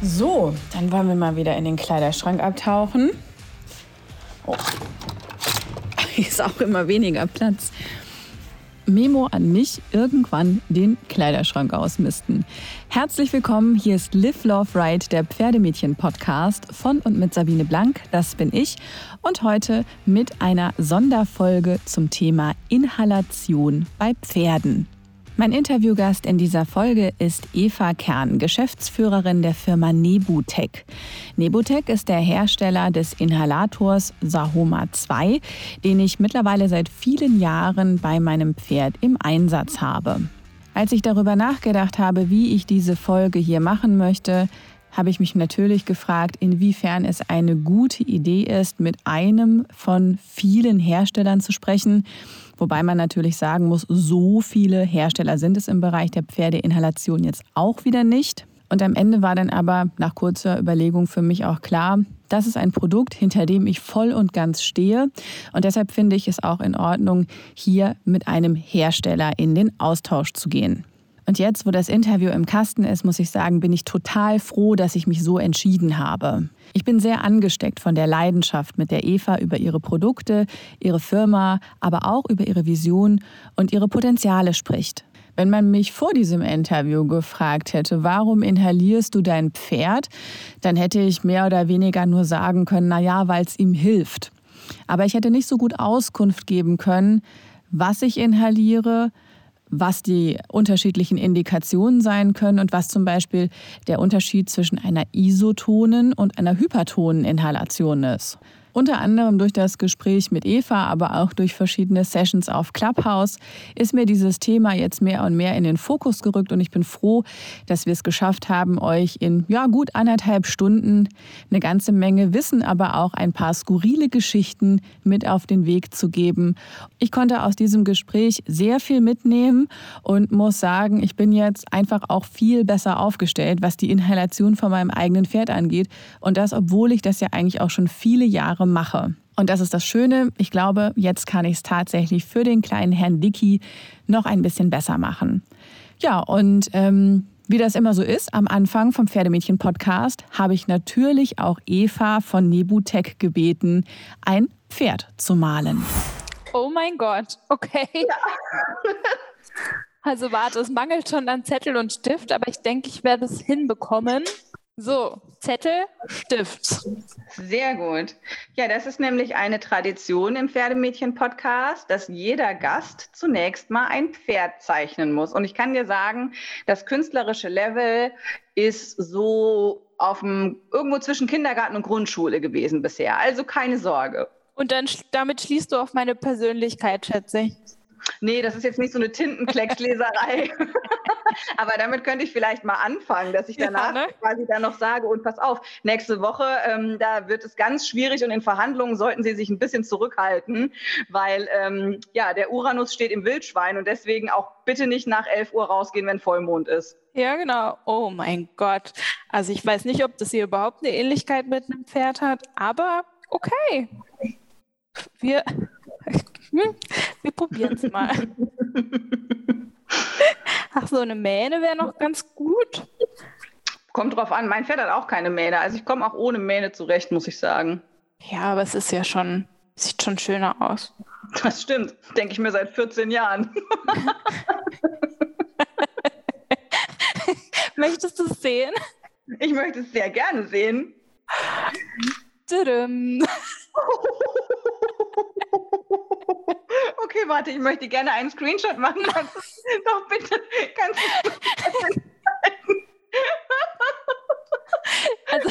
So, dann wollen wir mal wieder in den Kleiderschrank abtauchen. Oh. Hier ist auch immer weniger Platz. Memo an mich, irgendwann den Kleiderschrank ausmisten. Herzlich willkommen, hier ist Live Love Ride, der Pferdemädchen-Podcast von und mit Sabine Blank, das bin ich. Und heute mit einer Sonderfolge zum Thema Inhalation bei Pferden. Mein Interviewgast in dieser Folge ist Eva Kern, Geschäftsführerin der Firma Nebutec. Nebutec ist der Hersteller des Inhalators Sahoma 2, den ich mittlerweile seit vielen Jahren bei meinem Pferd im Einsatz habe. Als ich darüber nachgedacht habe, wie ich diese Folge hier machen möchte, habe ich mich natürlich gefragt, inwiefern es eine gute Idee ist, mit einem von vielen Herstellern zu sprechen Wobei man natürlich sagen muss, so viele Hersteller sind es im Bereich der Pferdeinhalation jetzt auch wieder nicht. Und am Ende war dann aber nach kurzer Überlegung für mich auch klar, das ist ein Produkt, hinter dem ich voll und ganz stehe. Und deshalb finde ich es auch in Ordnung, hier mit einem Hersteller in den Austausch zu gehen. Und jetzt, wo das Interview im Kasten ist, muss ich sagen, bin ich total froh, dass ich mich so entschieden habe. Ich bin sehr angesteckt von der Leidenschaft, mit der Eva über ihre Produkte, ihre Firma, aber auch über ihre Vision und ihre Potenziale spricht. Wenn man mich vor diesem Interview gefragt hätte, warum inhalierst du dein Pferd, dann hätte ich mehr oder weniger nur sagen können, na ja, weil es ihm hilft. Aber ich hätte nicht so gut Auskunft geben können, was ich inhaliere, was die unterschiedlichen Indikationen sein können und was zum Beispiel der Unterschied zwischen einer isotonen und einer hypertonen Inhalation ist. Unter anderem durch das Gespräch mit Eva, aber auch durch verschiedene Sessions auf Clubhouse ist mir dieses Thema jetzt mehr und mehr in den Fokus gerückt und ich bin froh, dass wir es geschafft haben, euch in ja, gut anderthalb Stunden eine ganze Menge Wissen, aber auch ein paar skurrile Geschichten mit auf den Weg zu geben. Ich konnte aus diesem Gespräch sehr viel mitnehmen und muss sagen, ich bin jetzt einfach auch viel besser aufgestellt, was die Inhalation von meinem eigenen Pferd angeht und das, obwohl ich das ja eigentlich auch schon viele Jahre Jahre mache. Und das ist das Schöne. Ich glaube, jetzt kann ich es tatsächlich für den kleinen Herrn Dicky noch ein bisschen besser machen. Ja, und ähm, wie das immer so ist, am Anfang vom Pferdemädchen-Podcast habe ich natürlich auch Eva von Nebutec gebeten, ein Pferd zu malen. Oh mein Gott, okay. Ja. Also warte, es mangelt schon an Zettel und Stift, aber ich denke, ich werde es hinbekommen. So, Zettel, Stift. Sehr gut. Ja, das ist nämlich eine Tradition im Pferdemädchen-Podcast, dass jeder Gast zunächst mal ein Pferd zeichnen muss. Und ich kann dir sagen, das künstlerische Level ist so auf dem, irgendwo zwischen Kindergarten und Grundschule gewesen bisher. Also keine Sorge. Und dann damit schließt du auf meine Persönlichkeit, schätze ich. Nee, das ist jetzt nicht so eine Tintenklecksleserei. Aber damit könnte ich vielleicht mal anfangen, dass ich danach ja, ne? quasi dann noch sage, und pass auf, nächste Woche, ähm, da wird es ganz schwierig und in Verhandlungen sollten Sie sich ein bisschen zurückhalten, weil ähm, ja, der Uranus steht im Wildschwein und deswegen auch bitte nicht nach 11 Uhr rausgehen, wenn Vollmond ist. Ja, genau. Oh mein Gott. Also ich weiß nicht, ob das hier überhaupt eine Ähnlichkeit mit einem Pferd hat, aber okay. Wir, wir probieren es mal. Ach, so eine Mähne wäre noch ganz gut. Kommt drauf an. Mein Pferd hat auch keine Mähne. Also ich komme auch ohne Mähne zurecht, muss ich sagen. Ja, aber es ist ja schon, sieht schon schöner aus. Das stimmt. Denke ich mir seit 14 Jahren. Möchtest du es sehen? Ich möchte es sehr gerne sehen. Okay, warte, ich möchte gerne einen Screenshot machen. Doch bitte, kannst du also,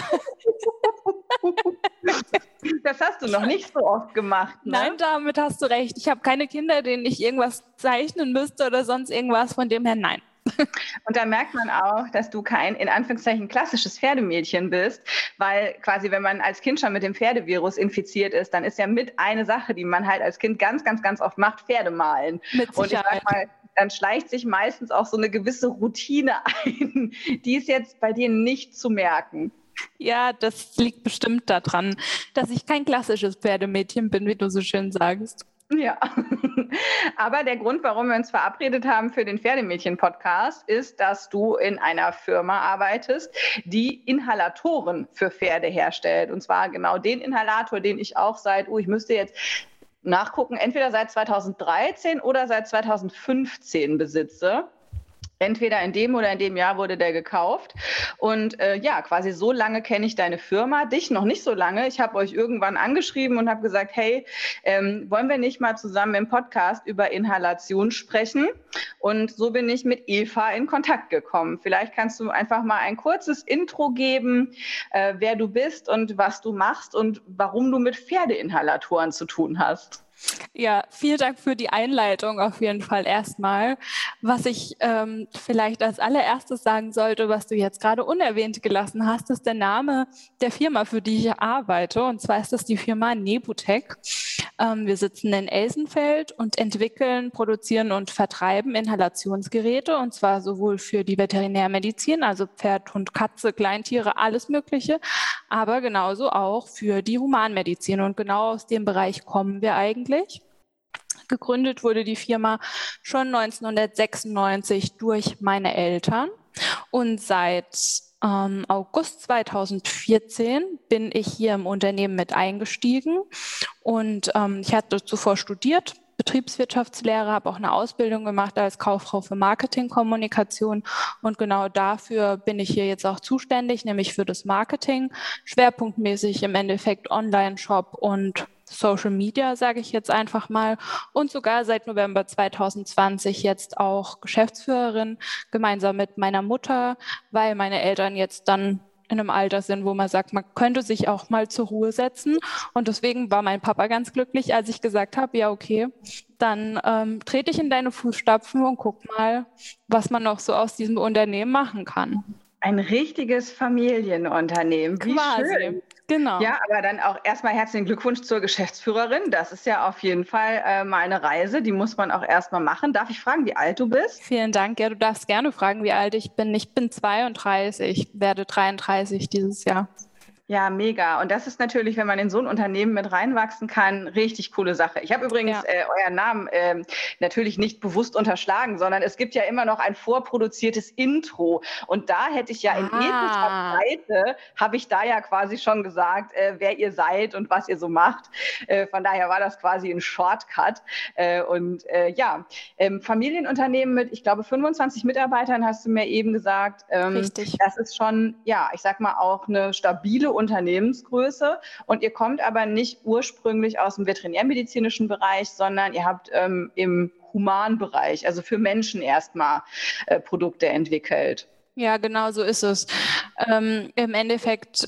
Das hast du noch nicht so oft gemacht. Ne? Nein, damit hast du recht. Ich habe keine Kinder, denen ich irgendwas zeichnen müsste oder sonst irgendwas. Von dem her, nein. Und da merkt man auch, dass du kein, in Anführungszeichen, klassisches Pferdemädchen bist, weil quasi, wenn man als Kind schon mit dem Pferdevirus infiziert ist, dann ist ja mit eine Sache, die man halt als Kind ganz, ganz, ganz oft macht, Pferde malen. Mit Und ich sag mal, dann schleicht sich meistens auch so eine gewisse Routine ein. Die ist jetzt bei dir nicht zu merken. Ja, das liegt bestimmt daran, dass ich kein klassisches Pferdemädchen bin, wie du so schön sagst. Ja, aber der Grund, warum wir uns verabredet haben für den Pferdemädchen-Podcast, ist, dass du in einer Firma arbeitest, die Inhalatoren für Pferde herstellt. Und zwar genau den Inhalator, den ich auch seit, oh, ich müsste jetzt nachgucken, entweder seit 2013 oder seit 2015 besitze. Entweder in dem oder in dem Jahr wurde der gekauft. Und äh, ja, quasi so lange kenne ich deine Firma, dich noch nicht so lange. Ich habe euch irgendwann angeschrieben und habe gesagt, hey, ähm, wollen wir nicht mal zusammen im Podcast über Inhalation sprechen? Und so bin ich mit Eva in Kontakt gekommen. Vielleicht kannst du einfach mal ein kurzes Intro geben, äh, wer du bist und was du machst und warum du mit Pferdeinhalatoren zu tun hast. Ja, vielen Dank für die Einleitung auf jeden Fall erstmal. Was ich ähm, vielleicht als allererstes sagen sollte, was du jetzt gerade unerwähnt gelassen hast, ist der Name der Firma, für die ich arbeite. Und zwar ist das die Firma Nebutech. Ähm, wir sitzen in Elsenfeld und entwickeln, produzieren und vertreiben Inhalationsgeräte und zwar sowohl für die Veterinärmedizin, also Pferd, Hund, Katze, Kleintiere, alles Mögliche, aber genauso auch für die Humanmedizin. Und genau aus dem Bereich kommen wir eigentlich. Gegründet wurde die Firma schon 1996 durch meine Eltern und seit ähm, August 2014 bin ich hier im Unternehmen mit eingestiegen und ähm, ich hatte zuvor studiert, Betriebswirtschaftslehre, habe auch eine Ausbildung gemacht als Kauffrau für Marketingkommunikation. Und genau dafür bin ich hier jetzt auch zuständig, nämlich für das Marketing, schwerpunktmäßig im Endeffekt Online-Shop und Social Media, sage ich jetzt einfach mal, und sogar seit November 2020 jetzt auch Geschäftsführerin gemeinsam mit meiner Mutter, weil meine Eltern jetzt dann in einem Alter sind, wo man sagt, man könnte sich auch mal zur Ruhe setzen. Und deswegen war mein Papa ganz glücklich, als ich gesagt habe, ja, okay, dann ähm, trete ich in deine Fußstapfen und guck mal, was man noch so aus diesem Unternehmen machen kann. Ein richtiges Familienunternehmen. Wie Quasi. schön. Genau. Ja, aber dann auch erstmal herzlichen Glückwunsch zur Geschäftsführerin. Das ist ja auf jeden Fall äh, mal eine Reise, die muss man auch erstmal machen. Darf ich fragen, wie alt du bist? Vielen Dank. Ja, du darfst gerne fragen, wie alt ich bin. Ich bin 32, werde 33 dieses Jahr. Ja, mega. Und das ist natürlich, wenn man in so ein Unternehmen mit reinwachsen kann, richtig coole Sache. Ich habe übrigens ja. äh, euren Namen äh, natürlich nicht bewusst unterschlagen, sondern es gibt ja immer noch ein vorproduziertes Intro. Und da hätte ich ja in ah. Seite, habe ich da ja quasi schon gesagt, äh, wer ihr seid und was ihr so macht. Äh, von daher war das quasi ein Shortcut. Äh, und äh, ja, ähm, Familienunternehmen mit, ich glaube, 25 Mitarbeitern hast du mir eben gesagt. Ähm, Richtig. Das ist schon, ja, ich sag mal auch eine stabile Unternehmensgröße und ihr kommt aber nicht ursprünglich aus dem veterinärmedizinischen Bereich, sondern ihr habt ähm, im Humanbereich, also für Menschen erstmal äh, Produkte entwickelt. Ja, genau so ist es. Ähm, Im Endeffekt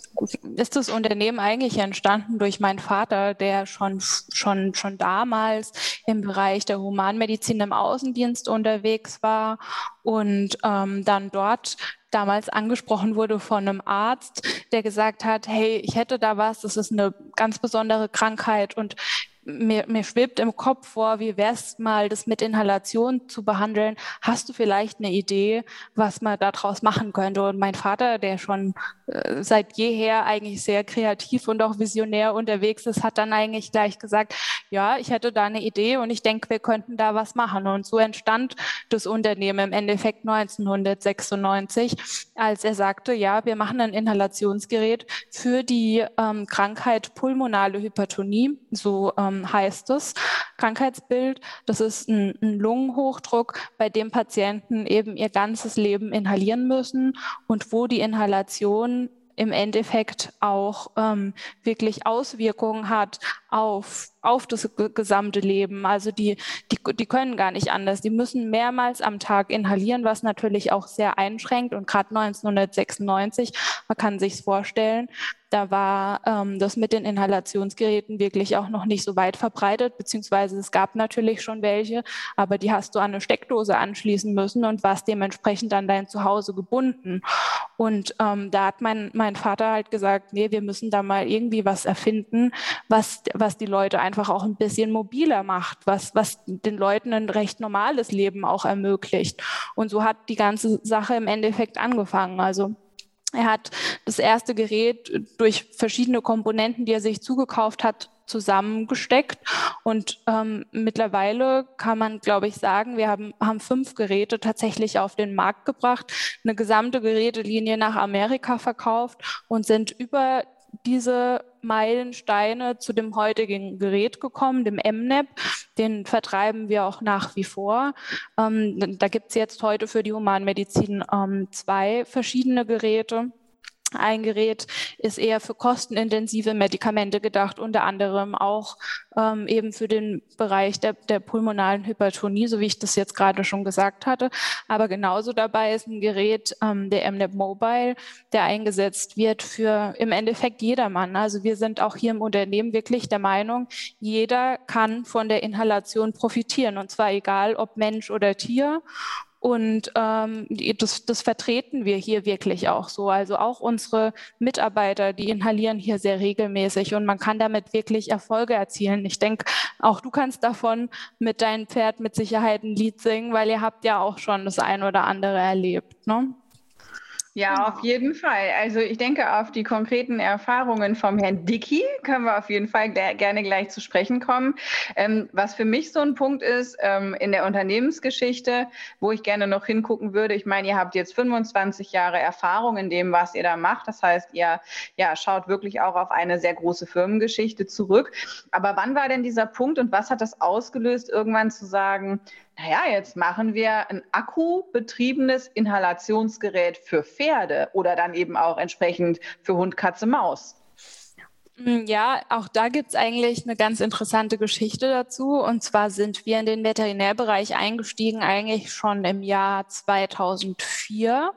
ist das Unternehmen eigentlich entstanden durch meinen Vater, der schon, schon, schon damals im Bereich der Humanmedizin im Außendienst unterwegs war und ähm, dann dort damals angesprochen wurde von einem Arzt, der gesagt hat, hey, ich hätte da was, das ist eine ganz besondere Krankheit und mir, mir schwebt im Kopf vor, wie wäre es mal, das mit Inhalation zu behandeln? Hast du vielleicht eine Idee, was man daraus machen könnte? Und mein Vater, der schon äh, seit jeher eigentlich sehr kreativ und auch visionär unterwegs ist, hat dann eigentlich gleich gesagt, ja, ich hätte da eine Idee und ich denke, wir könnten da was machen. Und so entstand das Unternehmen im Endeffekt 1996, als er sagte, ja, wir machen ein Inhalationsgerät für die ähm, Krankheit pulmonale Hypertonie, so ähm, heißt es. Krankheitsbild, das ist ein, ein Lungenhochdruck, bei dem Patienten eben ihr ganzes Leben inhalieren müssen und wo die Inhalation im Endeffekt auch ähm, wirklich Auswirkungen hat auf, auf das gesamte Leben. Also die, die, die können gar nicht anders. Die müssen mehrmals am Tag inhalieren, was natürlich auch sehr einschränkt. Und gerade 1996, man kann sich vorstellen, da war ähm, das mit den Inhalationsgeräten wirklich auch noch nicht so weit verbreitet, beziehungsweise es gab natürlich schon welche, aber die hast du an eine Steckdose anschließen müssen und warst dementsprechend an dein Zuhause gebunden. Und ähm, da hat mein, mein Vater halt gesagt, nee, wir müssen da mal irgendwie was erfinden, was, was die Leute einfach auch ein bisschen mobiler macht, was, was den Leuten ein recht normales Leben auch ermöglicht. Und so hat die ganze Sache im Endeffekt angefangen. Also er hat das erste Gerät durch verschiedene Komponenten, die er sich zugekauft hat, zusammengesteckt. Und ähm, mittlerweile kann man, glaube ich, sagen, wir haben, haben fünf Geräte tatsächlich auf den Markt gebracht, eine gesamte Gerätelinie nach Amerika verkauft und sind über diese Meilensteine zu dem heutigen Gerät gekommen, dem MNEP. Den vertreiben wir auch nach wie vor. Ähm, da gibt es jetzt heute für die Humanmedizin ähm, zwei verschiedene Geräte. Ein Gerät ist eher für kostenintensive Medikamente gedacht, unter anderem auch ähm, eben für den Bereich der, der pulmonalen Hypertonie, so wie ich das jetzt gerade schon gesagt hatte. Aber genauso dabei ist ein Gerät, ähm, der MNEP Mobile, der eingesetzt wird für im Endeffekt jedermann. Also wir sind auch hier im Unternehmen wirklich der Meinung, jeder kann von der Inhalation profitieren und zwar egal ob Mensch oder Tier. Und ähm, das, das vertreten wir hier wirklich auch so. Also auch unsere Mitarbeiter, die inhalieren hier sehr regelmäßig und man kann damit wirklich Erfolge erzielen. Ich denke, auch du kannst davon mit deinem Pferd mit Sicherheit ein Lied singen, weil ihr habt ja auch schon das ein oder andere erlebt. Ne? Ja, genau. auf jeden Fall. Also ich denke, auf die konkreten Erfahrungen vom Herrn Dickey können wir auf jeden Fall gerne gleich zu sprechen kommen. Ähm, was für mich so ein Punkt ist ähm, in der Unternehmensgeschichte, wo ich gerne noch hingucken würde. Ich meine, ihr habt jetzt 25 Jahre Erfahrung in dem, was ihr da macht. Das heißt, ihr ja, schaut wirklich auch auf eine sehr große Firmengeschichte zurück. Aber wann war denn dieser Punkt und was hat das ausgelöst, irgendwann zu sagen, naja, jetzt machen wir ein akkubetriebenes Inhalationsgerät für Pferde oder dann eben auch entsprechend für Hund, Katze, Maus. Hm, ja, auch da gibt's eigentlich eine ganz interessante Geschichte dazu. Und zwar sind wir in den Veterinärbereich eingestiegen eigentlich schon im Jahr 2004.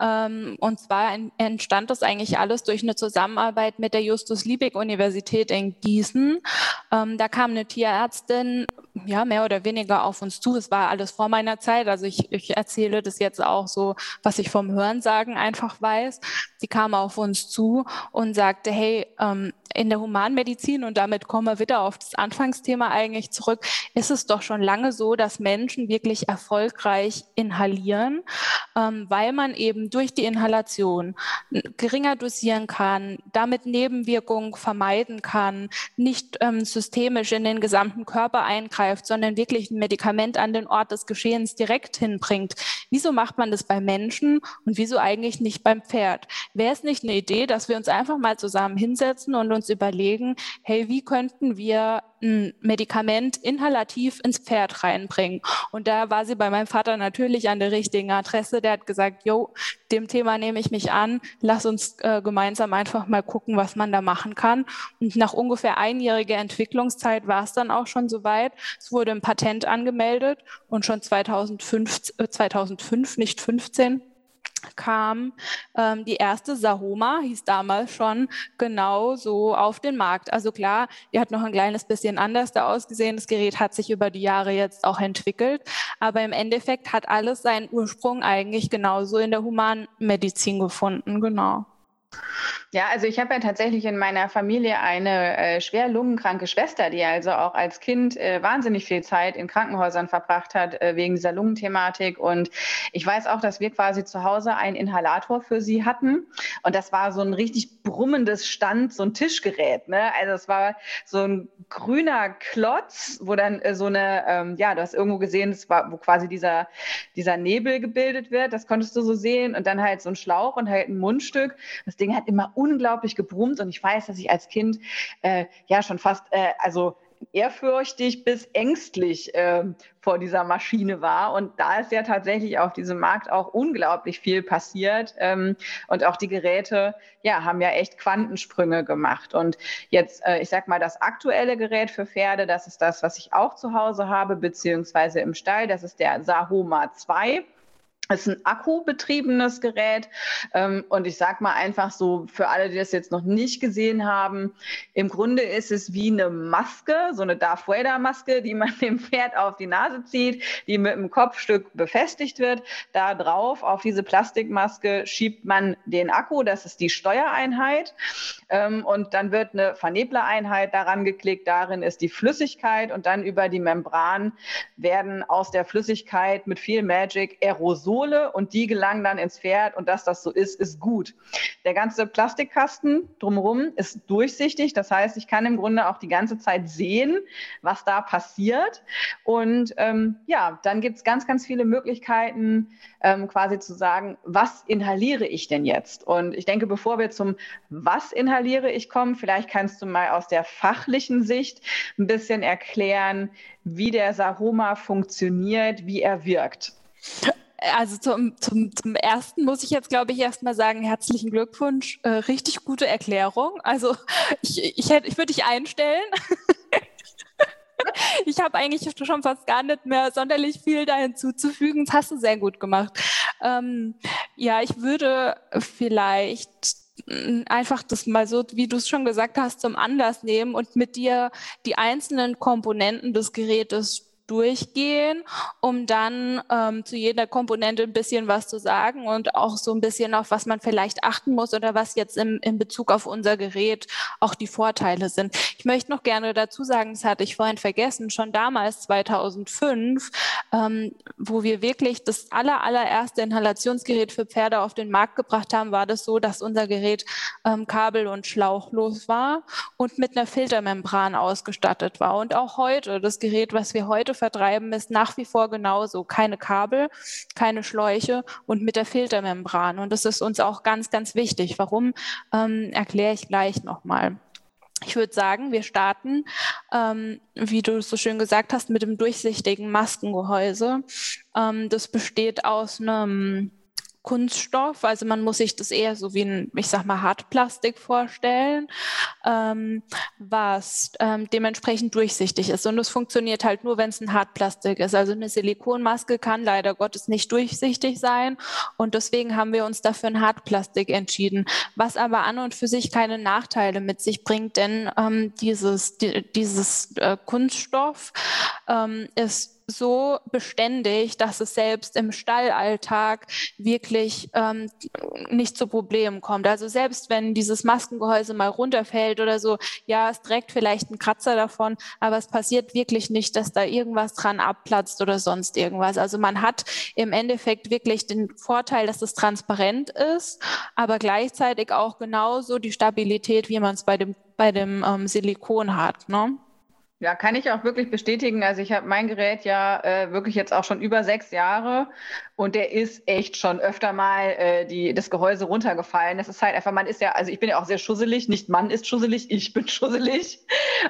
Ähm, und zwar entstand das eigentlich alles durch eine Zusammenarbeit mit der Justus-Liebig-Universität in Gießen. Ähm, da kam eine Tierärztin, ja, mehr oder weniger auf uns zu. Es war alles vor meiner Zeit. Also ich, ich erzähle das jetzt auch so, was ich vom Hörensagen einfach weiß. Die kam auf uns zu und sagte, hey, ähm, in der Humanmedizin, und damit kommen wir wieder auf das Anfangsthema eigentlich zurück, ist es doch schon lange so, dass Menschen wirklich erfolgreich inhalieren, ähm, weil man eben durch die Inhalation geringer dosieren kann, damit Nebenwirkungen vermeiden kann, nicht ähm, systemisch in den gesamten Körper eingreift, sondern wirklich ein Medikament an den Ort des Geschehens direkt hinbringt. Wieso macht man das bei Menschen und wieso eigentlich nicht beim Pferd? Wäre es nicht eine Idee, dass wir uns einfach mal zusammen hinsetzen und uns überlegen, hey, wie könnten wir ein Medikament inhalativ ins Pferd reinbringen? Und da war sie bei meinem Vater natürlich an der richtigen Adresse. Der hat gesagt, jo, dem Thema nehme ich mich an. Lass uns äh, gemeinsam einfach mal gucken, was man da machen kann. Und nach ungefähr einjähriger Entwicklungszeit war es dann auch schon soweit. Es wurde ein Patent angemeldet und schon 2005, äh, 2005 nicht 15, kam ähm, die erste Sahoma, hieß damals schon, genau so auf den Markt. Also klar, die hat noch ein kleines bisschen anders da ausgesehen. Das Gerät hat sich über die Jahre jetzt auch entwickelt. Aber im Endeffekt hat alles seinen Ursprung eigentlich genauso in der Humanmedizin gefunden. Genau. Ja, also ich habe ja tatsächlich in meiner Familie eine äh, schwer lungenkranke Schwester, die also auch als Kind äh, wahnsinnig viel Zeit in Krankenhäusern verbracht hat äh, wegen dieser Lungenthematik. Und ich weiß auch, dass wir quasi zu Hause einen Inhalator für sie hatten. Und das war so ein richtig brummendes Stand, so ein Tischgerät. Ne? Also es war so ein grüner Klotz, wo dann äh, so eine, ähm, ja, du hast irgendwo gesehen, es war, wo quasi dieser, dieser Nebel gebildet wird. Das konntest du so sehen. Und dann halt so ein Schlauch und halt ein Mundstück. Das Ding hat immer unglaublich gebrummt und ich weiß, dass ich als Kind äh, ja schon fast, äh, also ehrfürchtig bis ängstlich äh, vor dieser Maschine war. Und da ist ja tatsächlich auf diesem Markt auch unglaublich viel passiert. Ähm, und auch die Geräte, ja, haben ja echt Quantensprünge gemacht. Und jetzt, äh, ich sag mal, das aktuelle Gerät für Pferde, das ist das, was ich auch zu Hause habe, beziehungsweise im Stall. Das ist der Sahoma 2. Es ist ein akkubetriebenes Gerät. Ähm, und ich sage mal einfach so für alle, die das jetzt noch nicht gesehen haben, im Grunde ist es wie eine Maske, so eine Darth Vader Maske, die man dem Pferd auf die Nase zieht, die mit dem Kopfstück befestigt wird. Da drauf auf diese Plastikmaske schiebt man den Akku, das ist die Steuereinheit. Ähm, und dann wird eine Verneblereinheit daran geklickt, darin ist die Flüssigkeit. Und dann über die Membran werden aus der Flüssigkeit mit viel Magic Aerosol hole und die gelangen dann ins Pferd und dass das so ist, ist gut. Der ganze Plastikkasten drumherum ist durchsichtig, das heißt, ich kann im Grunde auch die ganze Zeit sehen, was da passiert. Und ähm, ja, dann gibt es ganz, ganz viele Möglichkeiten, ähm, quasi zu sagen, was inhaliere ich denn jetzt? Und ich denke, bevor wir zum Was inhaliere ich kommen, vielleicht kannst du mal aus der fachlichen Sicht ein bisschen erklären, wie der Sahoma funktioniert, wie er wirkt. Also zum, zum, zum ersten muss ich jetzt, glaube ich, erstmal sagen, herzlichen Glückwunsch. Äh, richtig gute Erklärung. Also ich, ich, ich würde dich einstellen. ich habe eigentlich schon fast gar nicht mehr sonderlich viel da hinzuzufügen. Das hast du sehr gut gemacht. Ähm, ja, ich würde vielleicht einfach das mal so, wie du es schon gesagt hast, zum Anlass nehmen und mit dir die einzelnen Komponenten des Gerätes durchgehen, um dann ähm, zu jeder Komponente ein bisschen was zu sagen und auch so ein bisschen auf was man vielleicht achten muss oder was jetzt im, in Bezug auf unser Gerät auch die Vorteile sind. Ich möchte noch gerne dazu sagen, das hatte ich vorhin vergessen, schon damals 2005, ähm, wo wir wirklich das aller, allererste Inhalationsgerät für Pferde auf den Markt gebracht haben, war das so, dass unser Gerät ähm, kabel- und schlauchlos war und mit einer Filtermembran ausgestattet war. Und auch heute, das Gerät, was wir heute vertreiben, ist nach wie vor genauso. Keine Kabel, keine Schläuche und mit der Filtermembran. Und das ist uns auch ganz, ganz wichtig. Warum, ähm, erkläre ich gleich nochmal. Ich würde sagen, wir starten, ähm, wie du so schön gesagt hast, mit dem durchsichtigen Maskengehäuse. Ähm, das besteht aus einem Kunststoff. Also man muss sich das eher so wie ein, ich sag mal, Hartplastik vorstellen, ähm, was ähm, dementsprechend durchsichtig ist. Und das funktioniert halt nur, wenn es ein Hartplastik ist. Also eine Silikonmaske kann leider Gottes nicht durchsichtig sein. Und deswegen haben wir uns dafür ein Hartplastik entschieden, was aber an und für sich keine Nachteile mit sich bringt, denn ähm, dieses, die, dieses äh, Kunststoff ähm, ist so beständig, dass es selbst im Stallalltag wirklich ähm, nicht zu Problemen kommt. Also selbst wenn dieses Maskengehäuse mal runterfällt oder so, ja, es trägt vielleicht einen Kratzer davon, aber es passiert wirklich nicht, dass da irgendwas dran abplatzt oder sonst irgendwas. Also man hat im Endeffekt wirklich den Vorteil, dass es transparent ist, aber gleichzeitig auch genauso die Stabilität, wie man es bei dem, bei dem ähm, Silikon hat. Ne? Ja, kann ich auch wirklich bestätigen. Also ich habe mein Gerät ja äh, wirklich jetzt auch schon über sechs Jahre und der ist echt schon öfter mal äh, die, das Gehäuse runtergefallen. Das ist halt einfach, man ist ja, also ich bin ja auch sehr schusselig, nicht Mann ist schusselig, ich bin schusselig.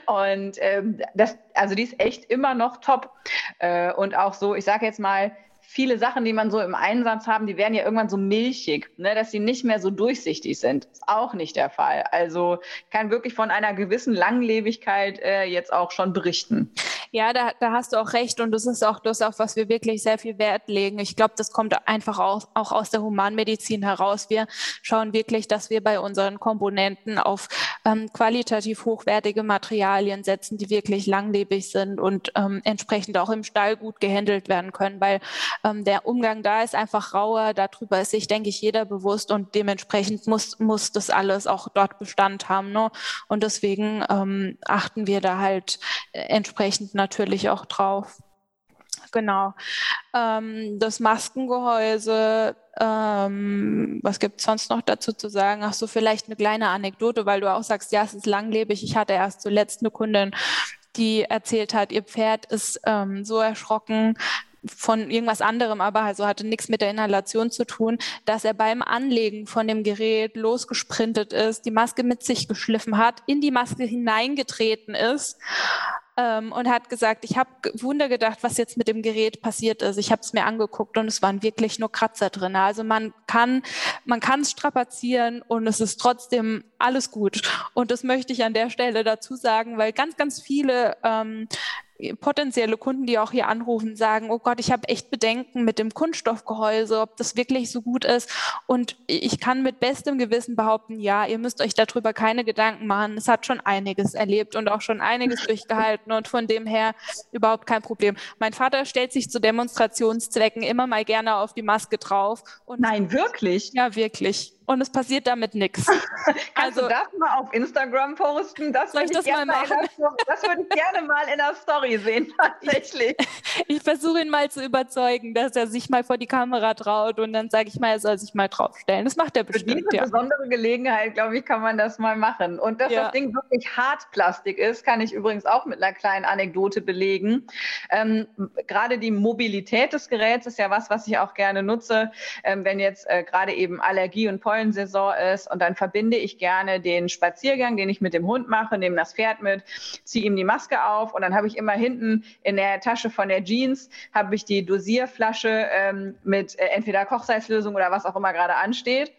Und ähm, das, also die ist echt immer noch top. Äh, und auch so, ich sage jetzt mal, viele Sachen, die man so im Einsatz haben, die werden ja irgendwann so milchig, ne, dass sie nicht mehr so durchsichtig sind. Ist auch nicht der Fall. Also kann wirklich von einer gewissen Langlebigkeit äh, jetzt auch schon berichten. Ja, da, da hast du auch recht und das ist auch das, auf was wir wirklich sehr viel Wert legen. Ich glaube, das kommt einfach auch, auch aus der Humanmedizin heraus. Wir schauen wirklich, dass wir bei unseren Komponenten auf ähm, qualitativ hochwertige Materialien setzen, die wirklich langlebig sind und ähm, entsprechend auch im Stall gut gehandelt werden können, weil ähm, der Umgang da ist einfach rauer, darüber ist sich, denke ich, jeder bewusst und dementsprechend muss, muss das alles auch dort Bestand haben. Ne? Und deswegen ähm, achten wir da halt äh, entsprechend natürlich auch drauf. Genau. Ähm, das Maskengehäuse, ähm, was gibt es sonst noch dazu zu sagen? Ach so, vielleicht eine kleine Anekdote, weil du auch sagst, ja, es ist langlebig. Ich hatte erst zuletzt eine Kundin, die erzählt hat, ihr Pferd ist ähm, so erschrocken, von irgendwas anderem, aber also hatte nichts mit der Inhalation zu tun, dass er beim Anlegen von dem Gerät losgesprintet ist, die Maske mit sich geschliffen hat, in die Maske hineingetreten ist ähm, und hat gesagt, ich habe Wunder gedacht, was jetzt mit dem Gerät passiert ist. Ich habe es mir angeguckt und es waren wirklich nur Kratzer drin. Also man kann man kann es strapazieren und es ist trotzdem alles gut. Und das möchte ich an der Stelle dazu sagen, weil ganz ganz viele ähm, potenzielle Kunden, die auch hier anrufen, sagen, oh Gott, ich habe echt Bedenken mit dem Kunststoffgehäuse, ob das wirklich so gut ist. Und ich kann mit bestem Gewissen behaupten, ja, ihr müsst euch darüber keine Gedanken machen. Es hat schon einiges erlebt und auch schon einiges durchgehalten und von dem her überhaupt kein Problem. Mein Vater stellt sich zu Demonstrationszwecken immer mal gerne auf die Maske drauf. Nein, wirklich? Ja, wirklich. Und es passiert damit nichts. Kannst also, du das mal auf Instagram posten? Das soll ich das mal machen? Der, das würde ich gerne mal in der Story sehen, tatsächlich. Ich, ich versuche ihn mal zu überzeugen, dass er sich mal vor die Kamera traut und dann sage ich mal, er soll sich mal draufstellen. Das macht er bestimmt. Für diese ja. besondere Gelegenheit, glaube ich, kann man das mal machen. Und dass ja. das Ding wirklich Hartplastik ist, kann ich übrigens auch mit einer kleinen Anekdote belegen. Ähm, gerade die Mobilität des Geräts ist ja was, was ich auch gerne nutze, ähm, wenn jetzt äh, gerade eben Allergie und Pollen Pollensaison ist. Und dann verbinde ich gerne den Spaziergang, den ich mit dem Hund mache, nehme das Pferd mit, ziehe ihm die Maske auf und dann habe ich immer hinten in der Tasche von der Jeans habe ich die Dosierflasche ähm, mit äh, entweder Kochsalzlösung oder was auch immer gerade ansteht.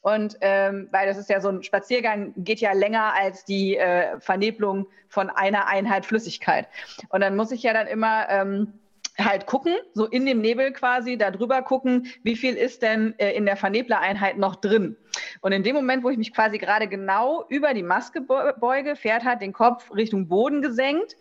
Und ähm, weil das ist ja so ein Spaziergang, geht ja länger als die äh, Vernebelung von einer Einheit Flüssigkeit. Und dann muss ich ja dann immer ähm, halt gucken, so in dem Nebel quasi, da drüber gucken, wie viel ist denn äh, in der Verneblereinheit noch drin. Und in dem Moment, wo ich mich quasi gerade genau über die Maske beuge, Pferd hat den Kopf Richtung Boden gesenkt.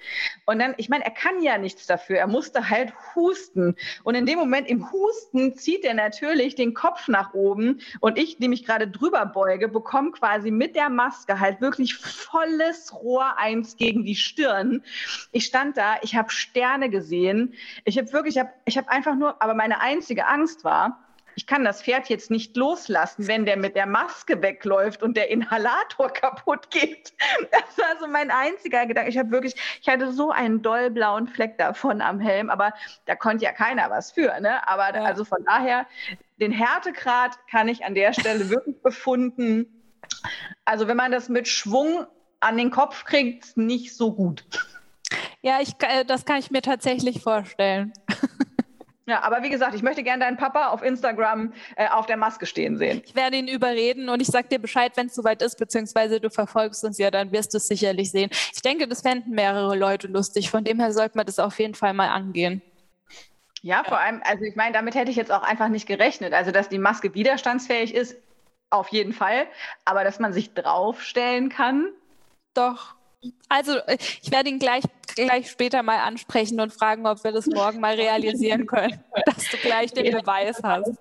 Und dann, ich meine, er kann ja nichts dafür. Er musste halt husten. Und in dem Moment im Husten zieht er natürlich den Kopf nach oben. Und ich, die mich gerade drüber beuge, bekomme quasi mit der Maske halt wirklich volles Rohr eins gegen die Stirn. Ich stand da, ich habe Sterne gesehen. Ich habe wirklich, ich habe hab einfach nur, aber meine einzige Angst war, ich kann das Pferd jetzt nicht loslassen, wenn der mit der Maske wegläuft und der Inhalator kaputt geht. Das war so mein einziger Gedanke. Ich habe wirklich, ich hatte so einen dollblauen Fleck davon am Helm, aber da konnte ja keiner was für. Ne? Aber ja. also von daher, den Härtegrad kann ich an der Stelle wirklich befunden. Also wenn man das mit Schwung an den Kopf kriegt, nicht so gut. Ja, ich, äh, das kann ich mir tatsächlich vorstellen. Ja, aber wie gesagt, ich möchte gerne deinen Papa auf Instagram äh, auf der Maske stehen sehen. Ich werde ihn überreden und ich sage dir Bescheid, wenn es soweit ist, beziehungsweise du verfolgst uns ja, dann wirst du es sicherlich sehen. Ich denke, das fänden mehrere Leute lustig. Von dem her sollte man das auf jeden Fall mal angehen. Ja, ja. vor allem, also ich meine, damit hätte ich jetzt auch einfach nicht gerechnet. Also, dass die Maske widerstandsfähig ist, auf jeden Fall. Aber dass man sich draufstellen kann. Doch. Also äh, ich werde ihn gleich, gleich später mal ansprechen und fragen, ob wir das morgen mal realisieren können, dass du gleich den Beweis hast.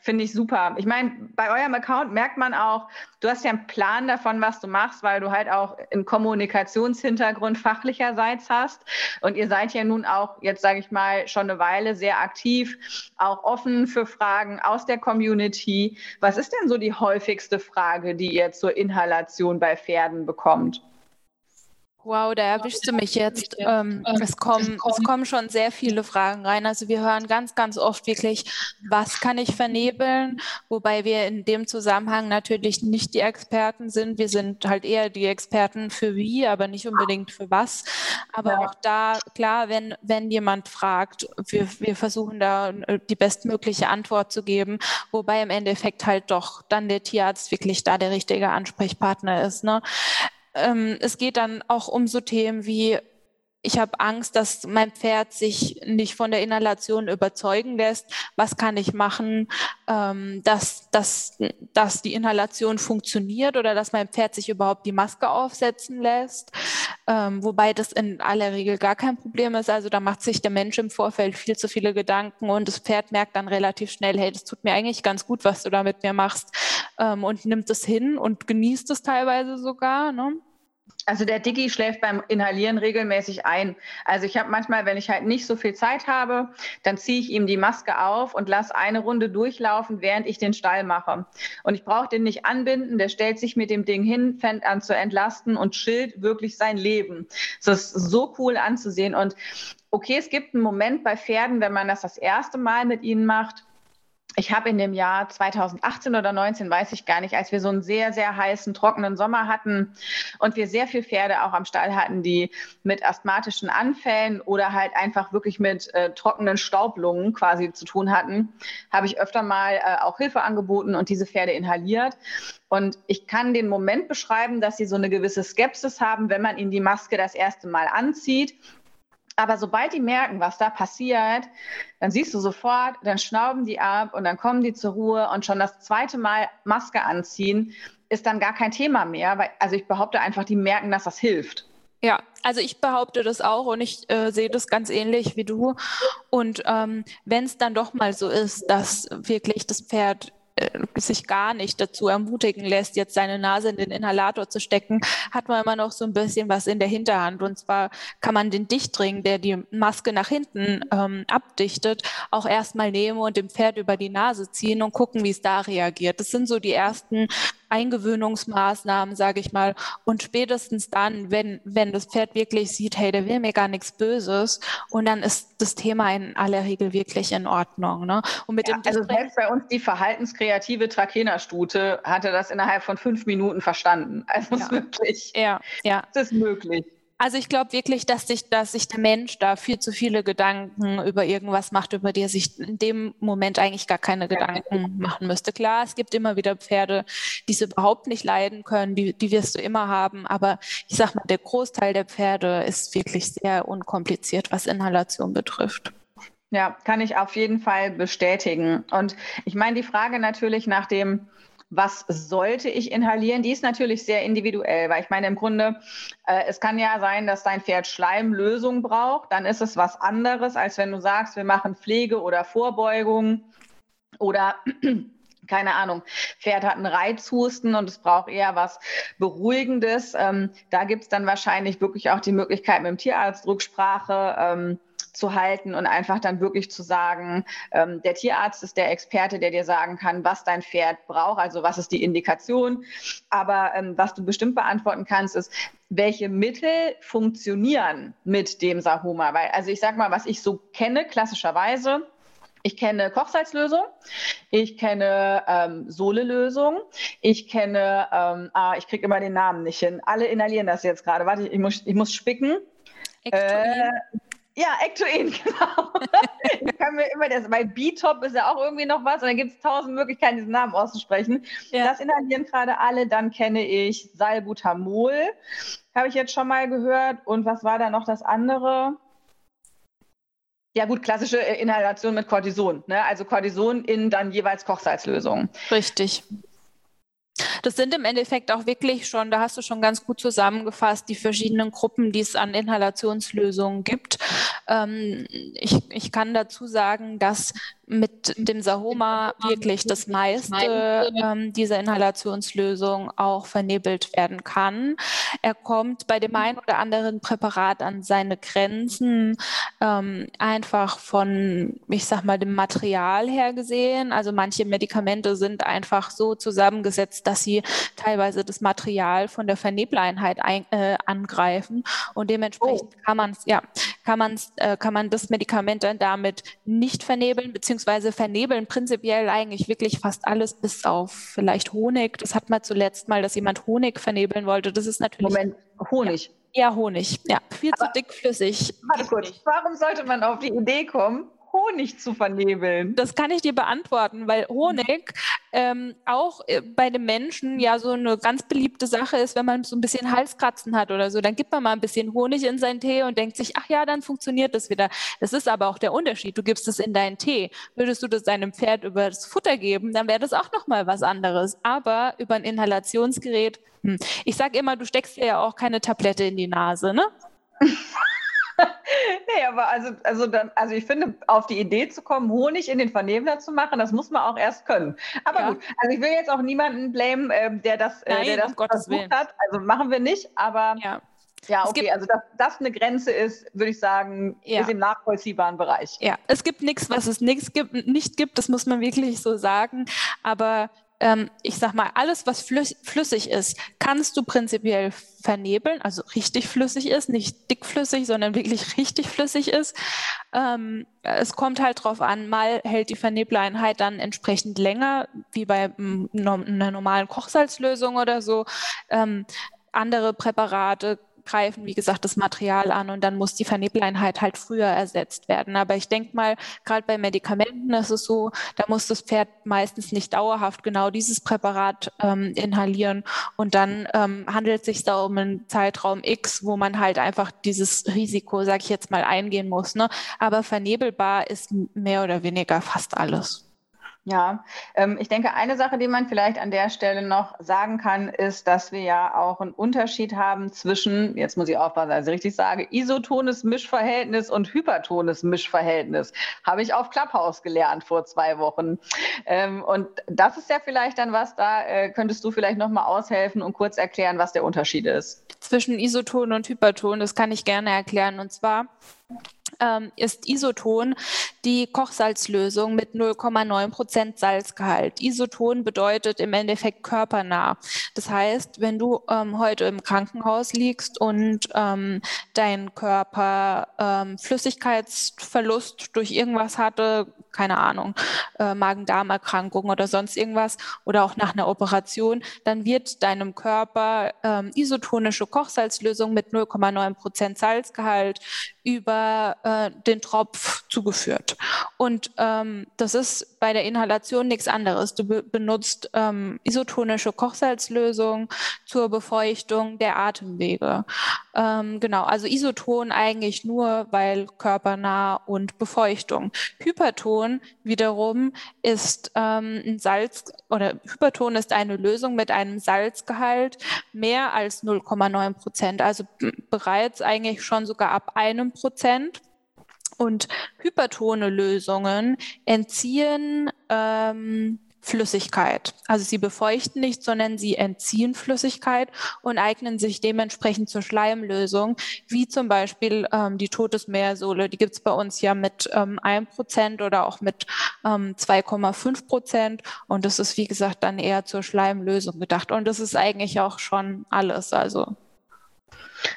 Finde ich super. Ich meine, bei eurem Account merkt man auch, du hast ja einen Plan davon, was du machst, weil du halt auch einen Kommunikationshintergrund fachlicherseits hast. Und ihr seid ja nun auch, jetzt sage ich mal, schon eine Weile sehr aktiv, auch offen für Fragen aus der Community. Was ist denn so die häufigste Frage, die ihr zur Inhalation bei Pferden bekommt? Wow, da erwischst du mich jetzt. Ähm, es, kommen, es kommen schon sehr viele Fragen rein. Also wir hören ganz, ganz oft wirklich, was kann ich vernebeln? Wobei wir in dem Zusammenhang natürlich nicht die Experten sind. Wir sind halt eher die Experten für wie, aber nicht unbedingt für was. Aber auch da, klar, wenn, wenn jemand fragt, wir, wir versuchen da äh, die bestmögliche Antwort zu geben, wobei im Endeffekt halt doch dann der Tierarzt wirklich da der richtige Ansprechpartner ist. Ne? Ähm, es geht dann auch um so Themen wie, ich habe Angst, dass mein Pferd sich nicht von der Inhalation überzeugen lässt. Was kann ich machen, ähm, dass, dass, dass die Inhalation funktioniert oder dass mein Pferd sich überhaupt die Maske aufsetzen lässt? Ähm, wobei das in aller Regel gar kein Problem ist. Also da macht sich der Mensch im Vorfeld viel zu viele Gedanken und das Pferd merkt dann relativ schnell, hey, das tut mir eigentlich ganz gut, was du da mit mir machst ähm, und nimmt es hin und genießt es teilweise sogar. Ne? Also der Diggi schläft beim Inhalieren regelmäßig ein. Also ich habe manchmal, wenn ich halt nicht so viel Zeit habe, dann ziehe ich ihm die Maske auf und lasse eine Runde durchlaufen, während ich den Stall mache. Und ich brauche den nicht anbinden, der stellt sich mit dem Ding hin, fängt an zu entlasten und chillt wirklich sein Leben. Das ist so cool anzusehen. Und okay, es gibt einen Moment bei Pferden, wenn man das das erste Mal mit ihnen macht, ich habe in dem Jahr 2018 oder 19, weiß ich gar nicht, als wir so einen sehr, sehr heißen, trockenen Sommer hatten und wir sehr viele Pferde auch am Stall hatten, die mit asthmatischen Anfällen oder halt einfach wirklich mit äh, trockenen Staublungen quasi zu tun hatten, habe ich öfter mal äh, auch Hilfe angeboten und diese Pferde inhaliert. Und ich kann den Moment beschreiben, dass sie so eine gewisse Skepsis haben, wenn man ihnen die Maske das erste Mal anzieht aber sobald die merken, was da passiert, dann siehst du sofort, dann schnauben die ab und dann kommen die zur Ruhe und schon das zweite Mal Maske anziehen ist dann gar kein Thema mehr. Weil, also ich behaupte einfach, die merken, dass das hilft. Ja, also ich behaupte das auch und ich äh, sehe das ganz ähnlich wie du. Und ähm, wenn es dann doch mal so ist, dass wirklich das Pferd sich gar nicht dazu ermutigen lässt, jetzt seine Nase in den Inhalator zu stecken, hat man immer noch so ein bisschen was in der Hinterhand. Und zwar kann man den Dichtring, der die Maske nach hinten ähm, abdichtet, auch erstmal nehmen und dem Pferd über die Nase ziehen und gucken, wie es da reagiert. Das sind so die ersten Eingewöhnungsmaßnahmen, sage ich mal. Und spätestens dann, wenn, wenn das Pferd wirklich sieht, hey, der will mir gar nichts Böses, und dann ist das Thema in aller Regel wirklich in Ordnung. Ne? Und mit ja, dem also selbst bei uns die verhaltenskreative Trakehnerstute hatte das innerhalb von fünf Minuten verstanden. Also ja. ist wirklich. Ja, ja. Es ist möglich. Also ich glaube wirklich, dass sich, dass sich der Mensch da viel zu viele Gedanken über irgendwas macht, über die er sich in dem Moment eigentlich gar keine Gedanken machen müsste. Klar, es gibt immer wieder Pferde, die es überhaupt nicht leiden können, die, die wirst du immer haben. Aber ich sag mal, der Großteil der Pferde ist wirklich sehr unkompliziert, was Inhalation betrifft. Ja, kann ich auf jeden Fall bestätigen. Und ich meine, die Frage natürlich nach dem, was sollte ich inhalieren, die ist natürlich sehr individuell, weil ich meine, im Grunde, äh, es kann ja sein, dass dein Pferd Schleimlösung braucht, dann ist es was anderes, als wenn du sagst, wir machen Pflege oder Vorbeugung oder keine Ahnung, Pferd hat einen Reizhusten und es braucht eher was Beruhigendes. Ähm, da gibt es dann wahrscheinlich wirklich auch die Möglichkeit mit dem Tierarzt Rücksprache. Ähm, zu halten und einfach dann wirklich zu sagen, ähm, der Tierarzt ist der Experte, der dir sagen kann, was dein Pferd braucht, also was ist die Indikation. Aber ähm, was du bestimmt beantworten kannst, ist, welche Mittel funktionieren mit dem Sahoma? Weil, also ich sag mal, was ich so kenne, klassischerweise, ich kenne Kochsalzlösung, ich kenne ähm, Sohlelösung, ich kenne, ähm, ah, ich kriege immer den Namen nicht hin. Alle inhalieren das jetzt gerade. Warte, ich muss, ich muss spicken. Äh, ja, Ectoin, genau. ich kann mir immer das, bei B-Top ist ja auch irgendwie noch was und dann gibt es tausend Möglichkeiten, diesen Namen auszusprechen. Ja. Das inhalieren gerade alle. Dann kenne ich Salbutamol, habe ich jetzt schon mal gehört. Und was war da noch das andere? Ja gut, klassische Inhalation mit Cortison. Ne? Also Cortison in dann jeweils Kochsalzlösungen. Richtig. Das sind im Endeffekt auch wirklich schon, da hast du schon ganz gut zusammengefasst, die verschiedenen Gruppen, die es an Inhalationslösungen gibt. Ähm, ich, ich kann dazu sagen, dass mit dem Sahoma wirklich das meiste ähm, dieser Inhalationslösung auch vernebelt werden kann. Er kommt bei dem einen oder anderen Präparat an seine Grenzen, ähm, einfach von, ich sag mal, dem Material her gesehen. Also manche Medikamente sind einfach so zusammengesetzt, dass sie teilweise das Material von der Vernebeleinheit ein, äh, angreifen und dementsprechend oh. kann man ja, kann man äh, kann man das Medikament dann damit nicht vernebeln beziehungsweise vernebeln prinzipiell eigentlich wirklich fast alles bis auf vielleicht Honig. Das hat man zuletzt mal, dass jemand Honig vernebeln wollte. Das ist natürlich. Moment, Honig. Ja, Honig. Ja, viel Aber, zu dickflüssig. Warte kurz, warum sollte man auf die Idee kommen, Honig zu vernebeln? Das kann ich dir beantworten, weil Honig ähm, auch äh, bei den Menschen ja so eine ganz beliebte Sache ist, wenn man so ein bisschen Halskratzen hat oder so, dann gibt man mal ein bisschen Honig in seinen Tee und denkt sich, ach ja, dann funktioniert das wieder. Das ist aber auch der Unterschied. Du gibst es in deinen Tee. Würdest du das deinem Pferd über das Futter geben, dann wäre das auch nochmal was anderes. Aber über ein Inhalationsgerät, hm. ich sage immer, du steckst dir ja auch keine Tablette in die Nase, ne? nee, aber also, also, dann, also ich finde, auf die Idee zu kommen, Honig in den Vernebler zu machen, das muss man auch erst können. Aber ja. gut, also ich will jetzt auch niemanden blamen, äh, der das, äh, Nein, der das versucht hat. Also machen wir nicht, aber ja. Ja, okay, also dass das eine Grenze ist, würde ich sagen, ja. ist im nachvollziehbaren Bereich. Ja, es gibt nichts, was es nichts gibt, nicht gibt, das muss man wirklich so sagen. Aber ähm, ich sag mal, alles, was flüssig ist, kannst du prinzipiell vernebeln, also richtig flüssig ist, nicht dickflüssig, sondern wirklich richtig flüssig ist. Ähm, es kommt halt drauf an, mal hält die Vernebeleinheit dann entsprechend länger, wie bei einer normalen Kochsalzlösung oder so. Ähm, andere Präparate greifen, wie gesagt, das Material an und dann muss die Vernebeleinheit halt früher ersetzt werden. Aber ich denke mal, gerade bei Medikamenten ist es so, da muss das Pferd meistens nicht dauerhaft genau dieses Präparat ähm, inhalieren und dann ähm, handelt es sich da um einen Zeitraum X, wo man halt einfach dieses Risiko, sage ich jetzt mal, eingehen muss. Ne? Aber vernebelbar ist mehr oder weniger fast alles. Ja, ähm, ich denke, eine Sache, die man vielleicht an der Stelle noch sagen kann, ist, dass wir ja auch einen Unterschied haben zwischen, jetzt muss ich aufpassen, also richtig sage, isotones Mischverhältnis und hypertones Mischverhältnis. Habe ich auf Clubhouse gelernt vor zwei Wochen. Ähm, und das ist ja vielleicht dann was, da äh, könntest du vielleicht nochmal aushelfen und kurz erklären, was der Unterschied ist. Zwischen Isoton und Hyperton, das kann ich gerne erklären. Und zwar ähm, ist Isoton die Kochsalzlösung mit 0,9 Prozent Salzgehalt. Isoton bedeutet im Endeffekt körpernah. Das heißt, wenn du ähm, heute im Krankenhaus liegst und ähm, dein Körper ähm, Flüssigkeitsverlust durch irgendwas hatte, keine Ahnung, äh, Magen-Darm-Erkrankung oder sonst irgendwas oder auch nach einer Operation, dann wird deinem Körper ähm, isotonische Kochsalzlösung mit 0,9 Prozent Salzgehalt über äh, den Tropf zugeführt. Und ähm, das ist bei der Inhalation nichts anderes. Du be benutzt ähm, isotonische Kochsalzlösung zur Befeuchtung der Atemwege. Ähm, genau, also Isoton eigentlich nur, weil körpernah und Befeuchtung. Hyperton wiederum ist ähm, ein Salz oder Hyperton ist eine Lösung mit einem Salzgehalt mehr als 0,9 Prozent, also bereits eigentlich schon sogar ab einem Prozent. Und hypertone Lösungen entziehen ähm, Flüssigkeit. Also sie befeuchten nicht, sondern sie entziehen Flüssigkeit und eignen sich dementsprechend zur Schleimlösung, wie zum Beispiel ähm, die Todesmeersohle. Die gibt es bei uns ja mit ähm, 1% oder auch mit ähm, 2,5 Prozent. Und das ist, wie gesagt, dann eher zur Schleimlösung gedacht. Und das ist eigentlich auch schon alles. Also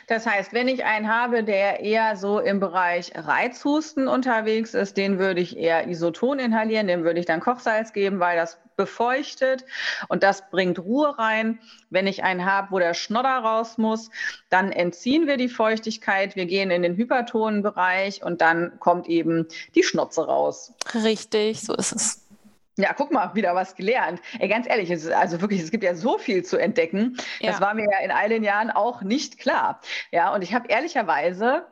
das heißt, wenn ich einen habe, der eher so im Bereich Reizhusten unterwegs ist, den würde ich eher Isoton inhalieren, dem würde ich dann Kochsalz geben, weil das befeuchtet und das bringt Ruhe rein. Wenn ich einen habe, wo der Schnodder raus muss, dann entziehen wir die Feuchtigkeit, wir gehen in den hypertonen Bereich und dann kommt eben die Schnotze raus. Richtig, so ist es. Ja, guck mal, wieder was gelernt. Ey, ganz ehrlich, es ist also wirklich, es gibt ja so viel zu entdecken. Ja. Das war mir ja in all den Jahren auch nicht klar. Ja, und ich habe ehrlicherweise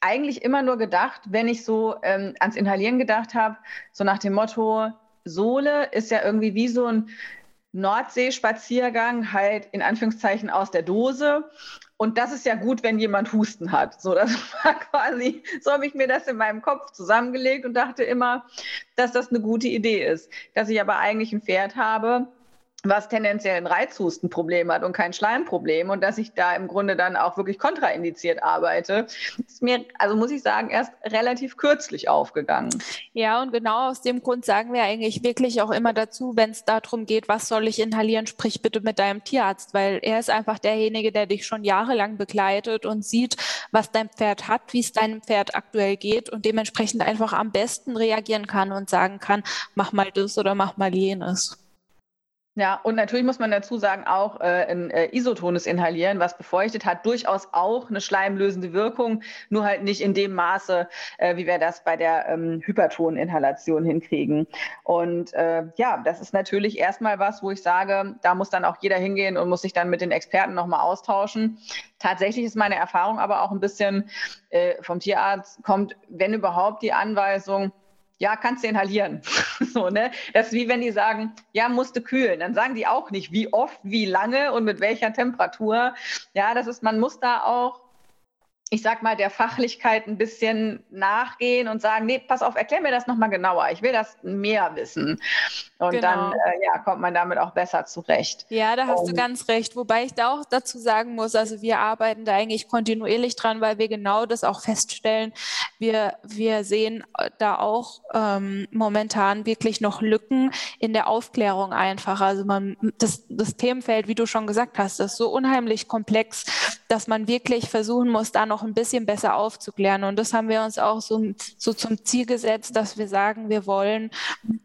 eigentlich immer nur gedacht, wenn ich so ähm, ans Inhalieren gedacht habe, so nach dem Motto, Sohle ist ja irgendwie wie so ein Nordseespaziergang, halt in Anführungszeichen aus der Dose. Und das ist ja gut, wenn jemand Husten hat. So, das war quasi, so habe ich mir das in meinem Kopf zusammengelegt und dachte immer, dass das eine gute Idee ist. Dass ich aber eigentlich ein Pferd habe, was tendenziell ein Reizhustenproblem hat und kein Schleimproblem und dass ich da im Grunde dann auch wirklich kontraindiziert arbeite, ist mir, also muss ich sagen, erst relativ kürzlich aufgegangen. Ja, und genau aus dem Grund sagen wir eigentlich wirklich auch immer dazu, wenn es darum geht, was soll ich inhalieren, sprich bitte mit deinem Tierarzt, weil er ist einfach derjenige, der dich schon jahrelang begleitet und sieht, was dein Pferd hat, wie es deinem Pferd aktuell geht und dementsprechend einfach am besten reagieren kann und sagen kann, mach mal das oder mach mal jenes. Ja, und natürlich muss man dazu sagen, auch äh, ein äh, isotones Inhalieren, was befeuchtet, hat durchaus auch eine schleimlösende Wirkung, nur halt nicht in dem Maße, äh, wie wir das bei der ähm, Hypertoninhalation hinkriegen. Und äh, ja, das ist natürlich erstmal was, wo ich sage, da muss dann auch jeder hingehen und muss sich dann mit den Experten nochmal austauschen. Tatsächlich ist meine Erfahrung aber auch ein bisschen äh, vom Tierarzt, kommt, wenn überhaupt, die Anweisung, ja, kannst du inhalieren. so, ne? Das ist wie wenn die sagen, ja, musste kühlen. Dann sagen die auch nicht, wie oft, wie lange und mit welcher Temperatur. Ja, das ist, man muss da auch ich sag mal, der Fachlichkeit ein bisschen nachgehen und sagen, nee, pass auf, erklär mir das nochmal genauer. Ich will das mehr wissen. Und genau. dann äh, ja, kommt man damit auch besser zurecht. Ja, da hast und, du ganz recht. Wobei ich da auch dazu sagen muss, also wir arbeiten da eigentlich kontinuierlich dran, weil wir genau das auch feststellen. Wir, wir sehen da auch ähm, momentan wirklich noch Lücken in der Aufklärung einfach. Also man, das, das Themenfeld, wie du schon gesagt hast, ist so unheimlich komplex, dass man wirklich versuchen muss, da noch ein bisschen besser aufzuklären. Und das haben wir uns auch so, so zum Ziel gesetzt, dass wir sagen, wir wollen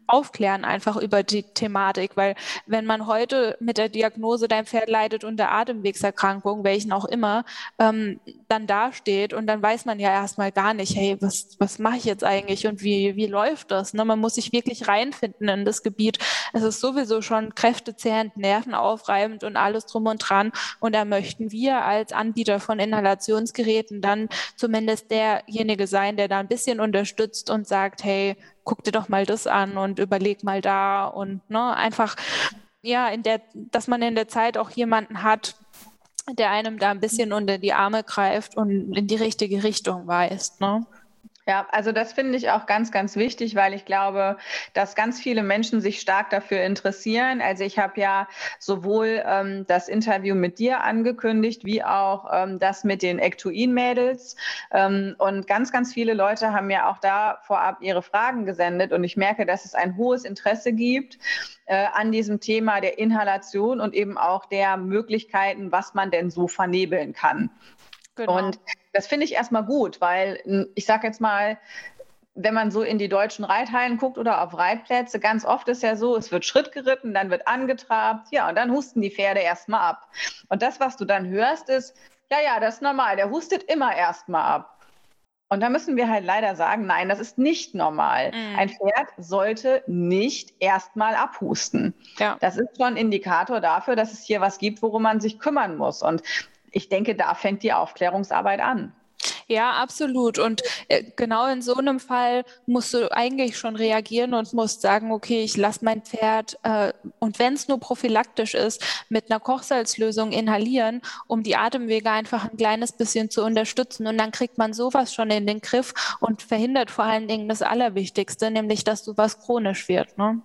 aufklären einfach über die Thematik, weil wenn man heute mit der Diagnose, dein Pferd leidet unter Atemwegserkrankung, welchen auch immer, ähm, dann dasteht und dann weiß man ja erstmal gar nicht, hey, was, was mache ich jetzt eigentlich und wie, wie läuft das? Ne? Man muss sich wirklich reinfinden in das Gebiet. Es ist sowieso schon kräftezehrend, nervenaufreibend und alles drum und dran. Und da möchten wir als Anbieter von Inhalationsgeräten dann zumindest derjenige sein, der da ein bisschen unterstützt und sagt, hey, guck dir doch mal das an und überleg mal da und ne, einfach ja, in der, dass man in der Zeit auch jemanden hat, der einem da ein bisschen unter die Arme greift und in die richtige Richtung weist. Ne? Ja, also das finde ich auch ganz, ganz wichtig, weil ich glaube, dass ganz viele Menschen sich stark dafür interessieren. Also ich habe ja sowohl ähm, das Interview mit dir angekündigt, wie auch ähm, das mit den Ectoin-Mädels. Ähm, und ganz, ganz viele Leute haben mir auch da vorab ihre Fragen gesendet. Und ich merke, dass es ein hohes Interesse gibt äh, an diesem Thema der Inhalation und eben auch der Möglichkeiten, was man denn so vernebeln kann. Genau. Und das finde ich erstmal gut, weil ich sage jetzt mal, wenn man so in die deutschen Reithallen guckt oder auf Reitplätze, ganz oft ist ja so, es wird Schritt geritten, dann wird angetrabt, ja, und dann husten die Pferde erstmal ab. Und das, was du dann hörst, ist, ja, ja, das ist normal, der hustet immer erstmal ab. Und da müssen wir halt leider sagen, nein, das ist nicht normal. Mhm. Ein Pferd sollte nicht erstmal abhusten. Ja. Das ist schon ein Indikator dafür, dass es hier was gibt, worum man sich kümmern muss. Und ich denke, da fängt die Aufklärungsarbeit an. Ja, absolut. Und äh, genau in so einem Fall musst du eigentlich schon reagieren und musst sagen, okay, ich lasse mein Pferd, äh, und wenn es nur prophylaktisch ist, mit einer Kochsalzlösung inhalieren, um die Atemwege einfach ein kleines bisschen zu unterstützen. Und dann kriegt man sowas schon in den Griff und verhindert vor allen Dingen das Allerwichtigste, nämlich dass sowas chronisch wird. Ne?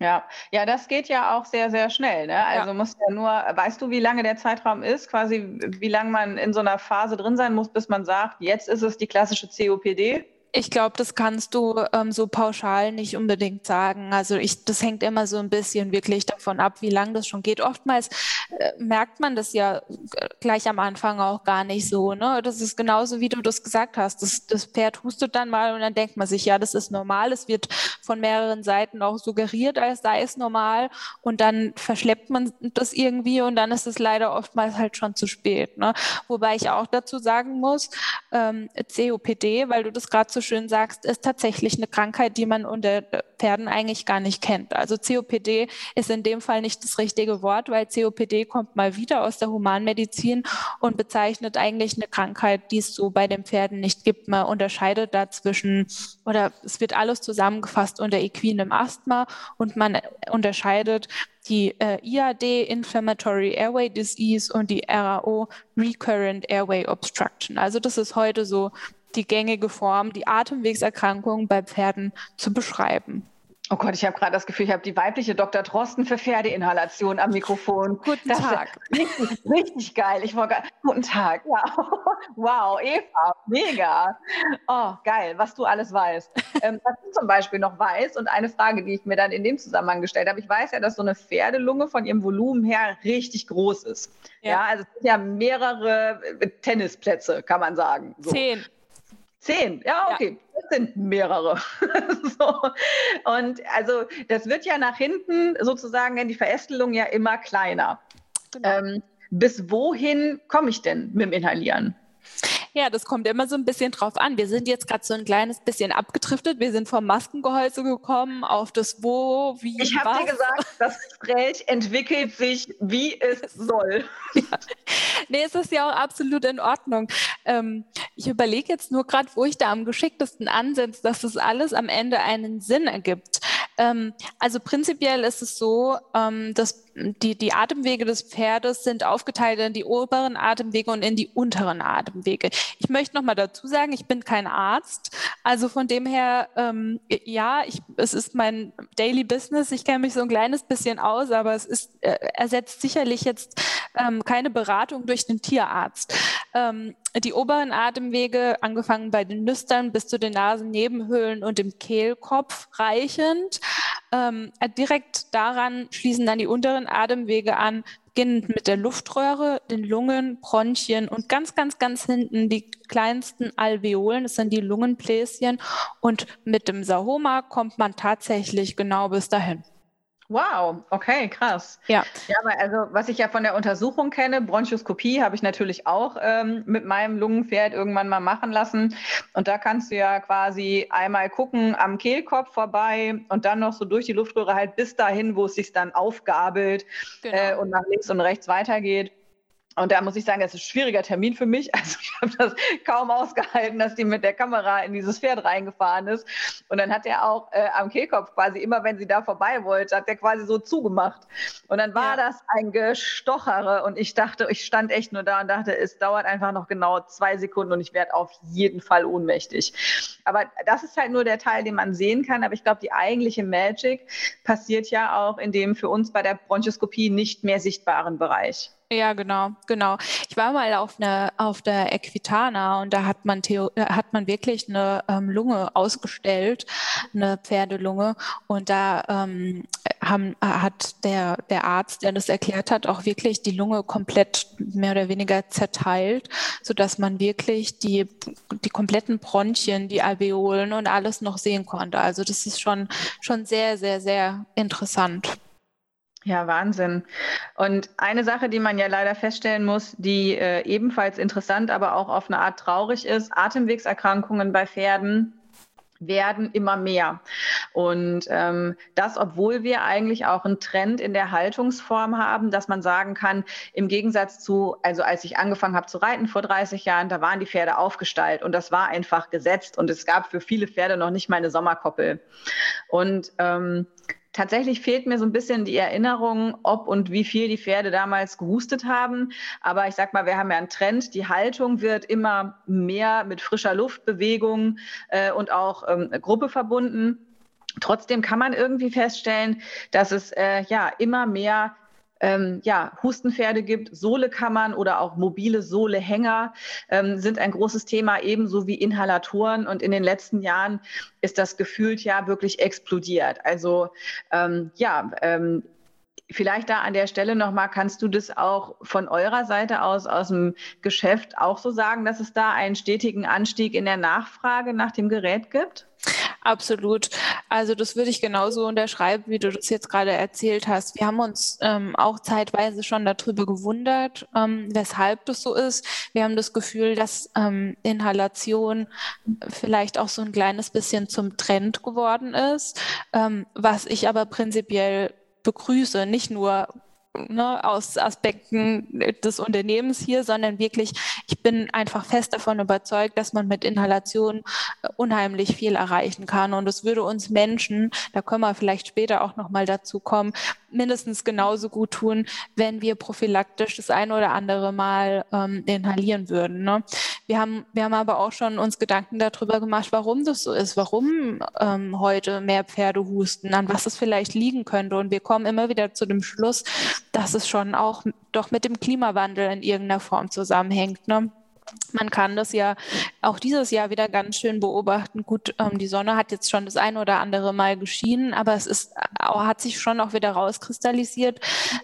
Ja, ja, das geht ja auch sehr, sehr schnell. Ne? Also ja. muss ja nur, weißt du, wie lange der Zeitraum ist, quasi wie lange man in so einer Phase drin sein muss, bis man sagt, jetzt ist es die klassische COPD? Ich glaube, das kannst du ähm, so pauschal nicht unbedingt sagen. Also ich, das hängt immer so ein bisschen wirklich davon ab, wie lang das schon geht. Oftmals äh, merkt man das ja äh, gleich am Anfang auch gar nicht so. Ne? Das ist genauso, wie du das gesagt hast. Das, das Pferd hustet dann mal und dann denkt man sich, ja, das ist normal. Es wird von mehreren Seiten auch suggeriert, als sei es normal. Und dann verschleppt man das irgendwie und dann ist es leider oftmals halt schon zu spät. Ne? Wobei ich auch dazu sagen muss, ähm, COPD, weil du das gerade so schön sagst, ist tatsächlich eine Krankheit, die man unter Pferden eigentlich gar nicht kennt. Also COPD ist in dem Fall nicht das richtige Wort, weil COPD kommt mal wieder aus der Humanmedizin und bezeichnet eigentlich eine Krankheit, die es so bei den Pferden nicht gibt. Man unterscheidet dazwischen oder es wird alles zusammengefasst unter equinem Asthma und man unterscheidet die äh, IAD, Inflammatory Airway Disease und die RAO, Recurrent Airway Obstruction. Also das ist heute so die gängige Form, die Atemwegserkrankung bei Pferden zu beschreiben. Oh Gott, ich habe gerade das Gefühl, ich habe die weibliche Dr. Drosten für Pferdeinhalation am Mikrofon. Guten das Tag. Richtig, richtig geil. Ich war Guten Tag. Ja. Wow, Eva, mega. Oh, geil, was du alles weißt. ähm, was du zum Beispiel noch weißt und eine Frage, die ich mir dann in dem Zusammenhang gestellt habe. Ich weiß ja, dass so eine Pferdelunge von ihrem Volumen her richtig groß ist. Ja, ja also es sind ja mehrere Tennisplätze, kann man sagen. So. Zehn. Zehn, ja, okay. Ja. Das sind mehrere. so. Und also das wird ja nach hinten sozusagen in die Verästelung ja immer kleiner. Genau. Ähm, bis wohin komme ich denn mit dem Inhalieren? Ja, das kommt immer so ein bisschen drauf an. Wir sind jetzt gerade so ein kleines bisschen abgetriftet. Wir sind vom Maskengehäuse gekommen auf das Wo, wie, Ich habe dir gesagt, das Gespräch entwickelt sich, wie es soll. Ja. Nee, es ist ja auch absolut in Ordnung. Ähm, ich überlege jetzt nur gerade, wo ich da am geschicktesten ansetze, dass das alles am Ende einen Sinn ergibt. Ähm, also prinzipiell ist es so, ähm, dass die, die Atemwege des Pferdes sind aufgeteilt in die oberen Atemwege und in die unteren Atemwege. Ich möchte noch mal dazu sagen, ich bin kein Arzt. Also von dem her, ähm, ja, ich, es ist mein Daily Business. Ich kenne mich so ein kleines bisschen aus, aber es ist, äh, ersetzt sicherlich jetzt ähm, keine Beratung durch den Tierarzt. Ähm, die oberen Atemwege, angefangen bei den Nüstern bis zu den Nasennebenhöhlen und dem Kehlkopf reichend. Ähm, direkt daran schließen dann die unteren Atemwege an, beginnend mit der Luftröhre, den Lungen, Bronchien und ganz, ganz, ganz hinten die kleinsten Alveolen, das sind die Lungenbläschen. Und mit dem Sahoma kommt man tatsächlich genau bis dahin. Wow, okay, krass. Ja. Ja, aber also was ich ja von der Untersuchung kenne, Bronchoskopie habe ich natürlich auch ähm, mit meinem Lungenpferd irgendwann mal machen lassen. Und da kannst du ja quasi einmal gucken am Kehlkopf vorbei und dann noch so durch die Luftröhre halt bis dahin, wo es sich dann aufgabelt genau. äh, und nach links und rechts weitergeht. Und da muss ich sagen, das ist ein schwieriger Termin für mich. Also ich habe das kaum ausgehalten, dass die mit der Kamera in dieses Pferd reingefahren ist. Und dann hat er auch äh, am Kehlkopf quasi immer, wenn sie da vorbei wollte, hat er quasi so zugemacht. Und dann war ja. das ein Gestochere. Und ich dachte, ich stand echt nur da und dachte, es dauert einfach noch genau zwei Sekunden und ich werde auf jeden Fall ohnmächtig. Aber das ist halt nur der Teil, den man sehen kann. Aber ich glaube, die eigentliche Magic passiert ja auch in dem für uns bei der Bronchoskopie nicht mehr sichtbaren Bereich. Ja, genau, genau. Ich war mal auf, eine, auf der Equitana und da hat man, Theo, hat man wirklich eine ähm, Lunge ausgestellt, eine Pferdelunge. Und da ähm, haben, hat der, der Arzt, der das erklärt hat, auch wirklich die Lunge komplett mehr oder weniger zerteilt, sodass man wirklich die, die kompletten Bronchien, die Alveolen und alles noch sehen konnte. Also das ist schon, schon sehr, sehr, sehr interessant. Ja, Wahnsinn. Und eine Sache, die man ja leider feststellen muss, die äh, ebenfalls interessant, aber auch auf eine Art traurig ist, Atemwegserkrankungen bei Pferden werden immer mehr. Und ähm, das, obwohl wir eigentlich auch einen Trend in der Haltungsform haben, dass man sagen kann, im Gegensatz zu, also als ich angefangen habe zu reiten vor 30 Jahren, da waren die Pferde aufgestallt und das war einfach gesetzt und es gab für viele Pferde noch nicht mal eine Sommerkoppel. Und ähm, Tatsächlich fehlt mir so ein bisschen die Erinnerung, ob und wie viel die Pferde damals gehustet haben. Aber ich sag mal, wir haben ja einen Trend. Die Haltung wird immer mehr mit frischer Luftbewegung äh, und auch ähm, Gruppe verbunden. Trotzdem kann man irgendwie feststellen, dass es äh, ja immer mehr ähm, ja, Hustenpferde gibt, Sohlekammern oder auch mobile Sohlehänger ähm, sind ein großes Thema, ebenso wie Inhalatoren. Und in den letzten Jahren ist das gefühlt ja wirklich explodiert. Also ähm, ja, ähm, Vielleicht da an der Stelle nochmal, kannst du das auch von eurer Seite aus, aus dem Geschäft auch so sagen, dass es da einen stetigen Anstieg in der Nachfrage nach dem Gerät gibt? Absolut. Also das würde ich genauso unterschreiben, wie du das jetzt gerade erzählt hast. Wir haben uns ähm, auch zeitweise schon darüber gewundert, ähm, weshalb das so ist. Wir haben das Gefühl, dass ähm, Inhalation vielleicht auch so ein kleines bisschen zum Trend geworden ist, ähm, was ich aber prinzipiell begrüße, nicht nur ne, aus Aspekten des Unternehmens hier, sondern wirklich, ich bin einfach fest davon überzeugt, dass man mit Inhalation äh, unheimlich viel erreichen kann. Und es würde uns Menschen, da können wir vielleicht später auch nochmal dazu kommen, mindestens genauso gut tun, wenn wir prophylaktisch das eine oder andere Mal ähm, inhalieren würden. Ne? Wir, haben, wir haben aber auch schon uns Gedanken darüber gemacht, warum das so ist, warum ähm, heute mehr Pferde husten, an was es vielleicht liegen könnte. Und wir kommen immer wieder zu dem Schluss, dass es schon auch doch mit dem Klimawandel in irgendeiner Form zusammenhängt. Ne? Man kann das ja auch dieses Jahr wieder ganz schön beobachten. Gut, ähm, die Sonne hat jetzt schon das ein oder andere Mal geschienen, aber es ist, hat sich schon auch wieder rauskristallisiert,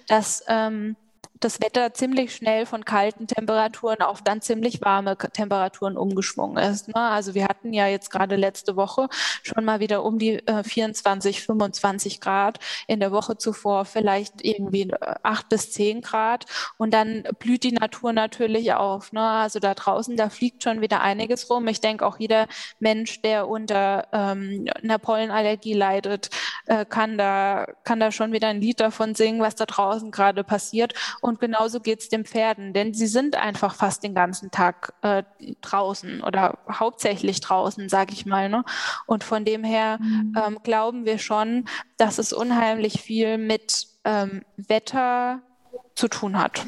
dass ähm, das Wetter ziemlich schnell von kalten Temperaturen auf dann ziemlich warme Temperaturen umgeschwungen ist. Ne? Also wir hatten ja jetzt gerade letzte Woche schon mal wieder um die äh, 24, 25 Grad. In der Woche zuvor vielleicht irgendwie äh, 8 bis 10 Grad. Und dann blüht die Natur natürlich auf. Ne? Also da draußen, da fliegt schon wieder einiges rum. Ich denke auch jeder Mensch, der unter ähm, einer Pollenallergie leidet, äh, kann, da, kann da schon wieder ein Lied davon singen, was da draußen gerade passiert. Und und genauso geht es den Pferden, denn sie sind einfach fast den ganzen Tag äh, draußen oder hauptsächlich draußen, sage ich mal. Ne? Und von dem her mhm. ähm, glauben wir schon, dass es unheimlich viel mit ähm, Wetter zu tun hat.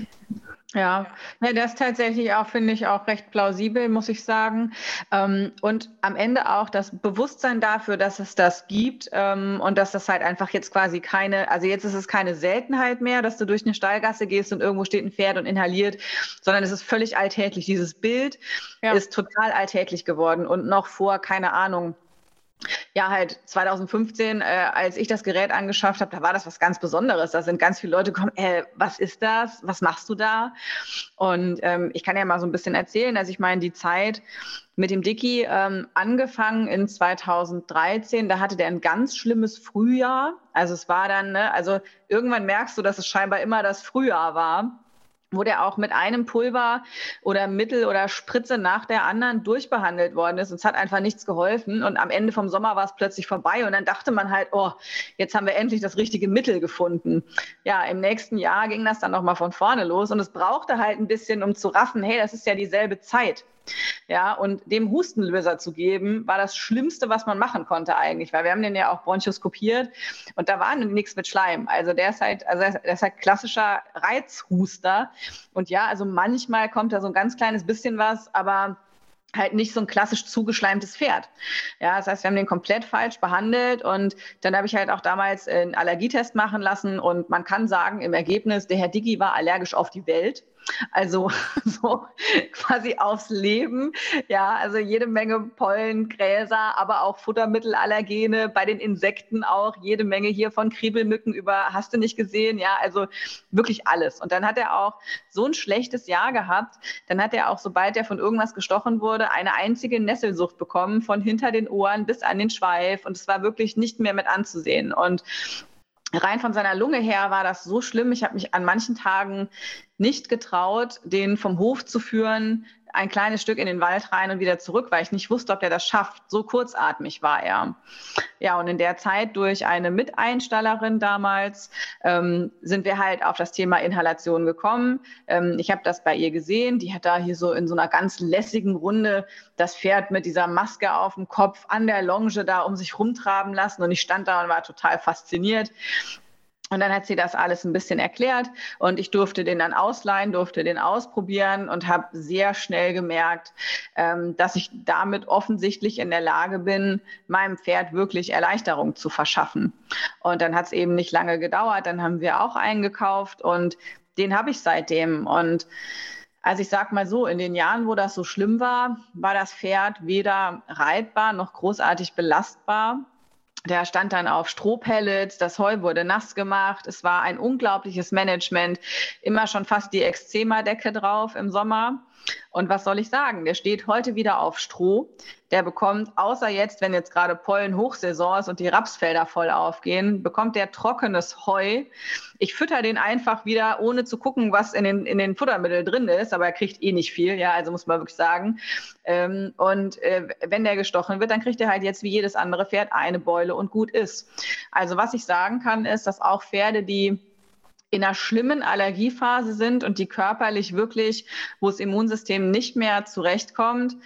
Ja, ja, das tatsächlich auch, finde ich, auch recht plausibel, muss ich sagen. Ähm, und am Ende auch das Bewusstsein dafür, dass es das gibt ähm, und dass das halt einfach jetzt quasi keine, also jetzt ist es keine Seltenheit mehr, dass du durch eine Stallgasse gehst und irgendwo steht ein Pferd und inhaliert, sondern es ist völlig alltäglich. Dieses Bild ja. ist total alltäglich geworden und noch vor, keine Ahnung, ja, halt 2015, äh, als ich das Gerät angeschafft habe, da war das was ganz Besonderes. Da sind ganz viele Leute gekommen, äh, was ist das? Was machst du da? Und ähm, ich kann ja mal so ein bisschen erzählen. Also ich meine, die Zeit mit dem Dicky ähm, angefangen in 2013, da hatte der ein ganz schlimmes Frühjahr. Also es war dann, ne, also irgendwann merkst du, dass es scheinbar immer das Frühjahr war wo der auch mit einem Pulver oder Mittel oder Spritze nach der anderen durchbehandelt worden ist. Und es hat einfach nichts geholfen. Und am Ende vom Sommer war es plötzlich vorbei. Und dann dachte man halt, oh, jetzt haben wir endlich das richtige Mittel gefunden. Ja, im nächsten Jahr ging das dann nochmal von vorne los. Und es brauchte halt ein bisschen, um zu raffen, hey, das ist ja dieselbe Zeit. Ja, und dem Hustenlöser zu geben, war das Schlimmste, was man machen konnte eigentlich, weil wir haben den ja auch bronchoskopiert und da war nichts mit Schleim. Also der ist halt, also der ist halt klassischer Reizhuster. Und ja, also manchmal kommt da so ein ganz kleines bisschen was, aber halt nicht so ein klassisch zugeschleimtes Pferd. Ja, das heißt, wir haben den komplett falsch behandelt und dann habe ich halt auch damals einen Allergietest machen lassen und man kann sagen, im Ergebnis, der Herr Diggi war allergisch auf die Welt. Also so quasi aufs Leben. Ja, also jede Menge Pollen, Gräser, aber auch Futtermittelallergene, bei den Insekten auch jede Menge hier von Kriebelmücken über, hast du nicht gesehen? Ja, also wirklich alles. Und dann hat er auch so ein schlechtes Jahr gehabt. Dann hat er auch, sobald er von irgendwas gestochen wurde, eine einzige Nesselsucht bekommen, von hinter den Ohren bis an den Schweif. Und es war wirklich nicht mehr mit anzusehen. Und rein von seiner Lunge her war das so schlimm. Ich habe mich an manchen Tagen nicht getraut, den vom Hof zu führen, ein kleines Stück in den Wald rein und wieder zurück, weil ich nicht wusste, ob der das schafft. So kurzatmig war er. Ja, und in der Zeit durch eine Miteinstallerin damals ähm, sind wir halt auf das Thema Inhalation gekommen. Ähm, ich habe das bei ihr gesehen. Die hat da hier so in so einer ganz lässigen Runde das Pferd mit dieser Maske auf dem Kopf an der Longe da um sich rumtraben lassen. Und ich stand da und war total fasziniert. Und dann hat sie das alles ein bisschen erklärt und ich durfte den dann ausleihen, durfte den ausprobieren und habe sehr schnell gemerkt, ähm, dass ich damit offensichtlich in der Lage bin, meinem Pferd wirklich Erleichterung zu verschaffen. Und dann hat es eben nicht lange gedauert, dann haben wir auch eingekauft und den habe ich seitdem. Und also ich sag mal so, in den Jahren, wo das so schlimm war, war das Pferd weder reitbar noch großartig belastbar der stand dann auf Strohpellets, das Heu wurde nass gemacht, es war ein unglaubliches Management, immer schon fast die Exzema-Decke drauf im Sommer. Und was soll ich sagen? Der steht heute wieder auf Stroh. Der bekommt, außer jetzt, wenn jetzt gerade Pollenhochsaison ist und die Rapsfelder voll aufgehen, bekommt der trockenes Heu. Ich fütter den einfach wieder, ohne zu gucken, was in den, in den Futtermitteln drin ist, aber er kriegt eh nicht viel, ja, also muss man wirklich sagen. Ähm, und äh, wenn der gestochen wird, dann kriegt er halt jetzt wie jedes andere Pferd eine Beule und gut ist. Also was ich sagen kann, ist, dass auch Pferde, die in einer schlimmen Allergiephase sind und die körperlich wirklich, wo das Immunsystem nicht mehr zurechtkommt,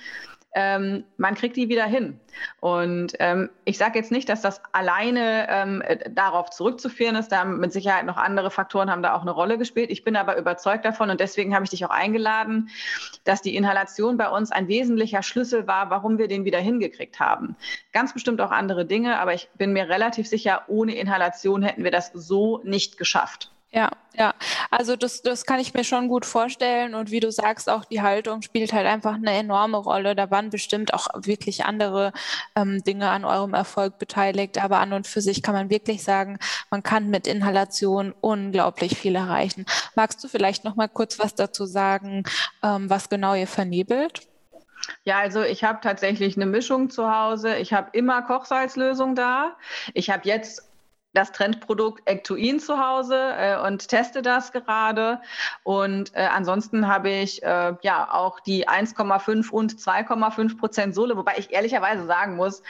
ähm, man kriegt die wieder hin. Und ähm, ich sage jetzt nicht, dass das alleine ähm, darauf zurückzuführen ist. Da haben mit Sicherheit noch andere Faktoren haben da auch eine Rolle gespielt. Ich bin aber überzeugt davon und deswegen habe ich dich auch eingeladen, dass die Inhalation bei uns ein wesentlicher Schlüssel war, warum wir den wieder hingekriegt haben. Ganz bestimmt auch andere Dinge, aber ich bin mir relativ sicher, ohne Inhalation hätten wir das so nicht geschafft. Ja, ja. Also das, das kann ich mir schon gut vorstellen. Und wie du sagst, auch die Haltung spielt halt einfach eine enorme Rolle. Da waren bestimmt auch wirklich andere ähm, Dinge an eurem Erfolg beteiligt. Aber an und für sich kann man wirklich sagen, man kann mit Inhalation unglaublich viel erreichen. Magst du vielleicht noch mal kurz was dazu sagen, ähm, was genau ihr vernebelt? Ja, also ich habe tatsächlich eine Mischung zu Hause. Ich habe immer Kochsalzlösung da. Ich habe jetzt das Trendprodukt Ectoin zu Hause äh, und teste das gerade. Und äh, ansonsten habe ich äh, ja auch die 1,5 und 2,5 Prozent Sohle, wobei ich ehrlicherweise sagen muss,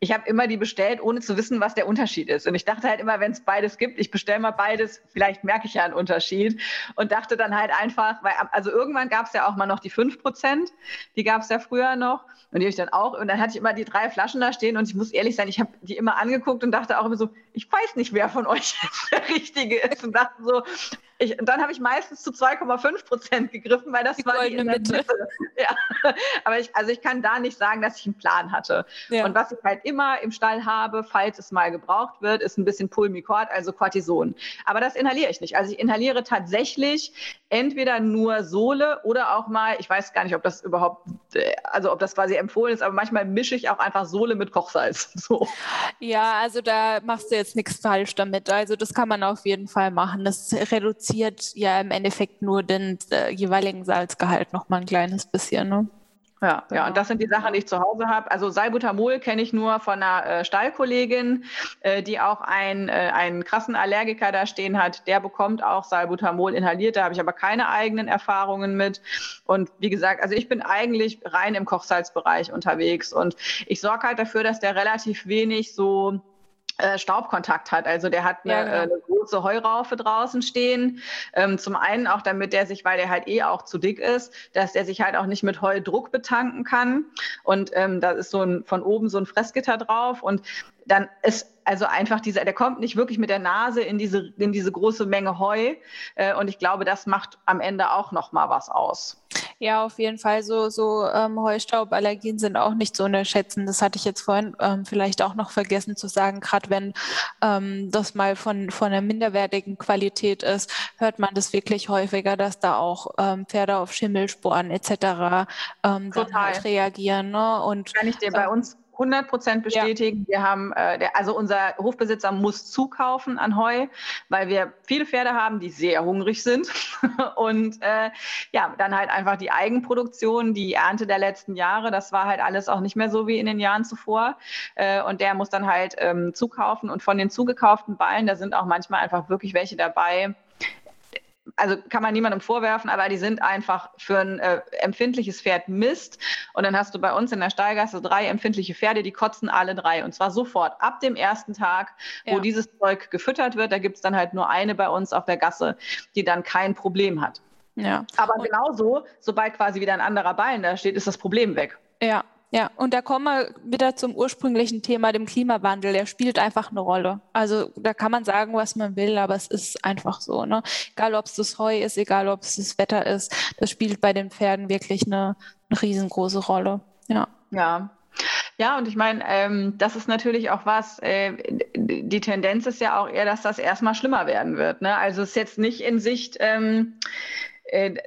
ich habe immer die bestellt, ohne zu wissen, was der Unterschied ist. Und ich dachte halt immer, wenn es beides gibt, ich bestelle mal beides, vielleicht merke ich ja einen Unterschied. Und dachte dann halt einfach, weil, also irgendwann gab es ja auch mal noch die 5 Prozent, die gab es ja früher noch. Und die habe ich dann auch. Und dann hatte ich immer die drei Flaschen da stehen. Und ich muss ehrlich sein, ich habe die immer angeguckt und dachte auch immer so, ich weiß nicht, wer von euch jetzt der Richtige ist. Und dachte so, ich, dann habe ich meistens zu 2,5 Prozent gegriffen, weil das die war die in Mitte. Mitte. Ja. Aber ich, also ich kann da nicht sagen, dass ich einen Plan hatte. Ja. Und was ich halt immer im Stall habe, falls es mal gebraucht wird, ist ein bisschen Pulmicort, also Cortison. Aber das inhaliere ich nicht. Also ich inhaliere tatsächlich entweder nur Sohle oder auch mal, ich weiß gar nicht, ob das überhaupt also ob das quasi empfohlen ist, aber manchmal mische ich auch einfach Sohle mit Kochsalz. So. Ja, also da machst du jetzt nichts falsch damit. Also das kann man auf jeden Fall machen. Das reduziert ja im Endeffekt nur den äh, jeweiligen Salzgehalt noch mal ein kleines bisschen. Ne? Ja, genau. ja, und das sind die Sachen, die ich zu Hause habe. Also Salbutamol kenne ich nur von einer äh, Stallkollegin, äh, die auch ein, äh, einen krassen Allergiker da stehen hat. Der bekommt auch Salbutamol inhaliert. Da habe ich aber keine eigenen Erfahrungen mit. Und wie gesagt, also ich bin eigentlich rein im Kochsalzbereich unterwegs und ich sorge halt dafür, dass der relativ wenig so äh, Staubkontakt hat. Also der hat eine, ja, genau. Äh, eine große Heuraufe draußen stehen. Ähm, zum einen auch, damit der sich, weil der halt eh auch zu dick ist, dass der sich halt auch nicht mit Heudruck betanken kann. Und ähm, da ist so ein, von oben so ein Fressgitter drauf. Und dann ist also einfach dieser, der kommt nicht wirklich mit der Nase in diese, in diese große Menge Heu. Äh, und ich glaube, das macht am Ende auch noch mal was aus. Ja, auf jeden Fall. So, so ähm, Heustauballergien sind auch nicht zu unterschätzen. Das hatte ich jetzt vorhin ähm, vielleicht auch noch vergessen zu sagen. Gerade wenn ähm, das mal von, von einer minderwertigen Qualität ist, hört man das wirklich häufiger, dass da auch ähm, Pferde auf Schimmelsporen etc. Ähm, dann halt reagieren. Ne? Und, Kann ich dir bei uns 100 Prozent bestätigen. Ja. Wir haben, äh, der, also unser Hofbesitzer muss zukaufen an Heu, weil wir viele Pferde haben, die sehr hungrig sind und äh, ja, dann halt einfach die Eigenproduktion, die Ernte der letzten Jahre, das war halt alles auch nicht mehr so wie in den Jahren zuvor äh, und der muss dann halt ähm, zukaufen und von den zugekauften Ballen, da sind auch manchmal einfach wirklich welche dabei, also kann man niemandem vorwerfen, aber die sind einfach für ein äh, empfindliches Pferd Mist. Und dann hast du bei uns in der Stallgasse drei empfindliche Pferde, die kotzen alle drei. Und zwar sofort, ab dem ersten Tag, wo ja. dieses Zeug gefüttert wird. Da gibt es dann halt nur eine bei uns auf der Gasse, die dann kein Problem hat. Ja. Aber und genauso, sobald quasi wieder ein anderer Ballen da steht, ist das Problem weg. Ja, ja, und da kommen wir wieder zum ursprünglichen Thema, dem Klimawandel. Der spielt einfach eine Rolle. Also da kann man sagen, was man will, aber es ist einfach so. Ne? Egal, ob es das Heu ist, egal, ob es das Wetter ist, das spielt bei den Pferden wirklich eine, eine riesengroße Rolle. Ja. Ja, ja, und ich meine, ähm, das ist natürlich auch was, äh, die Tendenz ist ja auch eher, dass das erstmal schlimmer werden wird. Ne? Also es ist jetzt nicht in Sicht, ähm, äh,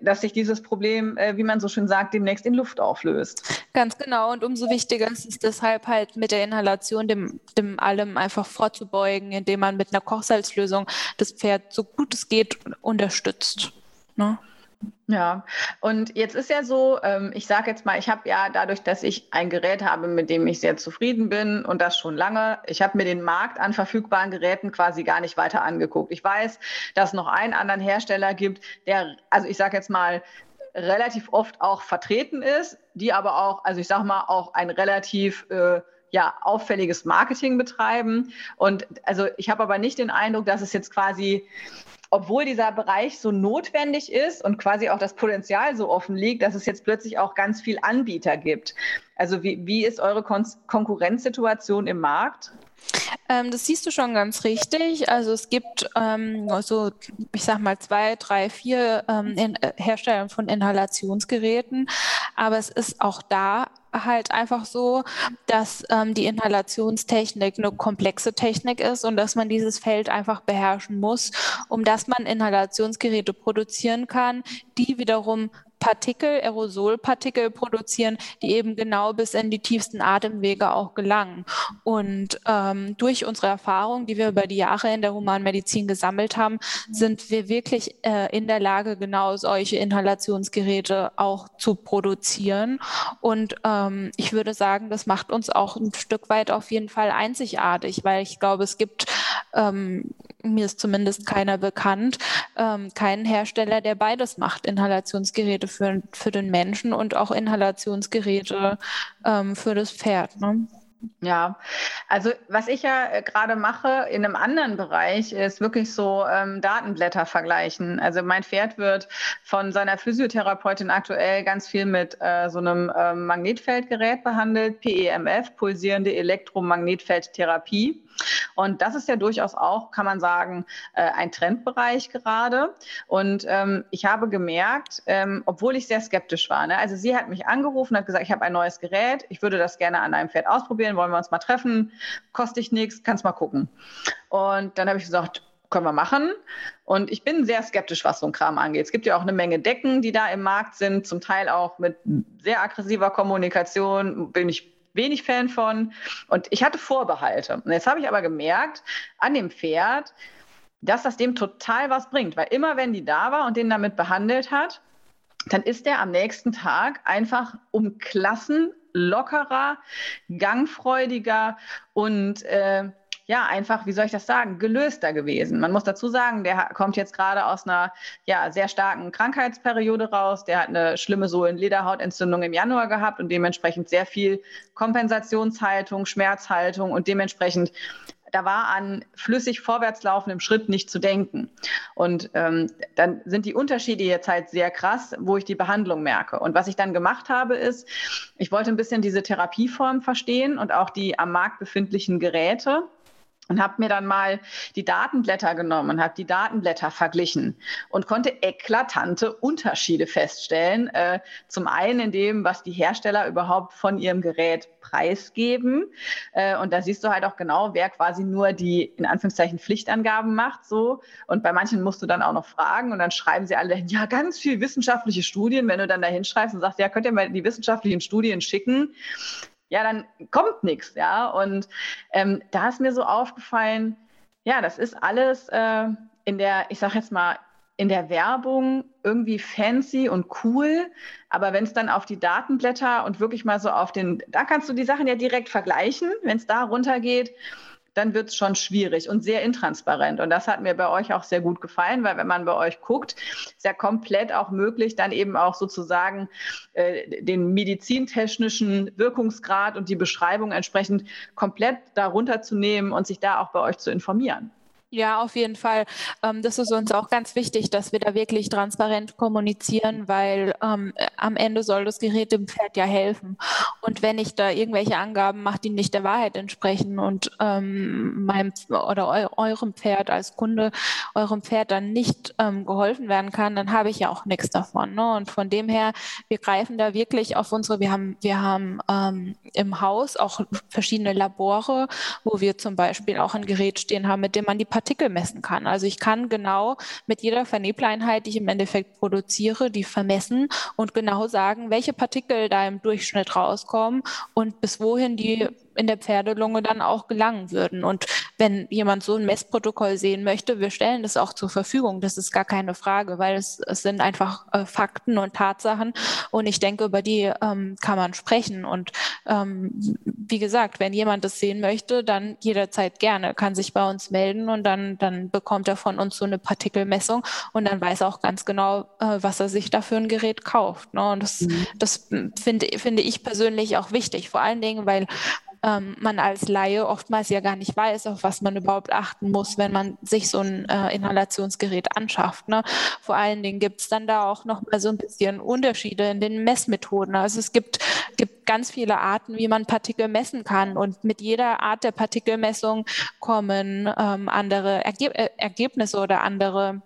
dass sich dieses Problem, äh, wie man so schön sagt, demnächst in Luft auflöst. Ganz genau. Und umso wichtiger ist es deshalb halt mit der Inhalation dem, dem allem einfach vorzubeugen, indem man mit einer Kochsalzlösung das Pferd so gut es geht unterstützt. Ne? Ja, und jetzt ist ja so, ähm, ich sage jetzt mal, ich habe ja dadurch, dass ich ein Gerät habe, mit dem ich sehr zufrieden bin und das schon lange, ich habe mir den Markt an verfügbaren Geräten quasi gar nicht weiter angeguckt. Ich weiß, dass es noch einen anderen Hersteller gibt, der, also ich sage jetzt mal, relativ oft auch vertreten ist, die aber auch, also ich sage mal, auch ein relativ äh, ja, auffälliges Marketing betreiben. Und also ich habe aber nicht den Eindruck, dass es jetzt quasi obwohl dieser Bereich so notwendig ist und quasi auch das Potenzial so offen liegt, dass es jetzt plötzlich auch ganz viel Anbieter gibt. Also wie, wie ist eure Kon Konkurrenzsituation im Markt? Ähm, das siehst du schon ganz richtig. Also es gibt ähm, so, ich sag mal, zwei, drei, vier ähm, äh, Hersteller von Inhalationsgeräten. Aber es ist auch da halt einfach so, dass ähm, die Inhalationstechnik eine komplexe Technik ist und dass man dieses Feld einfach beherrschen muss, um dass man Inhalationsgeräte produzieren kann, die wiederum Partikel, Aerosolpartikel produzieren, die eben genau bis in die tiefsten Atemwege auch gelangen. Und ähm, durch unsere Erfahrung, die wir über die Jahre in der Humanmedizin gesammelt haben, sind wir wirklich äh, in der Lage, genau solche Inhalationsgeräte auch zu produzieren. Und ähm, ich würde sagen, das macht uns auch ein Stück weit auf jeden Fall einzigartig, weil ich glaube, es gibt ähm, mir ist zumindest keiner bekannt, ähm, keinen Hersteller, der beides macht, Inhalationsgeräte für, für den Menschen und auch Inhalationsgeräte ähm, für das Pferd. Ne? Ja, also was ich ja äh, gerade mache in einem anderen Bereich ist wirklich so ähm, Datenblätter vergleichen. Also mein Pferd wird von seiner Physiotherapeutin aktuell ganz viel mit äh, so einem äh, Magnetfeldgerät behandelt, PEMF, pulsierende Elektromagnetfeldtherapie. Und das ist ja durchaus auch, kann man sagen, äh, ein Trendbereich gerade. Und ähm, ich habe gemerkt, ähm, obwohl ich sehr skeptisch war, ne? also sie hat mich angerufen, hat gesagt, ich habe ein neues Gerät, ich würde das gerne an einem Pferd ausprobieren, wollen wir uns mal treffen, kostet ich nichts, kannst mal gucken. Und dann habe ich gesagt, können wir machen. Und ich bin sehr skeptisch, was so ein Kram angeht. Es gibt ja auch eine Menge Decken, die da im Markt sind, zum Teil auch mit sehr aggressiver Kommunikation. Bin ich wenig Fan von. Und ich hatte Vorbehalte. Und jetzt habe ich aber gemerkt, an dem Pferd, dass das dem total was bringt. Weil immer, wenn die da war und den damit behandelt hat, dann ist der am nächsten Tag einfach um Klassen lockerer, gangfreudiger und äh, ja, einfach, wie soll ich das sagen, gelöster gewesen. Man muss dazu sagen, der kommt jetzt gerade aus einer ja, sehr starken Krankheitsperiode raus. Der hat eine schlimme Sohlen-Lederhautentzündung im Januar gehabt und dementsprechend sehr viel Kompensationshaltung, Schmerzhaltung und dementsprechend da war an flüssig vorwärts laufendem Schritt nicht zu denken. Und ähm, dann sind die Unterschiede jetzt halt sehr krass, wo ich die Behandlung merke. Und was ich dann gemacht habe, ist, ich wollte ein bisschen diese Therapieform verstehen und auch die am Markt befindlichen Geräte und habe mir dann mal die Datenblätter genommen und habe die Datenblätter verglichen und konnte eklatante Unterschiede feststellen. Äh, zum einen in dem, was die Hersteller überhaupt von ihrem Gerät preisgeben. Äh, und da siehst du halt auch genau, wer quasi nur die in Anführungszeichen Pflichtangaben macht. So. Und bei manchen musst du dann auch noch fragen und dann schreiben sie alle, ja, ganz viel wissenschaftliche Studien. Wenn du dann da hinschreibst und sagst, ja, könnt ihr mal die wissenschaftlichen Studien schicken, ja, dann kommt nichts, ja. Und ähm, da ist mir so aufgefallen, ja, das ist alles äh, in der, ich sag jetzt mal, in der Werbung irgendwie fancy und cool, aber wenn es dann auf die Datenblätter und wirklich mal so auf den, da kannst du die Sachen ja direkt vergleichen, wenn es da runtergeht, dann wird es schon schwierig und sehr intransparent. Und das hat mir bei euch auch sehr gut gefallen, weil wenn man bei euch guckt, ist ja komplett auch möglich, dann eben auch sozusagen äh, den medizintechnischen Wirkungsgrad und die Beschreibung entsprechend komplett darunter zu nehmen und sich da auch bei euch zu informieren. Ja, auf jeden Fall. Ähm, das ist uns auch ganz wichtig, dass wir da wirklich transparent kommunizieren, weil ähm, am Ende soll das Gerät dem Pferd ja helfen. Und wenn ich da irgendwelche Angaben mache, die nicht der Wahrheit entsprechen und ähm, meinem oder eu eurem Pferd als Kunde, eurem Pferd dann nicht ähm, geholfen werden kann, dann habe ich ja auch nichts davon. Ne? Und von dem her, wir greifen da wirklich auf unsere, wir haben, wir haben ähm, im Haus auch verschiedene Labore, wo wir zum Beispiel auch ein Gerät stehen haben, mit dem man die Partikel messen kann. Also ich kann genau mit jeder Vernebeleinheit, die ich im Endeffekt produziere, die vermessen und genau sagen, welche Partikel da im Durchschnitt rauskommen und bis wohin die in der Pferdelunge dann auch gelangen würden. Und wenn jemand so ein Messprotokoll sehen möchte, wir stellen das auch zur Verfügung. Das ist gar keine Frage, weil es, es sind einfach äh, Fakten und Tatsachen. Und ich denke, über die ähm, kann man sprechen. Und ähm, wie gesagt, wenn jemand das sehen möchte, dann jederzeit gerne, kann sich bei uns melden und dann, dann bekommt er von uns so eine Partikelmessung und dann weiß er auch ganz genau, äh, was er sich da für ein Gerät kauft. Ne? Und das, mhm. das finde, finde ich persönlich auch wichtig, vor allen Dingen, weil ähm, man als Laie oftmals ja gar nicht weiß, auf was man überhaupt achten muss, wenn man sich so ein äh, Inhalationsgerät anschafft. Ne? Vor allen Dingen gibt es dann da auch noch mal so ein bisschen Unterschiede in den Messmethoden. Also es gibt, gibt ganz viele Arten, wie man Partikel messen kann und mit jeder Art der Partikelmessung kommen ähm, andere Ergeb äh, Ergebnisse oder andere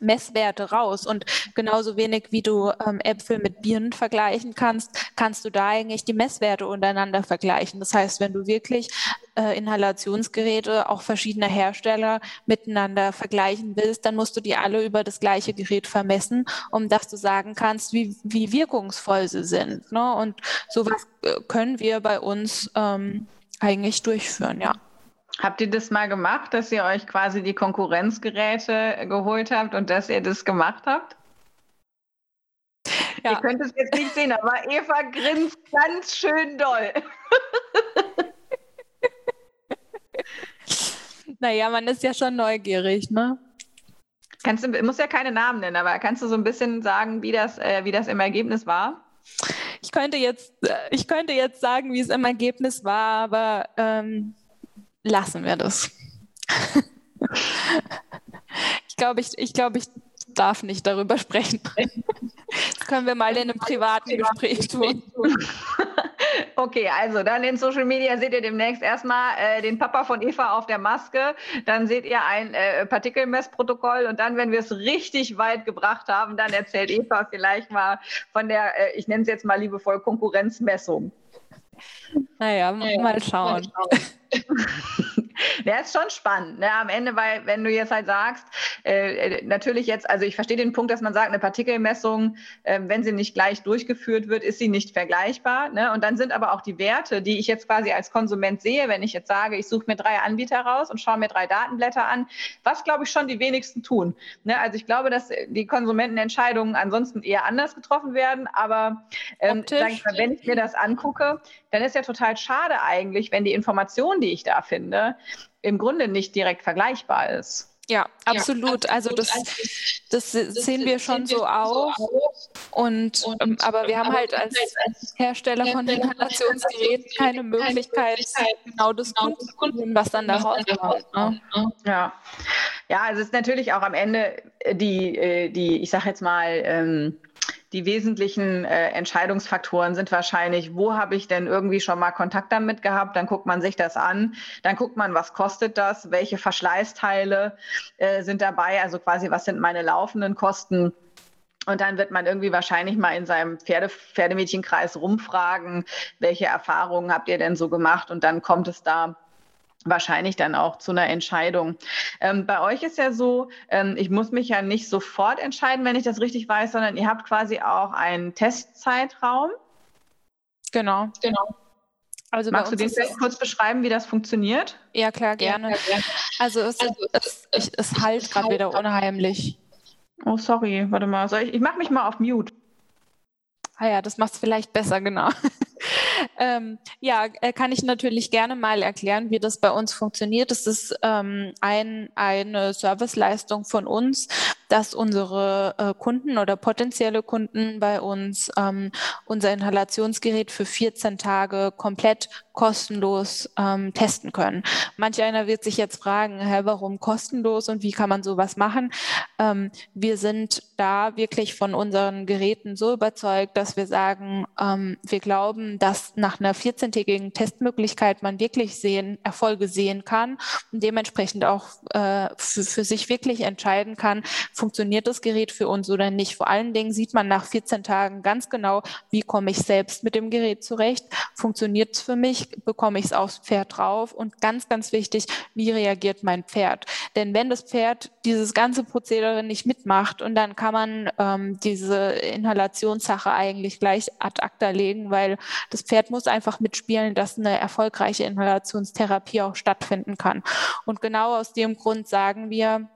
Messwerte raus. Und genauso wenig wie du ähm, Äpfel mit Birnen vergleichen kannst, kannst du da eigentlich die Messwerte untereinander vergleichen. Das heißt, wenn du wirklich äh, Inhalationsgeräte, auch verschiedener Hersteller miteinander vergleichen willst, dann musst du die alle über das gleiche Gerät vermessen, um dass du sagen kannst, wie, wie wirkungsvoll sie sind. Ne? Und sowas äh, können wir bei uns ähm, eigentlich durchführen, ja. Habt ihr das mal gemacht, dass ihr euch quasi die Konkurrenzgeräte geholt habt und dass ihr das gemacht habt? Ja. Ihr könnt es jetzt nicht sehen, aber Eva grinst ganz schön doll. naja, man ist ja schon neugierig, ne? Kannst du, muss ja keine Namen nennen, aber kannst du so ein bisschen sagen, wie das, äh, wie das im Ergebnis war? Ich könnte jetzt, äh, ich könnte jetzt sagen, wie es im Ergebnis war, aber ähm, lassen wir das. ich glaube, ich, ich, glaub, ich darf nicht darüber sprechen. Das können wir mal in einem privaten Gespräch tun. Okay, also dann in Social Media seht ihr demnächst erstmal äh, den Papa von Eva auf der Maske, dann seht ihr ein äh, Partikelmessprotokoll und dann, wenn wir es richtig weit gebracht haben, dann erzählt Eva vielleicht mal von der, äh, ich nenne es jetzt mal liebevoll Konkurrenzmessung. Naja, naja mal schauen. Mal schauen. Ja, ist schon spannend. Ne? Am Ende, weil wenn du jetzt halt sagst, äh, äh, natürlich jetzt, also ich verstehe den Punkt, dass man sagt, eine Partikelmessung, äh, wenn sie nicht gleich durchgeführt wird, ist sie nicht vergleichbar. Ne? Und dann sind aber auch die Werte, die ich jetzt quasi als Konsument sehe, wenn ich jetzt sage, ich suche mir drei Anbieter raus und schaue mir drei Datenblätter an, was glaube ich schon die wenigsten tun. Ne? Also ich glaube, dass die Konsumentenentscheidungen ansonsten eher anders getroffen werden, aber ähm, ich mal, wenn ich mir das angucke, dann ist ja total schade eigentlich, wenn die Information, die ich da finde, im Grunde nicht direkt vergleichbar ist. Ja, absolut. Also das, das sehen wir schon so auch. Und, ähm, aber wir haben halt als Hersteller von Inhalationsgeräten keine Möglichkeit, genau das Kunden, was dann daraus kommt. Ne? Ja. ja, also es ist natürlich auch am Ende die, äh, die ich sage jetzt mal, ähm, die wesentlichen äh, Entscheidungsfaktoren sind wahrscheinlich, wo habe ich denn irgendwie schon mal Kontakt damit gehabt? Dann guckt man sich das an. Dann guckt man, was kostet das? Welche Verschleißteile äh, sind dabei? Also quasi, was sind meine laufenden Kosten? Und dann wird man irgendwie wahrscheinlich mal in seinem Pferde, Pferdemädchenkreis rumfragen, welche Erfahrungen habt ihr denn so gemacht? Und dann kommt es da wahrscheinlich dann auch zu einer Entscheidung. Ähm, bei euch ist ja so, ähm, ich muss mich ja nicht sofort entscheiden, wenn ich das richtig weiß, sondern ihr habt quasi auch einen Testzeitraum. Genau. Genau. Also Magst du den vielleicht kurz beschreiben, wie das funktioniert? Ja, klar, gerne. Ja, gerne. Also es, also es, es, es halt gerade wieder unheimlich. Oh, sorry, warte mal. ich ich mache mich mal auf Mute. Ah ja, das macht es vielleicht besser, genau. ähm, ja, äh, kann ich natürlich gerne mal erklären, wie das bei uns funktioniert. Es ist ähm, ein, eine Serviceleistung von uns, dass unsere äh, Kunden oder potenzielle Kunden bei uns ähm, unser Inhalationsgerät für 14 Tage komplett kostenlos ähm, testen können. Manch einer wird sich jetzt fragen, hä, warum kostenlos und wie kann man sowas machen? Ähm, wir sind da wirklich von unseren Geräten so überzeugt, dass wir sagen, ähm, wir glauben, dass nach einer 14-tägigen Testmöglichkeit man wirklich sehen, Erfolge sehen kann und dementsprechend auch äh, für, für sich wirklich entscheiden kann, funktioniert das Gerät für uns oder nicht. Vor allen Dingen sieht man nach 14 Tagen ganz genau, wie komme ich selbst mit dem Gerät zurecht, funktioniert es für mich, bekomme ich es aufs Pferd drauf und ganz, ganz wichtig, wie reagiert mein Pferd. Denn wenn das Pferd dieses ganze Prozedere nicht mitmacht und dann kann man ähm, diese Inhalationssache eigentlich gleich ad acta legen, weil das Pferd muss einfach mitspielen, dass eine erfolgreiche Inhalationstherapie auch stattfinden kann. Und genau aus dem Grund sagen wir,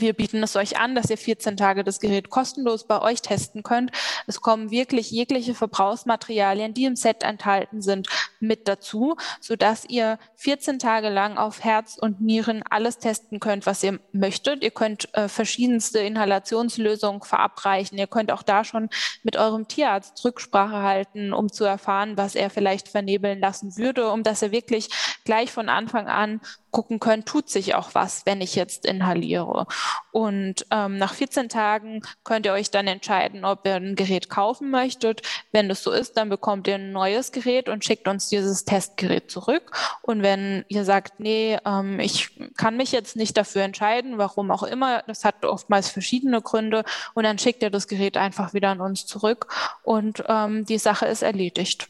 wir bieten es euch an, dass ihr 14 Tage das Gerät kostenlos bei euch testen könnt. Es kommen wirklich jegliche Verbrauchsmaterialien, die im Set enthalten sind, mit dazu, sodass ihr 14 Tage lang auf Herz und Nieren alles testen könnt, was ihr möchtet. Ihr könnt äh, verschiedenste Inhalationslösungen verabreichen. Ihr könnt auch da schon mit eurem Tierarzt Rücksprache halten, um zu erfahren, was er vielleicht vernebeln lassen würde, um dass er wirklich gleich von Anfang an gucken könnt, tut sich auch was, wenn ich jetzt inhaliere. Und ähm, nach 14 Tagen könnt ihr euch dann entscheiden, ob ihr ein Gerät kaufen möchtet. Wenn das so ist, dann bekommt ihr ein neues Gerät und schickt uns dieses Testgerät zurück. Und wenn ihr sagt, nee, ähm, ich kann mich jetzt nicht dafür entscheiden, warum auch immer, das hat oftmals verschiedene Gründe, und dann schickt ihr das Gerät einfach wieder an uns zurück und ähm, die Sache ist erledigt.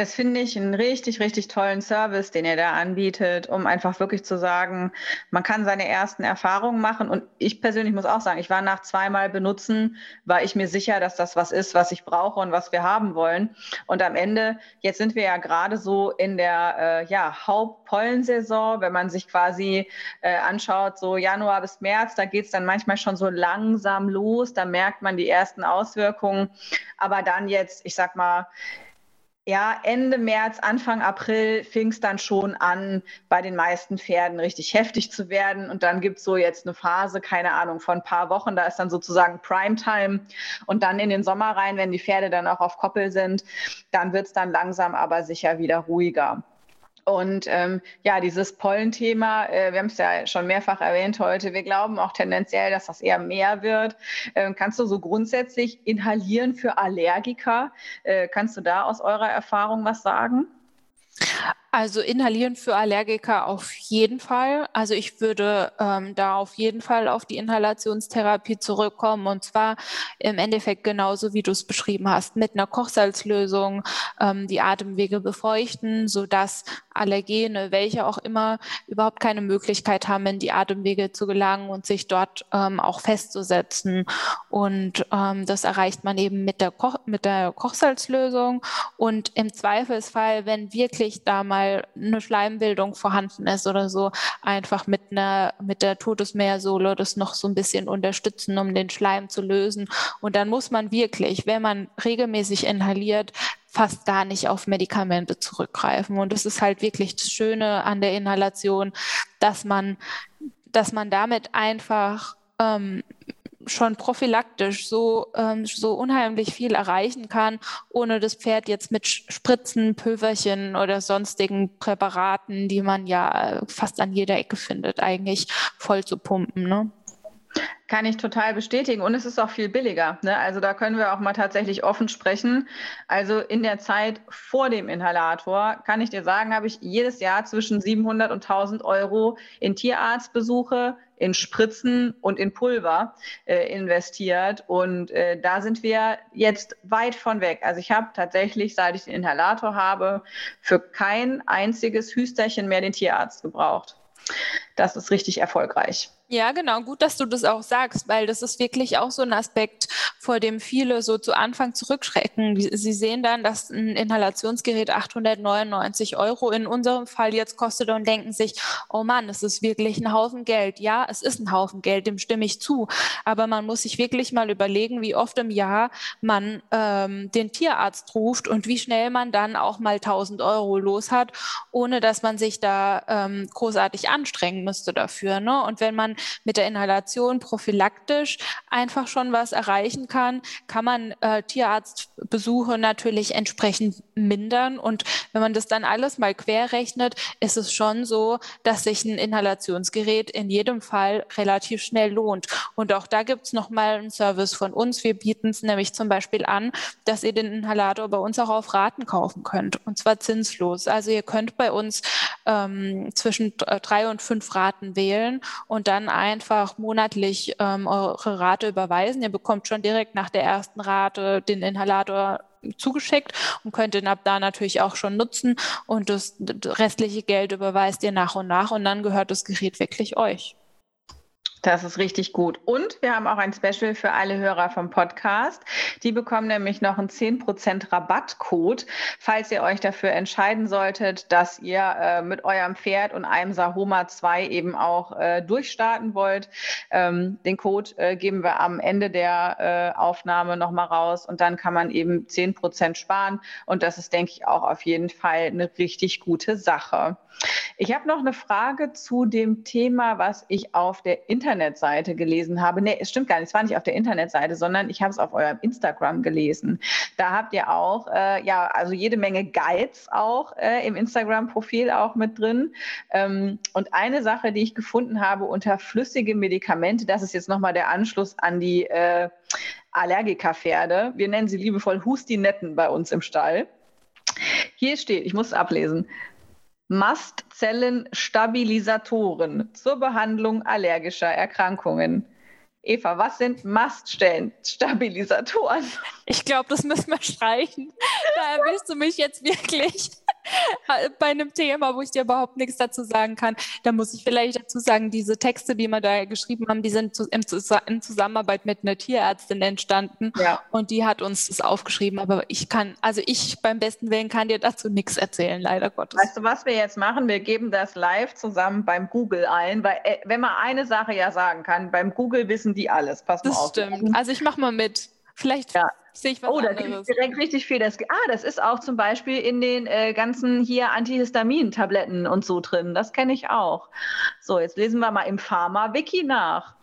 Das finde ich einen richtig, richtig tollen Service, den ihr da anbietet, um einfach wirklich zu sagen, man kann seine ersten Erfahrungen machen. Und ich persönlich muss auch sagen, ich war nach zweimal benutzen, war ich mir sicher, dass das was ist, was ich brauche und was wir haben wollen. Und am Ende, jetzt sind wir ja gerade so in der äh, ja, Hauptpollensaison, wenn man sich quasi äh, anschaut, so Januar bis März, da geht es dann manchmal schon so langsam los, da merkt man die ersten Auswirkungen. Aber dann jetzt, ich sag mal, ja, Ende März, Anfang April fing es dann schon an, bei den meisten Pferden richtig heftig zu werden. Und dann gibt es so jetzt eine Phase, keine Ahnung, von ein paar Wochen, da ist dann sozusagen Primetime. Und dann in den Sommer rein, wenn die Pferde dann auch auf Koppel sind, dann wird es dann langsam aber sicher wieder ruhiger. Und ähm, ja, dieses Pollenthema, äh, wir haben es ja schon mehrfach erwähnt heute, wir glauben auch tendenziell, dass das eher mehr wird. Ähm, kannst du so grundsätzlich inhalieren für Allergiker? Äh, kannst du da aus eurer Erfahrung was sagen? Also inhalieren für Allergiker auf jeden Fall. Also ich würde ähm, da auf jeden Fall auf die Inhalationstherapie zurückkommen und zwar im Endeffekt genauso, wie du es beschrieben hast, mit einer Kochsalzlösung ähm, die Atemwege befeuchten, sodass Allergene, welche auch immer, überhaupt keine Möglichkeit haben, in die Atemwege zu gelangen und sich dort ähm, auch festzusetzen. Und ähm, das erreicht man eben mit der, Koch mit der Kochsalzlösung. Und im Zweifelsfall, wenn wirklich da mal eine Schleimbildung vorhanden ist oder so, einfach mit einer mit der Todesmeersohle das noch so ein bisschen unterstützen, um den Schleim zu lösen. Und dann muss man wirklich, wenn man regelmäßig inhaliert, fast gar nicht auf Medikamente zurückgreifen. Und das ist halt wirklich das Schöne an der Inhalation, dass man, dass man damit einfach ähm, schon prophylaktisch so, ähm, so unheimlich viel erreichen kann, ohne das Pferd jetzt mit Spritzen, Pülverchen oder sonstigen Präparaten, die man ja äh, fast an jeder Ecke findet, eigentlich voll zu pumpen. Ne? Kann ich total bestätigen. Und es ist auch viel billiger. Ne? Also da können wir auch mal tatsächlich offen sprechen. Also in der Zeit vor dem Inhalator, kann ich dir sagen, habe ich jedes Jahr zwischen 700 und 1000 Euro in Tierarztbesuche, in Spritzen und in Pulver äh, investiert. Und äh, da sind wir jetzt weit von weg. Also ich habe tatsächlich, seit ich den Inhalator habe, für kein einziges Hüsterchen mehr den Tierarzt gebraucht. Das ist richtig erfolgreich. Ja, genau. Gut, dass du das auch sagst, weil das ist wirklich auch so ein Aspekt, vor dem viele so zu Anfang zurückschrecken. Sie sehen dann, dass ein Inhalationsgerät 899 Euro in unserem Fall jetzt kostet und denken sich, oh Mann, es ist wirklich ein Haufen Geld. Ja, es ist ein Haufen Geld, dem stimme ich zu. Aber man muss sich wirklich mal überlegen, wie oft im Jahr man ähm, den Tierarzt ruft und wie schnell man dann auch mal 1000 Euro los hat, ohne dass man sich da ähm, großartig anstrengen müsste dafür. Ne? Und wenn man mit der Inhalation prophylaktisch einfach schon was erreichen kann, kann man äh, Tierarztbesuche natürlich entsprechend mindern. Und wenn man das dann alles mal querrechnet, ist es schon so, dass sich ein Inhalationsgerät in jedem Fall relativ schnell lohnt. Und auch da gibt es nochmal einen Service von uns. Wir bieten es nämlich zum Beispiel an, dass ihr den Inhalator bei uns auch auf Raten kaufen könnt. Und zwar zinslos. Also ihr könnt bei uns ähm, zwischen drei und fünf Raten wählen und dann einfach monatlich ähm, eure Rate überweisen. Ihr bekommt schon direkt nach der ersten Rate den Inhalator zugeschickt und könnt ihn ab da natürlich auch schon nutzen und das restliche Geld überweist ihr nach und nach und dann gehört das Gerät wirklich euch. Das ist richtig gut. Und wir haben auch ein Special für alle Hörer vom Podcast. Die bekommen nämlich noch einen 10% Rabattcode, falls ihr euch dafür entscheiden solltet, dass ihr äh, mit eurem Pferd und einem Sahoma 2 eben auch äh, durchstarten wollt. Ähm, den Code äh, geben wir am Ende der äh, Aufnahme nochmal raus und dann kann man eben 10% sparen. Und das ist, denke ich, auch auf jeden Fall eine richtig gute Sache. Ich habe noch eine Frage zu dem Thema, was ich auf der Internetseite gelesen habe. Nee, es stimmt gar nicht, es war nicht auf der Internetseite, sondern ich habe es auf eurem Instagram gelesen. Da habt ihr auch, äh, ja, also jede Menge Guides auch äh, im Instagram-Profil auch mit drin. Ähm, und eine Sache, die ich gefunden habe unter flüssige Medikamente, das ist jetzt nochmal der Anschluss an die äh, Allergikerpferde. Wir nennen sie liebevoll Hustinetten bei uns im Stall. Hier steht, ich muss es ablesen, Mastzellenstabilisatoren zur Behandlung allergischer Erkrankungen. Eva, was sind Maststellenstabilisatoren? Ich glaube, das müssen wir streichen. Da erwischst du mich jetzt wirklich. bei einem Thema, wo ich dir überhaupt nichts dazu sagen kann. Da muss ich vielleicht dazu sagen, diese Texte, die wir da geschrieben haben, die sind in Zusammenarbeit mit einer Tierärztin entstanden ja. und die hat uns das aufgeschrieben. Aber ich kann, also ich beim besten Willen kann dir dazu nichts erzählen, leider Gottes. Weißt du, was wir jetzt machen? Wir geben das live zusammen beim Google ein, weil äh, wenn man eine Sache ja sagen kann, beim Google wissen die alles. Pass mal das auf. Das stimmt. Also ich mache mal mit. Vielleicht ja. sehe ich was Oh, anderes. da gibt es direkt richtig viel. Das, ah, das ist auch zum Beispiel in den äh, ganzen hier Antihistamin-Tabletten und so drin. Das kenne ich auch. So, jetzt lesen wir mal im Pharma-Wiki nach.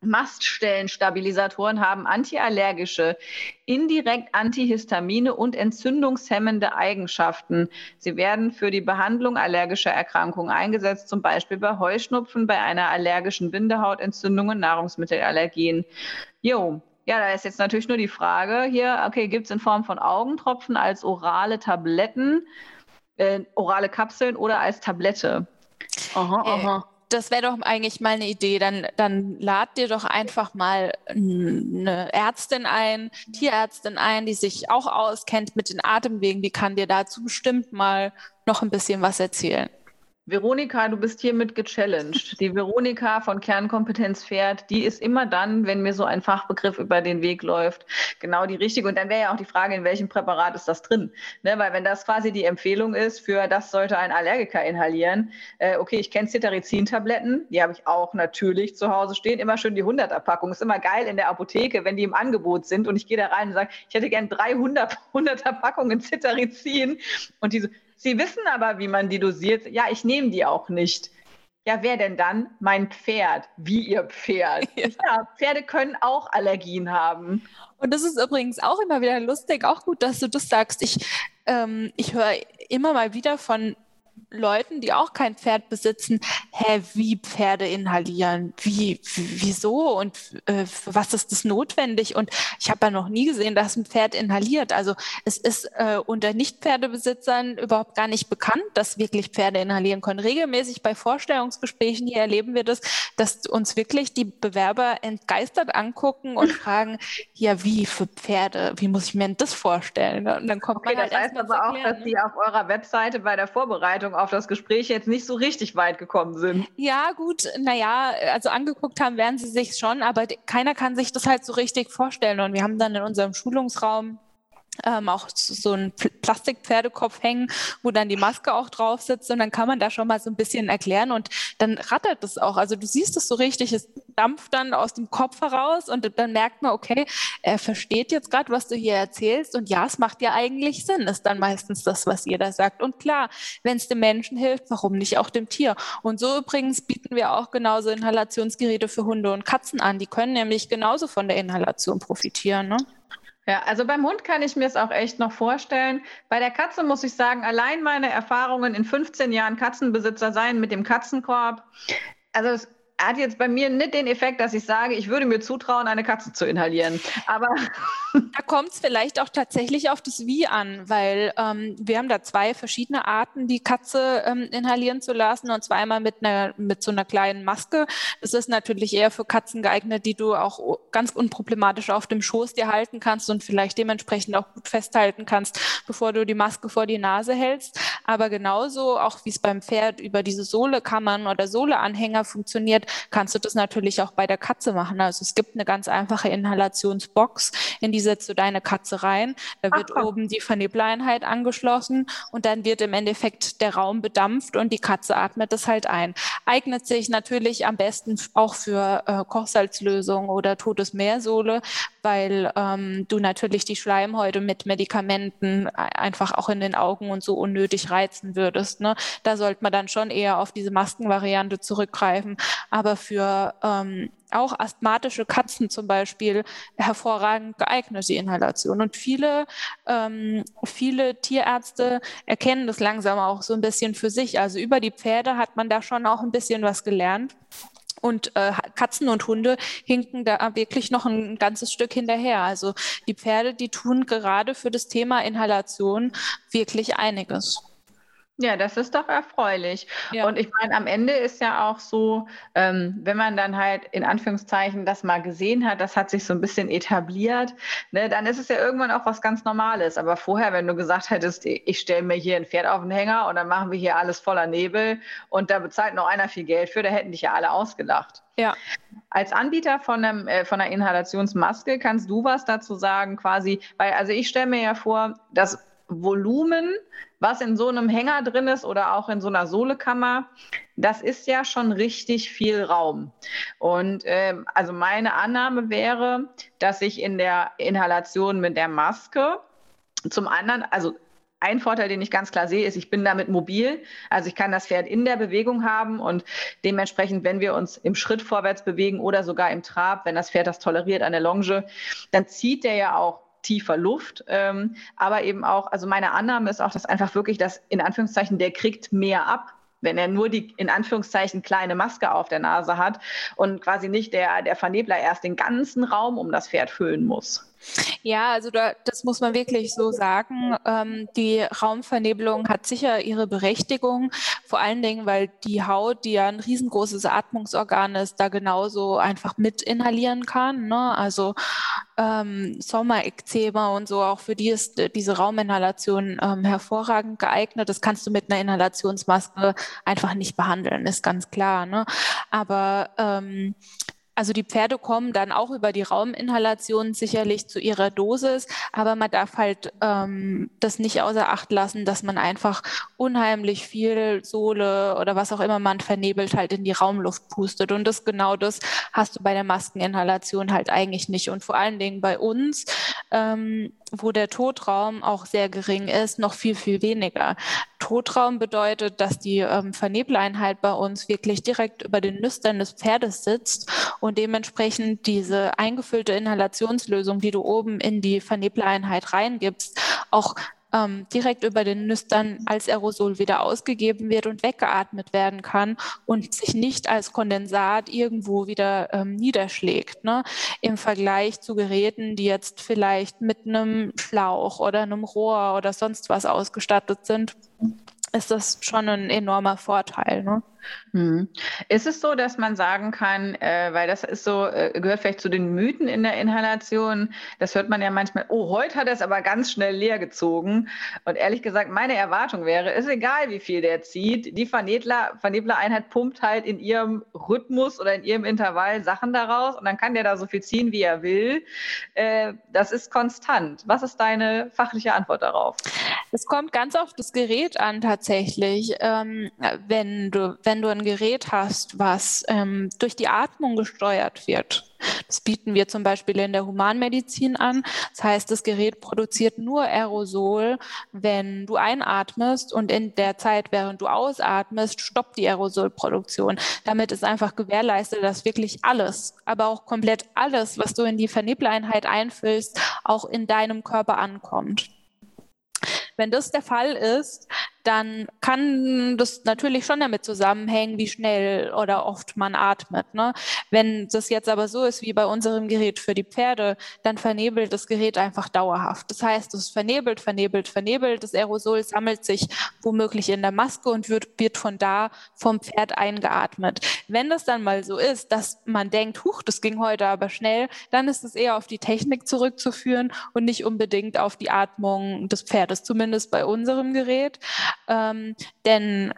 Maststellenstabilisatoren haben antiallergische, indirekt Antihistamine und entzündungshemmende Eigenschaften. Sie werden für die Behandlung allergischer Erkrankungen eingesetzt, zum Beispiel bei Heuschnupfen, bei einer allergischen Bindehautentzündung und Nahrungsmittelallergien. Jo, ja, da ist jetzt natürlich nur die Frage hier, okay, gibt es in Form von Augentropfen als orale Tabletten? äh, orale Kapseln oder als Tablette. Aha, aha das wäre doch eigentlich mal eine Idee. Dann, dann lad dir doch einfach mal eine Ärztin ein, Tierärztin ein, die sich auch auskennt mit den Atemwegen. Die kann dir dazu bestimmt mal noch ein bisschen was erzählen. Veronika, du bist hiermit gechallenged. Die Veronika von Kernkompetenz Pferd, die ist immer dann, wenn mir so ein Fachbegriff über den Weg läuft, genau die richtige. Und dann wäre ja auch die Frage, in welchem Präparat ist das drin? Ne, weil wenn das quasi die Empfehlung ist, für das sollte ein Allergiker inhalieren. Äh, okay, ich kenne Cetirizin-Tabletten, die habe ich auch natürlich zu Hause stehen. Immer schön die 100er-Packung. Ist immer geil in der Apotheke, wenn die im Angebot sind und ich gehe da rein und sage, ich hätte gern 300 100er-Packungen Cetirizin. Und diese, Sie wissen aber, wie man die dosiert. Ja, ich nehme die auch nicht. Ja, wer denn dann? Mein Pferd. Wie ihr Pferd. Ja. ja, Pferde können auch Allergien haben. Und das ist übrigens auch immer wieder lustig, auch gut, dass du das sagst. Ich, ähm, ich höre immer mal wieder von Leuten, die auch kein Pferd besitzen, hä, wie Pferde inhalieren? Wie, wieso und äh, was ist das notwendig? Und ich habe ja noch nie gesehen, dass ein Pferd inhaliert. Also es ist äh, unter Nicht-Pferdebesitzern überhaupt gar nicht bekannt, dass wirklich Pferde inhalieren können. Regelmäßig bei Vorstellungsgesprächen hier erleben wir das, dass uns wirklich die Bewerber entgeistert angucken und fragen, ja, wie für Pferde? Wie muss ich mir denn das vorstellen? Und dann kommt okay, man halt das heißt aber auch, dass Sie auf eurer Webseite bei der Vorbereitung auf das Gespräch jetzt nicht so richtig weit gekommen sind. Ja, gut, naja, also angeguckt haben werden sie sich schon, aber keiner kann sich das halt so richtig vorstellen. Und wir haben dann in unserem Schulungsraum ähm, auch so einen Plastikpferdekopf hängen, wo dann die Maske auch drauf sitzt und dann kann man da schon mal so ein bisschen erklären und dann rattert es auch. Also du siehst es so richtig, es dampft dann aus dem Kopf heraus und dann merkt man, okay, er versteht jetzt gerade, was du hier erzählst und ja, es macht ja eigentlich Sinn, ist dann meistens das, was ihr da sagt. Und klar, wenn es dem Menschen hilft, warum nicht auch dem Tier? Und so übrigens bieten wir auch genauso Inhalationsgeräte für Hunde und Katzen an. Die können nämlich genauso von der Inhalation profitieren. Ne? Ja, also beim Hund kann ich mir es auch echt noch vorstellen. Bei der Katze muss ich sagen, allein meine Erfahrungen in 15 Jahren Katzenbesitzer sein mit dem Katzenkorb. Also es hat jetzt bei mir nicht den Effekt, dass ich sage, ich würde mir zutrauen, eine Katze zu inhalieren. Aber da kommt es vielleicht auch tatsächlich auf das Wie an, weil ähm, wir haben da zwei verschiedene Arten, die Katze ähm, inhalieren zu lassen. Und zwar einmal mit, einer, mit so einer kleinen Maske. Das ist natürlich eher für Katzen geeignet, die du auch ganz unproblematisch auf dem Schoß dir halten kannst und vielleicht dementsprechend auch gut festhalten kannst, bevor du die Maske vor die Nase hältst. Aber genauso, auch wie es beim Pferd über diese Sohlekammern oder Sohleanhänger funktioniert, kannst du das natürlich auch bei der Katze machen. Also es gibt eine ganz einfache Inhalationsbox, in die setzt du deine Katze rein. Da wird Ach, oben die Vernebeleinheit angeschlossen und dann wird im Endeffekt der Raum bedampft und die Katze atmet das halt ein. Eignet sich natürlich am besten auch für äh, Kochsalzlösung oder totes Meersohle, weil ähm, du natürlich die Schleimhäute mit Medikamenten einfach auch in den Augen und so unnötig reizen würdest. Ne? Da sollte man dann schon eher auf diese Maskenvariante zurückgreifen aber für ähm, auch asthmatische Katzen zum Beispiel hervorragend geeignet, die Inhalation. Und viele, ähm, viele Tierärzte erkennen das langsam auch so ein bisschen für sich. Also über die Pferde hat man da schon auch ein bisschen was gelernt. Und äh, Katzen und Hunde hinken da wirklich noch ein ganzes Stück hinterher. Also die Pferde, die tun gerade für das Thema Inhalation wirklich einiges. Ja, das ist doch erfreulich. Ja. Und ich meine, am Ende ist ja auch so, ähm, wenn man dann halt in Anführungszeichen das mal gesehen hat, das hat sich so ein bisschen etabliert, ne, dann ist es ja irgendwann auch was ganz Normales. Aber vorher, wenn du gesagt hättest, ich stelle mir hier ein Pferd auf den Hänger und dann machen wir hier alles voller Nebel und da bezahlt noch einer viel Geld für, da hätten dich ja alle ausgelacht. Ja. Als Anbieter von, einem, äh, von einer Inhalationsmaske kannst du was dazu sagen, quasi, weil also ich stelle mir ja vor, dass Volumen, was in so einem Hänger drin ist oder auch in so einer Sohlekammer, das ist ja schon richtig viel Raum. Und äh, also meine Annahme wäre, dass ich in der Inhalation mit der Maske zum anderen, also ein Vorteil, den ich ganz klar sehe, ist, ich bin damit mobil. Also ich kann das Pferd in der Bewegung haben und dementsprechend, wenn wir uns im Schritt vorwärts bewegen oder sogar im Trab, wenn das Pferd das toleriert an der Longe, dann zieht der ja auch tiefer Luft. Ähm, aber eben auch, also meine Annahme ist auch, dass einfach wirklich das, in Anführungszeichen, der kriegt mehr ab wenn er nur die in Anführungszeichen kleine Maske auf der Nase hat und quasi nicht der, der Vernebler erst den ganzen Raum um das Pferd füllen muss. Ja, also da, das muss man wirklich so sagen. Ähm, die Raumvernebelung hat sicher ihre Berechtigung, vor allen Dingen, weil die Haut, die ja ein riesengroßes Atmungsorgan ist, da genauso einfach mit inhalieren kann. Ne? Also ähm, Sommerekzema und so, auch für die ist äh, diese Rauminhalation ähm, hervorragend geeignet. Das kannst du mit einer Inhalationsmaske einfach nicht behandeln, ist ganz klar. Ne? Aber ähm, also die Pferde kommen dann auch über die Rauminhalation sicherlich zu ihrer Dosis, aber man darf halt ähm, das nicht außer Acht lassen, dass man einfach unheimlich viel Sohle oder was auch immer man vernebelt halt in die Raumluft pustet. Und das genau das hast du bei der Maskeninhalation halt eigentlich nicht. Und vor allen Dingen bei uns ähm, wo der Totraum auch sehr gering ist, noch viel, viel weniger. Totraum bedeutet, dass die ähm, Vernebeleinheit bei uns wirklich direkt über den Nüstern des Pferdes sitzt dementsprechend diese eingefüllte Inhalationslösung, die du oben in die Vernebeleinheit reingibst, auch ähm, direkt über den Nüstern als Aerosol wieder ausgegeben wird und weggeatmet werden kann und sich nicht als Kondensat irgendwo wieder ähm, niederschlägt. Ne? Im Vergleich zu Geräten, die jetzt vielleicht mit einem Schlauch oder einem Rohr oder sonst was ausgestattet sind, ist das schon ein enormer Vorteil. Ne? Hm. Ist es so, dass man sagen kann, äh, weil das ist so, äh, gehört vielleicht zu den Mythen in der Inhalation, das hört man ja manchmal, oh, heute hat er es aber ganz schnell leer gezogen. Und ehrlich gesagt, meine Erwartung wäre, ist egal, wie viel der zieht, die Vernebler, Verneblereinheit pumpt halt in ihrem Rhythmus oder in ihrem Intervall Sachen daraus und dann kann der da so viel ziehen, wie er will. Äh, das ist konstant. Was ist deine fachliche Antwort darauf? Es kommt ganz auf das Gerät an tatsächlich. Ähm, wenn du, wenn wenn du ein Gerät hast, was ähm, durch die Atmung gesteuert wird. Das bieten wir zum Beispiel in der Humanmedizin an. Das heißt, das Gerät produziert nur Aerosol, wenn du einatmest und in der Zeit, während du ausatmest, stoppt die Aerosolproduktion. Damit ist einfach gewährleistet, dass wirklich alles, aber auch komplett alles, was du in die Vernebeleinheit einfüllst, auch in deinem Körper ankommt. Wenn das der Fall ist, dann kann das natürlich schon damit zusammenhängen, wie schnell oder oft man atmet. Ne? Wenn das jetzt aber so ist wie bei unserem Gerät für die Pferde, dann vernebelt das Gerät einfach dauerhaft. Das heißt, es vernebelt, vernebelt, vernebelt. Das Aerosol sammelt sich womöglich in der Maske und wird, wird von da vom Pferd eingeatmet. Wenn das dann mal so ist, dass man denkt, huch, das ging heute aber schnell, dann ist es eher auf die Technik zurückzuführen und nicht unbedingt auf die Atmung des Pferdes, zumindest bei unserem Gerät. Ähm, denn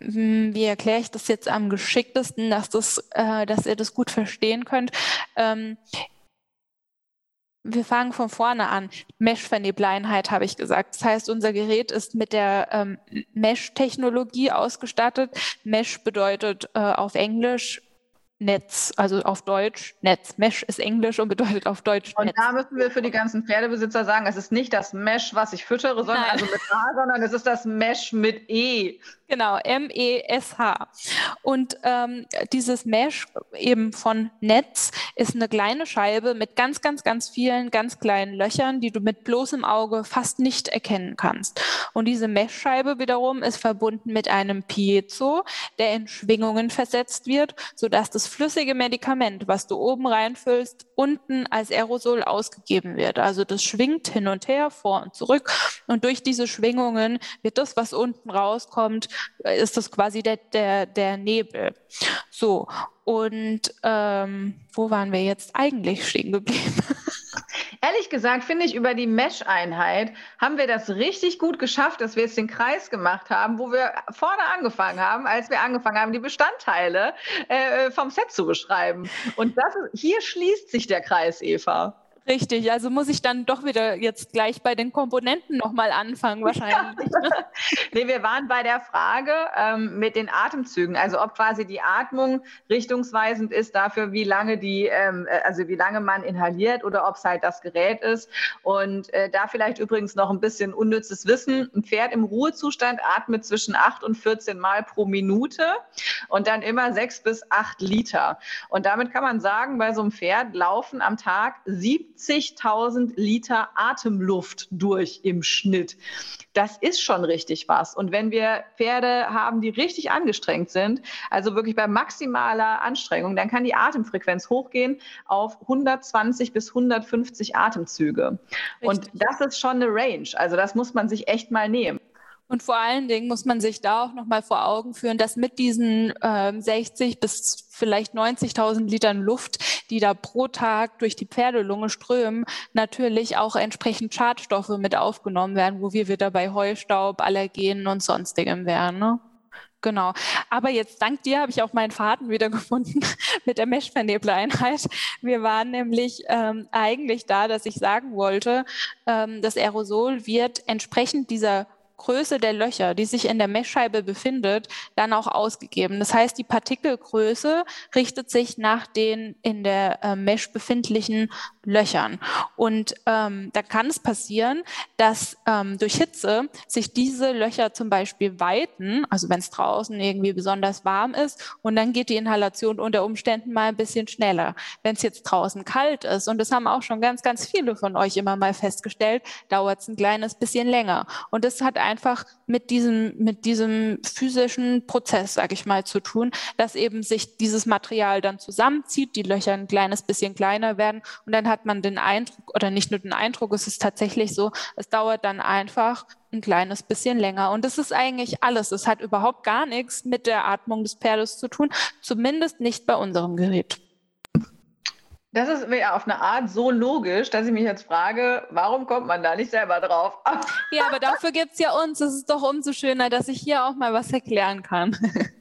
hm, wie erkläre ich das jetzt am geschicktesten, dass, das, äh, dass ihr das gut verstehen könnt? Ähm, wir fangen von vorne an. Mesh-Vernebeleinheit habe ich gesagt. Das heißt, unser Gerät ist mit der ähm, Mesh-Technologie ausgestattet. Mesh bedeutet äh, auf Englisch Netz, also auf Deutsch Netz. Mesh ist Englisch und bedeutet auf Deutsch und Netz. Und da müssen wir für die ganzen Pferdebesitzer sagen, es ist nicht das Mesh, was ich füttere, sondern also mit A, sondern es ist das Mesh mit E. Genau, M-E-S-H. Und ähm, dieses Mesh eben von Netz ist eine kleine Scheibe mit ganz, ganz, ganz vielen ganz kleinen Löchern, die du mit bloßem Auge fast nicht erkennen kannst. Und diese Mesh-Scheibe wiederum ist verbunden mit einem Piezo, der in Schwingungen versetzt wird, sodass das flüssige Medikament, was du oben reinfüllst, unten als Aerosol ausgegeben wird. Also das schwingt hin und her, vor und zurück. Und durch diese Schwingungen wird das, was unten rauskommt, ist das quasi der, der, der Nebel. So, und ähm, wo waren wir jetzt eigentlich stehen geblieben? Ehrlich gesagt finde ich, über die Mesh-Einheit haben wir das richtig gut geschafft, dass wir jetzt den Kreis gemacht haben, wo wir vorne angefangen haben, als wir angefangen haben, die Bestandteile äh, vom Set zu beschreiben. Und das, hier schließt sich der Kreis, Eva. Richtig, also muss ich dann doch wieder jetzt gleich bei den Komponenten nochmal anfangen wahrscheinlich. Ne? nee, wir waren bei der Frage ähm, mit den Atemzügen, also ob quasi die Atmung richtungsweisend ist dafür, wie lange die, ähm, äh, also wie lange man inhaliert oder ob es halt das Gerät ist. Und äh, da vielleicht übrigens noch ein bisschen unnützes Wissen. Ein Pferd im Ruhezustand atmet zwischen 8 und 14 Mal pro Minute und dann immer 6 bis 8 Liter. Und damit kann man sagen, bei so einem Pferd laufen am Tag 17 70.000 Liter Atemluft durch im Schnitt. Das ist schon richtig was. Und wenn wir Pferde haben, die richtig angestrengt sind, also wirklich bei maximaler Anstrengung, dann kann die Atemfrequenz hochgehen auf 120 bis 150 Atemzüge. Richtig. Und das ist schon eine Range. Also das muss man sich echt mal nehmen. Und vor allen Dingen muss man sich da auch nochmal vor Augen führen, dass mit diesen ähm, 60 bis vielleicht 90.000 Litern Luft, die da pro Tag durch die Pferdelunge strömen, natürlich auch entsprechend Schadstoffe mit aufgenommen werden, wo wir wieder bei Heustaub, Allergenen und sonstigem wären. Ne? Genau. Aber jetzt dank dir habe ich auch meinen Faden wieder gefunden mit der Meshvernebler-Einheit. Wir waren nämlich ähm, eigentlich da, dass ich sagen wollte, ähm, das Aerosol wird entsprechend dieser Größe der Löcher, die sich in der Meshscheibe befindet, dann auch ausgegeben. Das heißt, die Partikelgröße richtet sich nach den in der äh, Mesh befindlichen Löchern. Und ähm, da kann es passieren, dass ähm, durch Hitze sich diese Löcher zum Beispiel weiten, also wenn es draußen irgendwie besonders warm ist, und dann geht die Inhalation unter Umständen mal ein bisschen schneller. Wenn es jetzt draußen kalt ist, und das haben auch schon ganz, ganz viele von euch immer mal festgestellt, dauert es ein kleines bisschen länger. Und das hat einfach mit diesem, mit diesem physischen Prozess, sage ich mal, zu tun, dass eben sich dieses Material dann zusammenzieht, die Löcher ein kleines bisschen kleiner werden und dann hat man den Eindruck, oder nicht nur den Eindruck, es ist tatsächlich so, es dauert dann einfach ein kleines bisschen länger. Und das ist eigentlich alles. Es hat überhaupt gar nichts mit der Atmung des Pferdes zu tun, zumindest nicht bei unserem Gerät. Das ist mir auf eine Art so logisch, dass ich mich jetzt frage, warum kommt man da nicht selber drauf? ja, aber dafür gibt es ja uns. Es ist doch umso schöner, dass ich hier auch mal was erklären kann.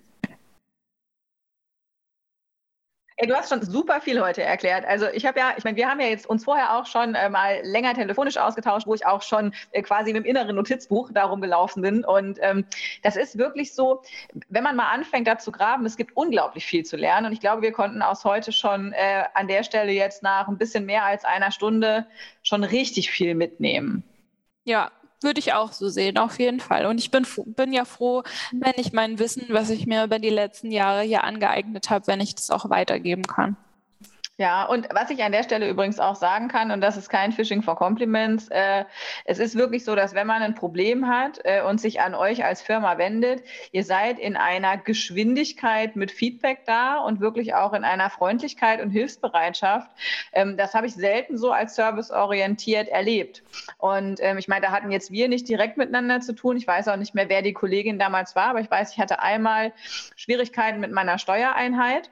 Ey, du hast schon super viel heute erklärt. Also ich habe ja, ich meine, wir haben ja jetzt uns vorher auch schon äh, mal länger telefonisch ausgetauscht, wo ich auch schon äh, quasi im inneren Notizbuch darum gelaufen bin. Und ähm, das ist wirklich so, wenn man mal anfängt, da zu graben, es gibt unglaublich viel zu lernen. Und ich glaube, wir konnten aus heute schon äh, an der Stelle jetzt nach ein bisschen mehr als einer Stunde schon richtig viel mitnehmen. Ja, würde ich auch so sehen, auf jeden Fall. Und ich bin, bin ja froh, wenn ich mein Wissen, was ich mir über die letzten Jahre hier angeeignet habe, wenn ich das auch weitergeben kann. Ja, und was ich an der Stelle übrigens auch sagen kann, und das ist kein Phishing for Compliments, äh, es ist wirklich so, dass wenn man ein Problem hat äh, und sich an euch als Firma wendet, ihr seid in einer Geschwindigkeit mit Feedback da und wirklich auch in einer Freundlichkeit und Hilfsbereitschaft. Ähm, das habe ich selten so als serviceorientiert erlebt. Und ähm, ich meine, da hatten jetzt wir nicht direkt miteinander zu tun. Ich weiß auch nicht mehr, wer die Kollegin damals war, aber ich weiß, ich hatte einmal Schwierigkeiten mit meiner Steuereinheit.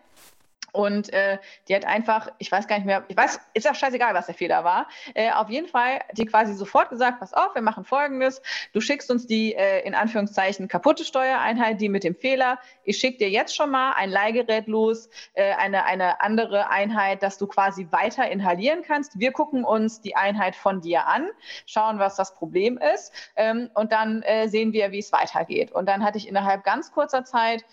Und äh, die hat einfach, ich weiß gar nicht mehr, ich weiß, ist auch scheißegal, was der Fehler war. Äh, auf jeden Fall die quasi sofort gesagt, pass auf, wir machen folgendes. Du schickst uns die äh, in Anführungszeichen kaputte Steuereinheit, die mit dem Fehler. Ich schicke dir jetzt schon mal ein Leihgerät los, äh, eine, eine andere Einheit, dass du quasi weiter inhalieren kannst. Wir gucken uns die Einheit von dir an, schauen, was das Problem ist ähm, und dann äh, sehen wir, wie es weitergeht. Und dann hatte ich innerhalb ganz kurzer Zeit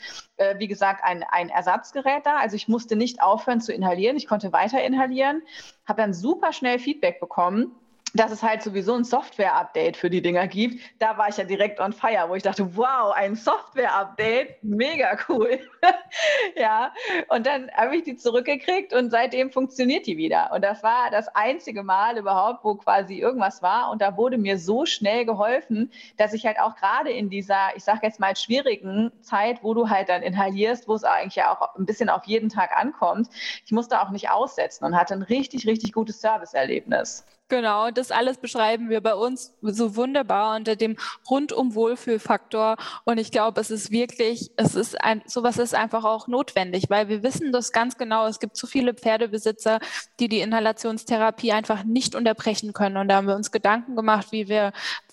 äh, wie gesagt, ein, ein Ersatzgerät da. Also ich musste nicht aufhören zu inhalieren, ich konnte weiter inhalieren, habe dann super schnell Feedback bekommen dass es halt sowieso ein Software-Update für die Dinger gibt. Da war ich ja direkt on fire, wo ich dachte, wow, ein Software-Update, mega cool. ja, und dann habe ich die zurückgekriegt und seitdem funktioniert die wieder. Und das war das einzige Mal überhaupt, wo quasi irgendwas war. Und da wurde mir so schnell geholfen, dass ich halt auch gerade in dieser, ich sage jetzt mal, schwierigen Zeit, wo du halt dann inhalierst, wo es eigentlich ja auch ein bisschen auf jeden Tag ankommt, ich musste auch nicht aussetzen und hatte ein richtig, richtig gutes Serviceerlebnis. Genau, das alles beschreiben wir bei uns so wunderbar unter dem rundum Wohlfühlfaktor. Und ich glaube, es ist wirklich, es ist ein, sowas ist einfach auch notwendig, weil wir wissen das ganz genau. Es gibt zu viele Pferdebesitzer, die die Inhalationstherapie einfach nicht unterbrechen können. Und da haben wir uns Gedanken gemacht, wie wir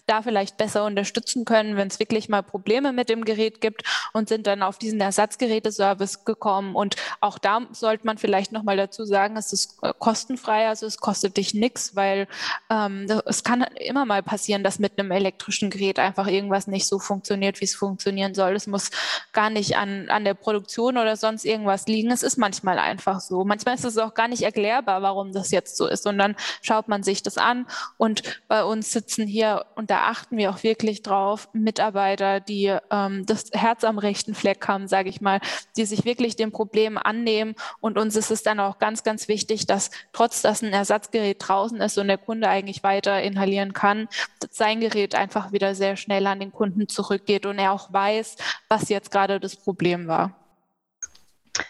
da vielleicht besser unterstützen können, wenn es wirklich mal Probleme mit dem Gerät gibt und sind dann auf diesen Ersatzgeräteservice gekommen. Und auch da sollte man vielleicht nochmal dazu sagen, es ist äh, kostenfrei, also es kostet dich nichts, weil ähm, es kann immer mal passieren, dass mit einem elektrischen Gerät einfach irgendwas nicht so funktioniert, wie es funktionieren soll. Es muss gar nicht an, an der Produktion oder sonst irgendwas liegen. Es ist manchmal einfach so. Manchmal ist es auch gar nicht erklärbar, warum das jetzt so ist. Und dann schaut man sich das an und bei uns sitzen hier unter da achten wir auch wirklich drauf, Mitarbeiter, die ähm, das Herz am rechten Fleck haben, sage ich mal, die sich wirklich dem Problem annehmen. Und uns ist es dann auch ganz, ganz wichtig, dass trotz, dass ein Ersatzgerät draußen ist und der Kunde eigentlich weiter inhalieren kann, sein Gerät einfach wieder sehr schnell an den Kunden zurückgeht und er auch weiß, was jetzt gerade das Problem war.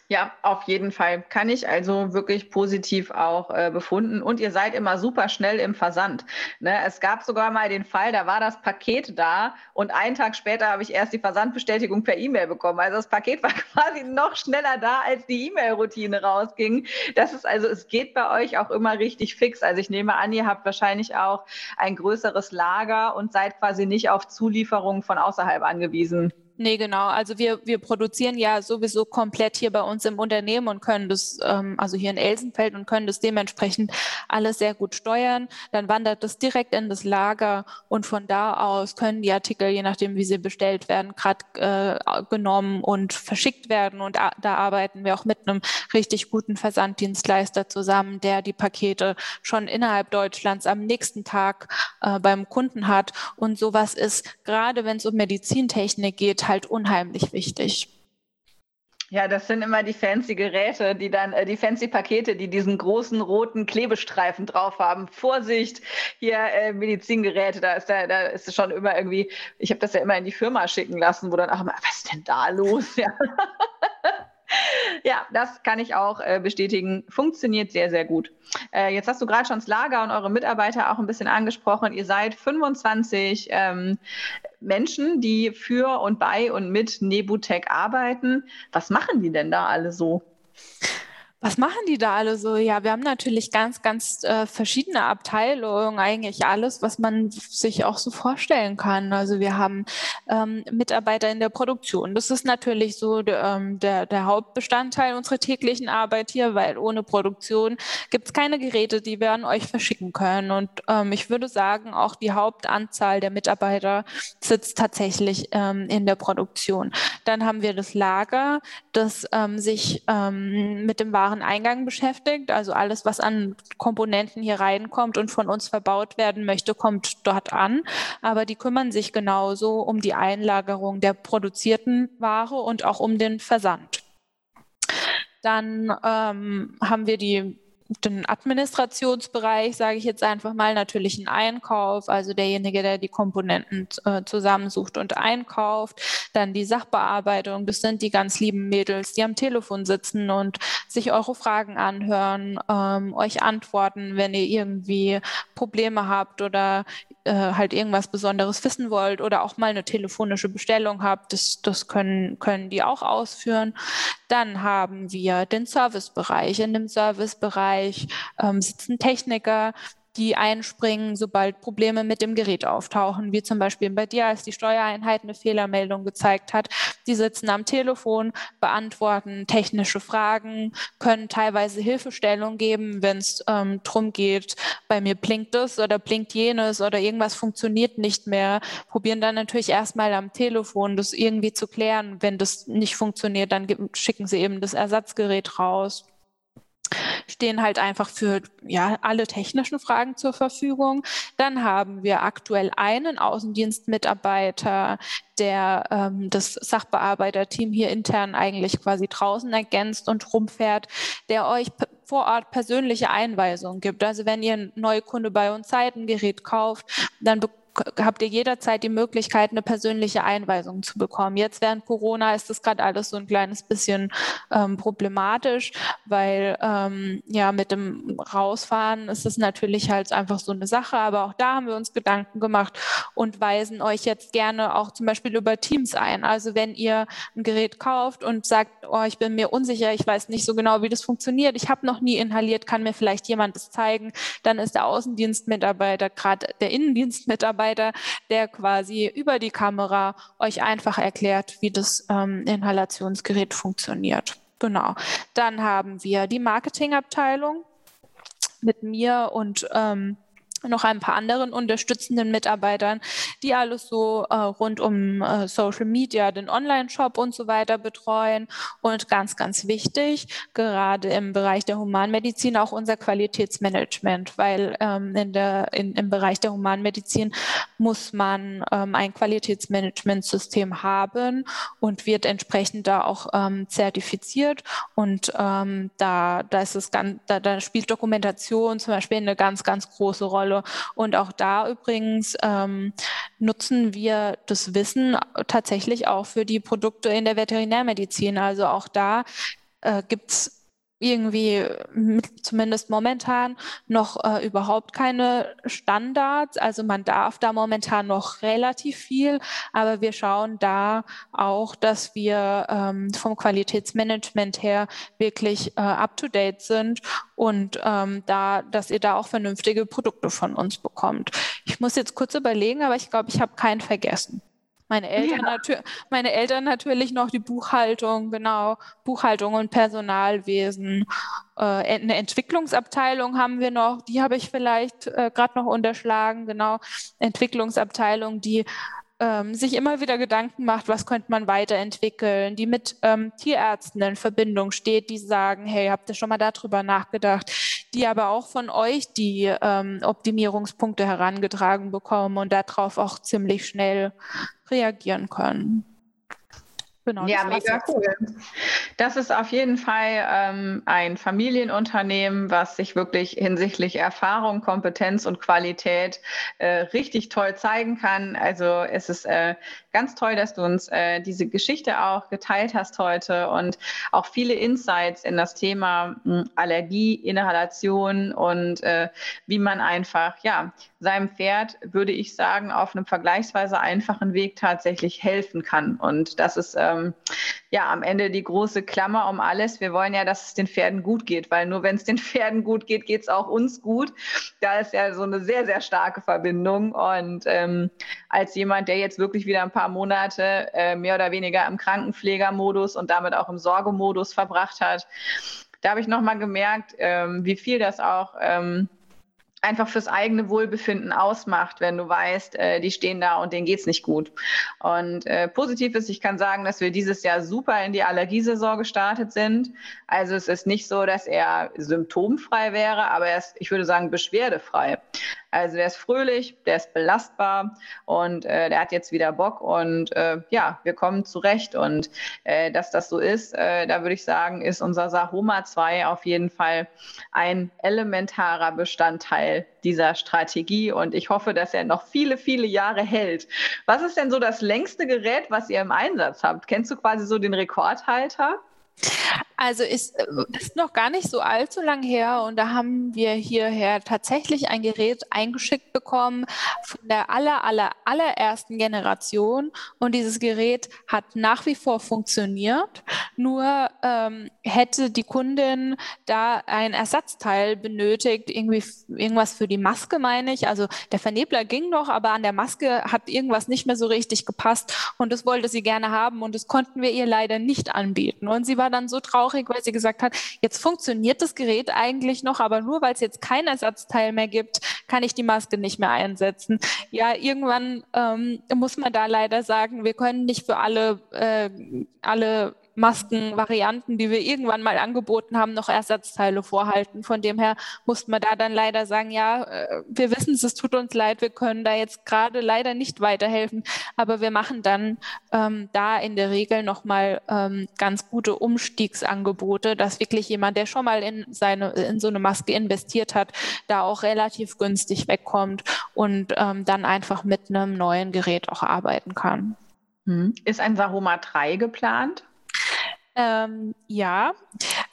Ja, auf jeden Fall. Kann ich also wirklich positiv auch äh, befunden. Und ihr seid immer super schnell im Versand. Ne? Es gab sogar mal den Fall, da war das Paket da und einen Tag später habe ich erst die Versandbestätigung per E-Mail bekommen. Also das Paket war quasi noch schneller da, als die E-Mail-Routine rausging. Das ist also, es geht bei euch auch immer richtig fix. Also ich nehme an, ihr habt wahrscheinlich auch ein größeres Lager und seid quasi nicht auf Zulieferungen von außerhalb angewiesen. Nee, genau. Also wir, wir produzieren ja sowieso komplett hier bei uns im Unternehmen und können das, ähm, also hier in Elsenfeld und können das dementsprechend alles sehr gut steuern. Dann wandert das direkt in das Lager und von da aus können die Artikel, je nachdem wie sie bestellt werden, gerade äh, genommen und verschickt werden. Und da arbeiten wir auch mit einem richtig guten Versanddienstleister zusammen, der die Pakete schon innerhalb Deutschlands am nächsten Tag äh, beim Kunden hat. Und sowas ist, gerade wenn es um Medizintechnik geht, halt unheimlich wichtig. Ja, das sind immer die fancy Geräte, die dann, äh, die fancy Pakete, die diesen großen roten Klebestreifen drauf haben. Vorsicht, hier äh, Medizingeräte, da ist da, da ist es schon immer irgendwie, ich habe das ja immer in die Firma schicken lassen, wo dann auch immer, was ist denn da los? Ja. Ja, das kann ich auch äh, bestätigen. Funktioniert sehr, sehr gut. Äh, jetzt hast du gerade schon das Lager und eure Mitarbeiter auch ein bisschen angesprochen. Ihr seid 25 ähm, Menschen, die für und bei und mit Nebutec arbeiten. Was machen die denn da alle so? Was machen die da alle so? Ja, wir haben natürlich ganz, ganz äh, verschiedene Abteilungen, eigentlich alles, was man sich auch so vorstellen kann. Also wir haben ähm, Mitarbeiter in der Produktion. Das ist natürlich so der, ähm, der, der Hauptbestandteil unserer täglichen Arbeit hier, weil ohne Produktion gibt es keine Geräte, die wir an euch verschicken können. Und ähm, ich würde sagen, auch die Hauptanzahl der Mitarbeiter sitzt tatsächlich ähm, in der Produktion. Dann haben wir das Lager, das ähm, sich ähm, mit dem Waren Wareneingang beschäftigt. Also alles, was an Komponenten hier reinkommt und von uns verbaut werden möchte, kommt dort an. Aber die kümmern sich genauso um die Einlagerung der produzierten Ware und auch um den Versand. Dann ähm, haben wir die den Administrationsbereich, sage ich jetzt einfach mal, natürlich ein Einkauf, also derjenige, der die Komponenten äh, zusammensucht und einkauft, dann die Sachbearbeitung, das sind die ganz lieben Mädels, die am Telefon sitzen und sich eure Fragen anhören, ähm, euch antworten, wenn ihr irgendwie Probleme habt oder äh, halt irgendwas Besonderes wissen wollt oder auch mal eine telefonische Bestellung habt, das, das können, können die auch ausführen. Dann haben wir den Servicebereich. In dem Servicebereich ähm, sitzen Techniker, die einspringen, sobald Probleme mit dem Gerät auftauchen, wie zum Beispiel bei dir, als die Steuereinheit eine Fehlermeldung gezeigt hat. Die sitzen am Telefon, beantworten technische Fragen, können teilweise Hilfestellung geben, wenn es ähm, darum geht, bei mir blinkt es oder blinkt jenes oder irgendwas funktioniert nicht mehr. Probieren dann natürlich erstmal am Telefon das irgendwie zu klären. Wenn das nicht funktioniert, dann schicken sie eben das Ersatzgerät raus stehen halt einfach für ja, alle technischen Fragen zur Verfügung. Dann haben wir aktuell einen Außendienstmitarbeiter, der ähm, das Sachbearbeiterteam hier intern eigentlich quasi draußen ergänzt und rumfährt, der euch vor Ort persönliche Einweisungen gibt. Also wenn ihr ein Neukunde bei uns seid, ein Gerät kauft, dann bekommt habt ihr jederzeit die Möglichkeit, eine persönliche Einweisung zu bekommen. Jetzt während Corona ist das gerade alles so ein kleines bisschen ähm, problematisch, weil ähm, ja mit dem Rausfahren ist es natürlich halt einfach so eine Sache. Aber auch da haben wir uns Gedanken gemacht und weisen euch jetzt gerne auch zum Beispiel über Teams ein. Also wenn ihr ein Gerät kauft und sagt, oh, ich bin mir unsicher, ich weiß nicht so genau, wie das funktioniert, ich habe noch nie inhaliert, kann mir vielleicht jemand das zeigen, dann ist der Außendienstmitarbeiter, gerade der Innendienstmitarbeiter, Mitarbeiter, der quasi über die Kamera euch einfach erklärt, wie das ähm, Inhalationsgerät funktioniert. Genau. Dann haben wir die Marketingabteilung mit mir und ähm, noch ein paar anderen unterstützenden Mitarbeitern, die alles so äh, rund um äh, Social Media, den Online-Shop und so weiter betreuen. Und ganz, ganz wichtig, gerade im Bereich der Humanmedizin auch unser Qualitätsmanagement, weil ähm, in der, in, im Bereich der Humanmedizin muss man ähm, ein Qualitätsmanagementsystem haben und wird entsprechend da auch ähm, zertifiziert. Und ähm, da, da, ist es ganz, da, da spielt Dokumentation zum Beispiel eine ganz, ganz große Rolle Rolle. Und auch da übrigens ähm, nutzen wir das Wissen tatsächlich auch für die Produkte in der Veterinärmedizin. Also auch da äh, gibt es irgendwie zumindest momentan noch äh, überhaupt keine Standards. Also man darf da momentan noch relativ viel, aber wir schauen da auch, dass wir ähm, vom Qualitätsmanagement her wirklich äh, up-to-date sind und ähm, da, dass ihr da auch vernünftige Produkte von uns bekommt. Ich muss jetzt kurz überlegen, aber ich glaube, ich habe keinen vergessen. Meine Eltern, ja. meine Eltern natürlich noch die Buchhaltung, genau, Buchhaltung und Personalwesen. Äh, eine Entwicklungsabteilung haben wir noch, die habe ich vielleicht äh, gerade noch unterschlagen, genau, Entwicklungsabteilung, die ähm, sich immer wieder Gedanken macht, was könnte man weiterentwickeln, die mit ähm, Tierärzten in Verbindung steht, die sagen, hey, habt ihr schon mal darüber nachgedacht, die aber auch von euch die ähm, Optimierungspunkte herangetragen bekommen und darauf auch ziemlich schnell reagieren können. Genau, ja, mega cool. Das ist auf jeden Fall ähm, ein Familienunternehmen, was sich wirklich hinsichtlich Erfahrung, Kompetenz und Qualität äh, richtig toll zeigen kann. Also es ist äh, ganz toll, dass du uns äh, diese Geschichte auch geteilt hast heute und auch viele Insights in das Thema mh, hm, Allergie, Inhalation und äh, wie man einfach ja seinem Pferd, würde ich sagen, auf einem vergleichsweise einfachen Weg tatsächlich helfen kann. Und das ist ähm, ja am Ende die große Klammer um alles. Wir wollen ja, dass es den Pferden gut geht, weil nur wenn es den Pferden gut geht, geht es auch uns gut. Da ist ja so eine sehr, sehr starke Verbindung. Und ähm, als jemand, der jetzt wirklich wieder ein paar Monate äh, mehr oder weniger im Krankenpflegermodus und damit auch im Sorgemodus verbracht hat, da habe ich nochmal gemerkt, ähm, wie viel das auch ähm, einfach fürs eigene Wohlbefinden ausmacht, wenn du weißt, äh, die stehen da und denen geht's nicht gut. Und äh, positiv ist, ich kann sagen, dass wir dieses Jahr super in die Allergiesaison gestartet sind. Also es ist nicht so, dass er symptomfrei wäre, aber er ist, ich würde sagen, beschwerdefrei. Also der ist fröhlich, der ist belastbar und äh, der hat jetzt wieder Bock und äh, ja, wir kommen zurecht. Und äh, dass das so ist, äh, da würde ich sagen, ist unser Sahoma 2 auf jeden Fall ein elementarer Bestandteil dieser Strategie und ich hoffe, dass er noch viele, viele Jahre hält. Was ist denn so das längste Gerät, was ihr im Einsatz habt? Kennst du quasi so den Rekordhalter? Also ist, äh, ist noch gar nicht so allzu lang her und da haben wir hierher tatsächlich ein Gerät eingeschickt bekommen von der aller, aller, allerersten Generation und dieses Gerät hat nach wie vor funktioniert. Nur ähm, hätte die Kundin da ein Ersatzteil benötigt, irgendwie irgendwas für die Maske, meine ich. Also der Vernebler ging noch, aber an der Maske hat irgendwas nicht mehr so richtig gepasst und das wollte sie gerne haben und das konnten wir ihr leider nicht anbieten. Und sie war dann so traurig, weil sie gesagt hat, jetzt funktioniert das Gerät eigentlich noch, aber nur weil es jetzt kein Ersatzteil mehr gibt, kann ich die Maske nicht mehr einsetzen. Ja, irgendwann ähm, muss man da leider sagen, wir können nicht für alle, äh, alle Maskenvarianten, die wir irgendwann mal angeboten haben, noch Ersatzteile vorhalten. Von dem her mussten wir da dann leider sagen, ja, äh, wir wissen es, es tut uns leid, wir können da jetzt gerade leider nicht weiterhelfen, aber wir machen dann ähm, da in der Regel nochmal ähm, ganz gute Umstiegsangebote, dass wirklich jemand, der schon mal in seine in so eine Maske investiert hat, da auch relativ günstig wegkommt und ähm, dann einfach mit einem neuen Gerät auch arbeiten kann. Hm. Ist ein Sahoma 3 geplant? Ähm, ja,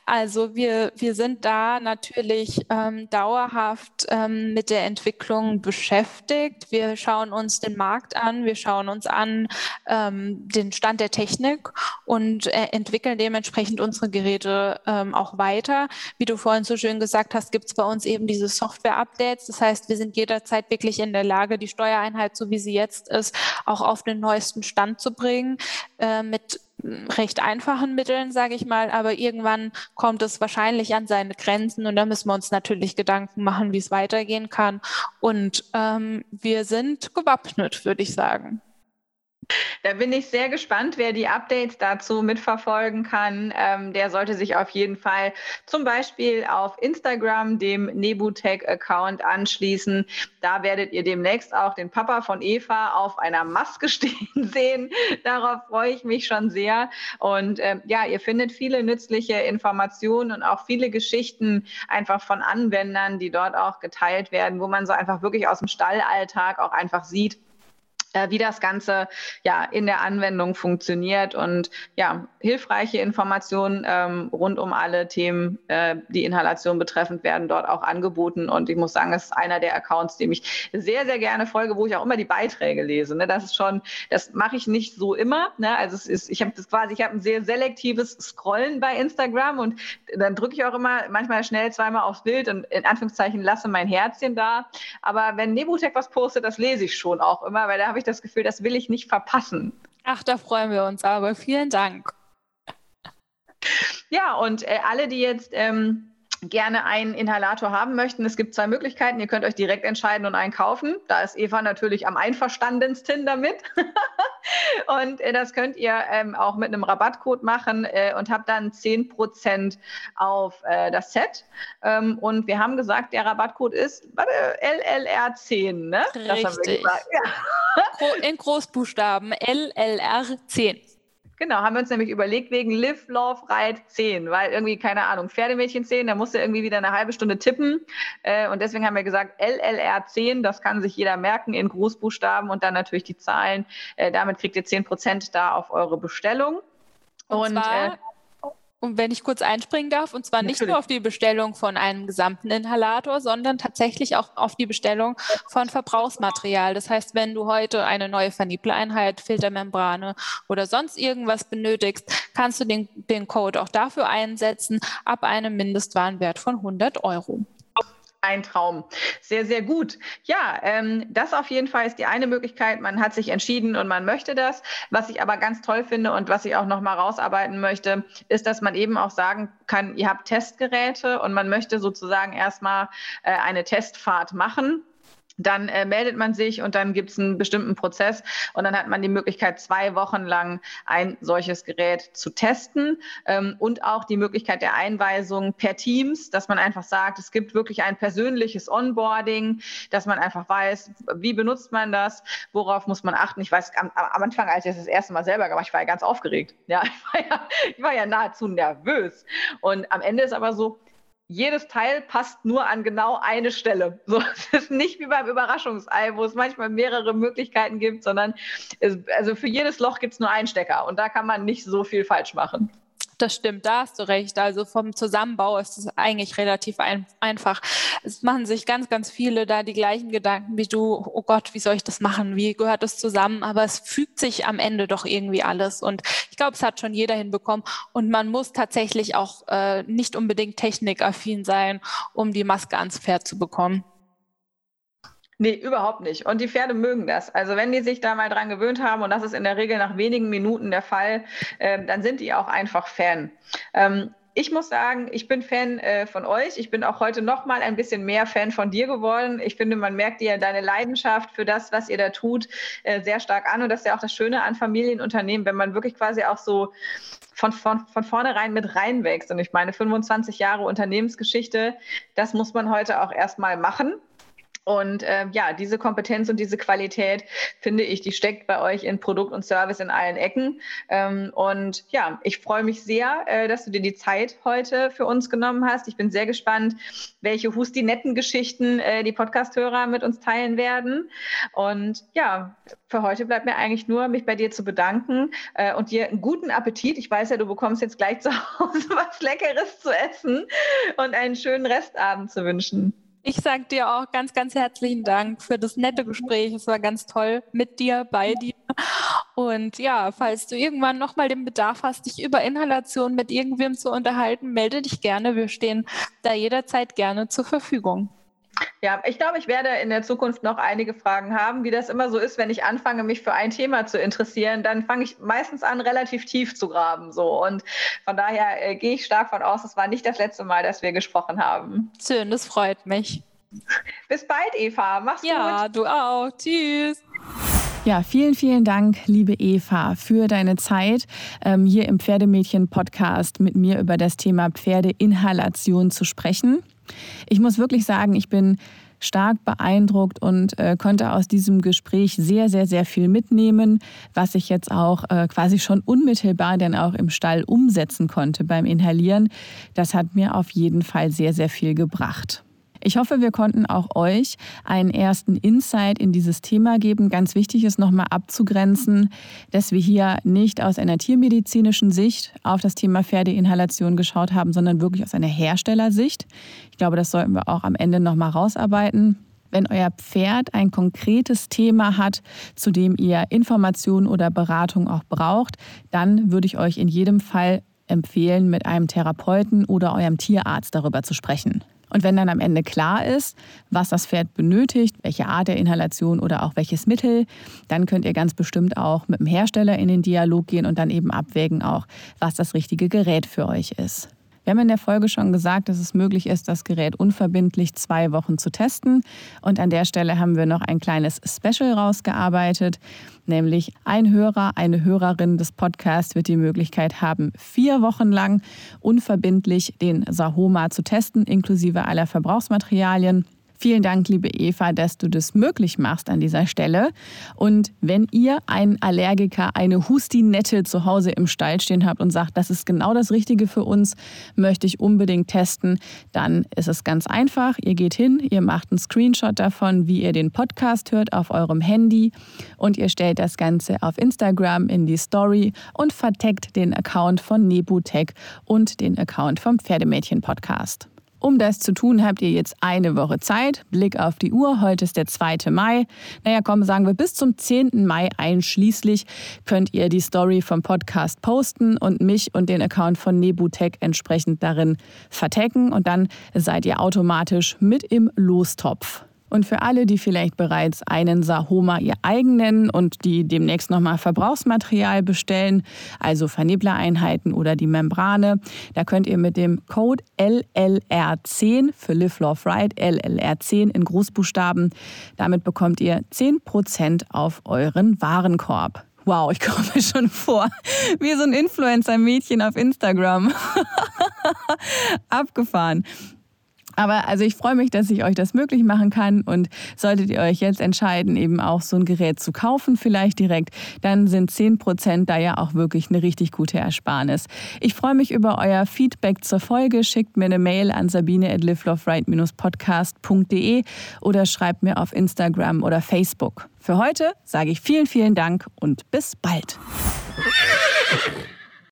also wir, wir sind da natürlich ähm, dauerhaft ähm, mit der Entwicklung beschäftigt. Wir schauen uns den Markt an, wir schauen uns an ähm, den Stand der Technik und äh, entwickeln dementsprechend unsere Geräte ähm, auch weiter. Wie du vorhin so schön gesagt hast, gibt es bei uns eben diese Software-Updates. Das heißt, wir sind jederzeit wirklich in der Lage, die Steuereinheit, so wie sie jetzt ist, auch auf den neuesten Stand zu bringen. Äh, mit recht einfachen Mitteln, sage ich mal, aber irgendwann kommt es wahrscheinlich an seine Grenzen und da müssen wir uns natürlich Gedanken machen, wie es weitergehen kann. Und ähm, wir sind gewappnet, würde ich sagen. Da bin ich sehr gespannt, wer die Updates dazu mitverfolgen kann. Ähm, der sollte sich auf jeden Fall zum Beispiel auf Instagram dem Nebutech-Account anschließen. Da werdet ihr demnächst auch den Papa von Eva auf einer Maske stehen sehen. Darauf freue ich mich schon sehr. Und äh, ja, ihr findet viele nützliche Informationen und auch viele Geschichten einfach von Anwendern, die dort auch geteilt werden, wo man so einfach wirklich aus dem Stallalltag auch einfach sieht, wie das Ganze ja in der Anwendung funktioniert und ja, hilfreiche Informationen ähm, rund um alle Themen, äh, die Inhalation betreffend, werden dort auch angeboten. Und ich muss sagen, es ist einer der Accounts, dem ich sehr, sehr gerne folge, wo ich auch immer die Beiträge lese. Ne? Das ist schon, das mache ich nicht so immer. Ne? Also es ist, ich habe das quasi, ich habe ein sehr selektives Scrollen bei Instagram und dann drücke ich auch immer manchmal schnell zweimal aufs Bild und in Anführungszeichen lasse mein Herzchen da. Aber wenn Nebutech was postet, das lese ich schon auch immer, weil da habe ich das Gefühl, das will ich nicht verpassen. Ach, da freuen wir uns aber. Vielen Dank. Ja, und äh, alle, die jetzt ähm, gerne einen Inhalator haben möchten, es gibt zwei Möglichkeiten. Ihr könnt euch direkt entscheiden und einen kaufen. Da ist Eva natürlich am einverstandensten damit. und äh, das könnt ihr ähm, auch mit einem Rabattcode machen äh, und habt dann 10% auf äh, das Set. Ähm, und wir haben gesagt, der Rabattcode ist warte, LLR10. Ne? Richtig. Ja. In Großbuchstaben LLR10. Genau, haben wir uns nämlich überlegt wegen Live, Love, Ride 10, weil irgendwie, keine Ahnung, Pferdemädchen 10, da musst du irgendwie wieder eine halbe Stunde tippen. Äh, und deswegen haben wir gesagt, LLR 10, das kann sich jeder merken in Großbuchstaben und dann natürlich die Zahlen. Äh, damit kriegt ihr 10 Prozent da auf eure Bestellung. Und, und zwar, äh, und wenn ich kurz einspringen darf, und zwar Natürlich. nicht nur auf die Bestellung von einem gesamten Inhalator, sondern tatsächlich auch auf die Bestellung von Verbrauchsmaterial. Das heißt, wenn du heute eine neue Vernebeleinheit, Filtermembrane oder sonst irgendwas benötigst, kannst du den, den Code auch dafür einsetzen, ab einem Mindestwarenwert von 100 Euro. Ein Traum. Sehr, sehr gut. Ja, ähm, das auf jeden Fall ist die eine Möglichkeit. Man hat sich entschieden und man möchte das. Was ich aber ganz toll finde und was ich auch noch mal rausarbeiten möchte, ist, dass man eben auch sagen kann, ihr habt Testgeräte und man möchte sozusagen erstmal äh, eine Testfahrt machen dann äh, meldet man sich und dann gibt es einen bestimmten Prozess und dann hat man die Möglichkeit, zwei Wochen lang ein solches Gerät zu testen ähm, und auch die Möglichkeit der Einweisung per Teams, dass man einfach sagt, es gibt wirklich ein persönliches Onboarding, dass man einfach weiß, wie benutzt man das, worauf muss man achten. Ich weiß, am, am Anfang, als ich das das erste Mal selber gemacht ich war ja ganz aufgeregt. Ja, ich war ja, ich war ja nahezu nervös. Und am Ende ist aber so, jedes Teil passt nur an genau eine Stelle. So, es ist nicht wie beim Überraschungsei, wo es manchmal mehrere Möglichkeiten gibt, sondern es, also für jedes Loch gibt es nur einen Stecker und da kann man nicht so viel falsch machen. Das stimmt, da hast du recht. Also vom Zusammenbau ist es eigentlich relativ ein, einfach. Es machen sich ganz, ganz viele da die gleichen Gedanken wie du. Oh Gott, wie soll ich das machen? Wie gehört das zusammen? Aber es fügt sich am Ende doch irgendwie alles. Und ich glaube, es hat schon jeder hinbekommen. Und man muss tatsächlich auch äh, nicht unbedingt technikaffin sein, um die Maske ans Pferd zu bekommen. Nee, überhaupt nicht. Und die Pferde mögen das. Also wenn die sich da mal dran gewöhnt haben, und das ist in der Regel nach wenigen Minuten der Fall, äh, dann sind die auch einfach Fan. Ähm, ich muss sagen, ich bin Fan äh, von euch. Ich bin auch heute noch mal ein bisschen mehr Fan von dir geworden. Ich finde, man merkt dir deine Leidenschaft für das, was ihr da tut, äh, sehr stark an. Und das ist ja auch das Schöne an Familienunternehmen, wenn man wirklich quasi auch so von, von, von vornherein mit reinwächst. Und ich meine, 25 Jahre Unternehmensgeschichte, das muss man heute auch erstmal machen. Und äh, ja, diese Kompetenz und diese Qualität, finde ich, die steckt bei euch in Produkt und Service in allen Ecken. Ähm, und ja, ich freue mich sehr, äh, dass du dir die Zeit heute für uns genommen hast. Ich bin sehr gespannt, welche Husti-Netten-Geschichten äh, die Podcast-Hörer mit uns teilen werden. Und ja, für heute bleibt mir eigentlich nur, mich bei dir zu bedanken äh, und dir einen guten Appetit. Ich weiß ja, du bekommst jetzt gleich zu Hause was Leckeres zu essen und einen schönen Restabend zu wünschen. Ich sage dir auch ganz, ganz herzlichen Dank für das nette Gespräch. Es war ganz toll mit dir, bei dir. Und ja, falls du irgendwann nochmal den Bedarf hast, dich über Inhalation mit irgendwem zu unterhalten, melde dich gerne. Wir stehen da jederzeit gerne zur Verfügung. Ja, ich glaube, ich werde in der Zukunft noch einige Fragen haben. Wie das immer so ist, wenn ich anfange, mich für ein Thema zu interessieren, dann fange ich meistens an, relativ tief zu graben. So. Und von daher äh, gehe ich stark von aus, es war nicht das letzte Mal, dass wir gesprochen haben. Schön, das freut mich. Bis bald, Eva. Mach's ja, gut. Ja, du auch. Tschüss. Ja, vielen, vielen Dank, liebe Eva, für deine Zeit, ähm, hier im Pferdemädchen-Podcast mit mir über das Thema Pferdeinhalation zu sprechen. Ich muss wirklich sagen, ich bin stark beeindruckt und äh, konnte aus diesem Gespräch sehr, sehr, sehr viel mitnehmen, was ich jetzt auch äh, quasi schon unmittelbar dann auch im Stall umsetzen konnte beim Inhalieren. Das hat mir auf jeden Fall sehr, sehr viel gebracht. Ich hoffe, wir konnten auch euch einen ersten Insight in dieses Thema geben. Ganz wichtig ist nochmal abzugrenzen, dass wir hier nicht aus einer tiermedizinischen Sicht auf das Thema Pferdeinhalation geschaut haben, sondern wirklich aus einer Herstellersicht. Ich glaube, das sollten wir auch am Ende nochmal rausarbeiten. Wenn euer Pferd ein konkretes Thema hat, zu dem ihr Informationen oder Beratung auch braucht, dann würde ich euch in jedem Fall empfehlen, mit einem Therapeuten oder eurem Tierarzt darüber zu sprechen. Und wenn dann am Ende klar ist, was das Pferd benötigt, welche Art der Inhalation oder auch welches Mittel, dann könnt ihr ganz bestimmt auch mit dem Hersteller in den Dialog gehen und dann eben abwägen auch, was das richtige Gerät für euch ist. Wir haben in der Folge schon gesagt, dass es möglich ist, das Gerät unverbindlich zwei Wochen zu testen. Und an der Stelle haben wir noch ein kleines Special rausgearbeitet, nämlich ein Hörer, eine Hörerin des Podcasts wird die Möglichkeit haben, vier Wochen lang unverbindlich den Sahoma zu testen, inklusive aller Verbrauchsmaterialien. Vielen Dank, liebe Eva, dass du das möglich machst an dieser Stelle. Und wenn ihr einen Allergiker, eine Hustinette zu Hause im Stall stehen habt und sagt, das ist genau das Richtige für uns, möchte ich unbedingt testen, dann ist es ganz einfach. Ihr geht hin, ihr macht einen Screenshot davon, wie ihr den Podcast hört auf eurem Handy und ihr stellt das Ganze auf Instagram in die Story und verteckt den Account von Nebutech und den Account vom Pferdemädchen Podcast. Um das zu tun, habt ihr jetzt eine Woche Zeit. Blick auf die Uhr, heute ist der 2. Mai. Naja, komm, sagen wir bis zum 10. Mai einschließlich könnt ihr die Story vom Podcast posten und mich und den Account von Nebutech entsprechend darin vertecken und dann seid ihr automatisch mit im Lostopf. Und für alle, die vielleicht bereits einen Sahoma ihr eigen nennen und die demnächst nochmal Verbrauchsmaterial bestellen, also Verneblereinheiten oder die Membrane, da könnt ihr mit dem Code LLR10 für Live Love Ride, LLR10 in Großbuchstaben, damit bekommt ihr 10% auf euren Warenkorb. Wow, ich komme mir schon vor wie so ein Influencer-Mädchen auf Instagram. Abgefahren. Aber also ich freue mich, dass ich euch das möglich machen kann und solltet ihr euch jetzt entscheiden, eben auch so ein Gerät zu kaufen, vielleicht direkt, dann sind 10% da ja auch wirklich eine richtig gute Ersparnis. Ich freue mich über euer Feedback zur Folge. Schickt mir eine Mail an sabine at podcastde oder schreibt mir auf Instagram oder Facebook. Für heute sage ich vielen, vielen Dank und bis bald.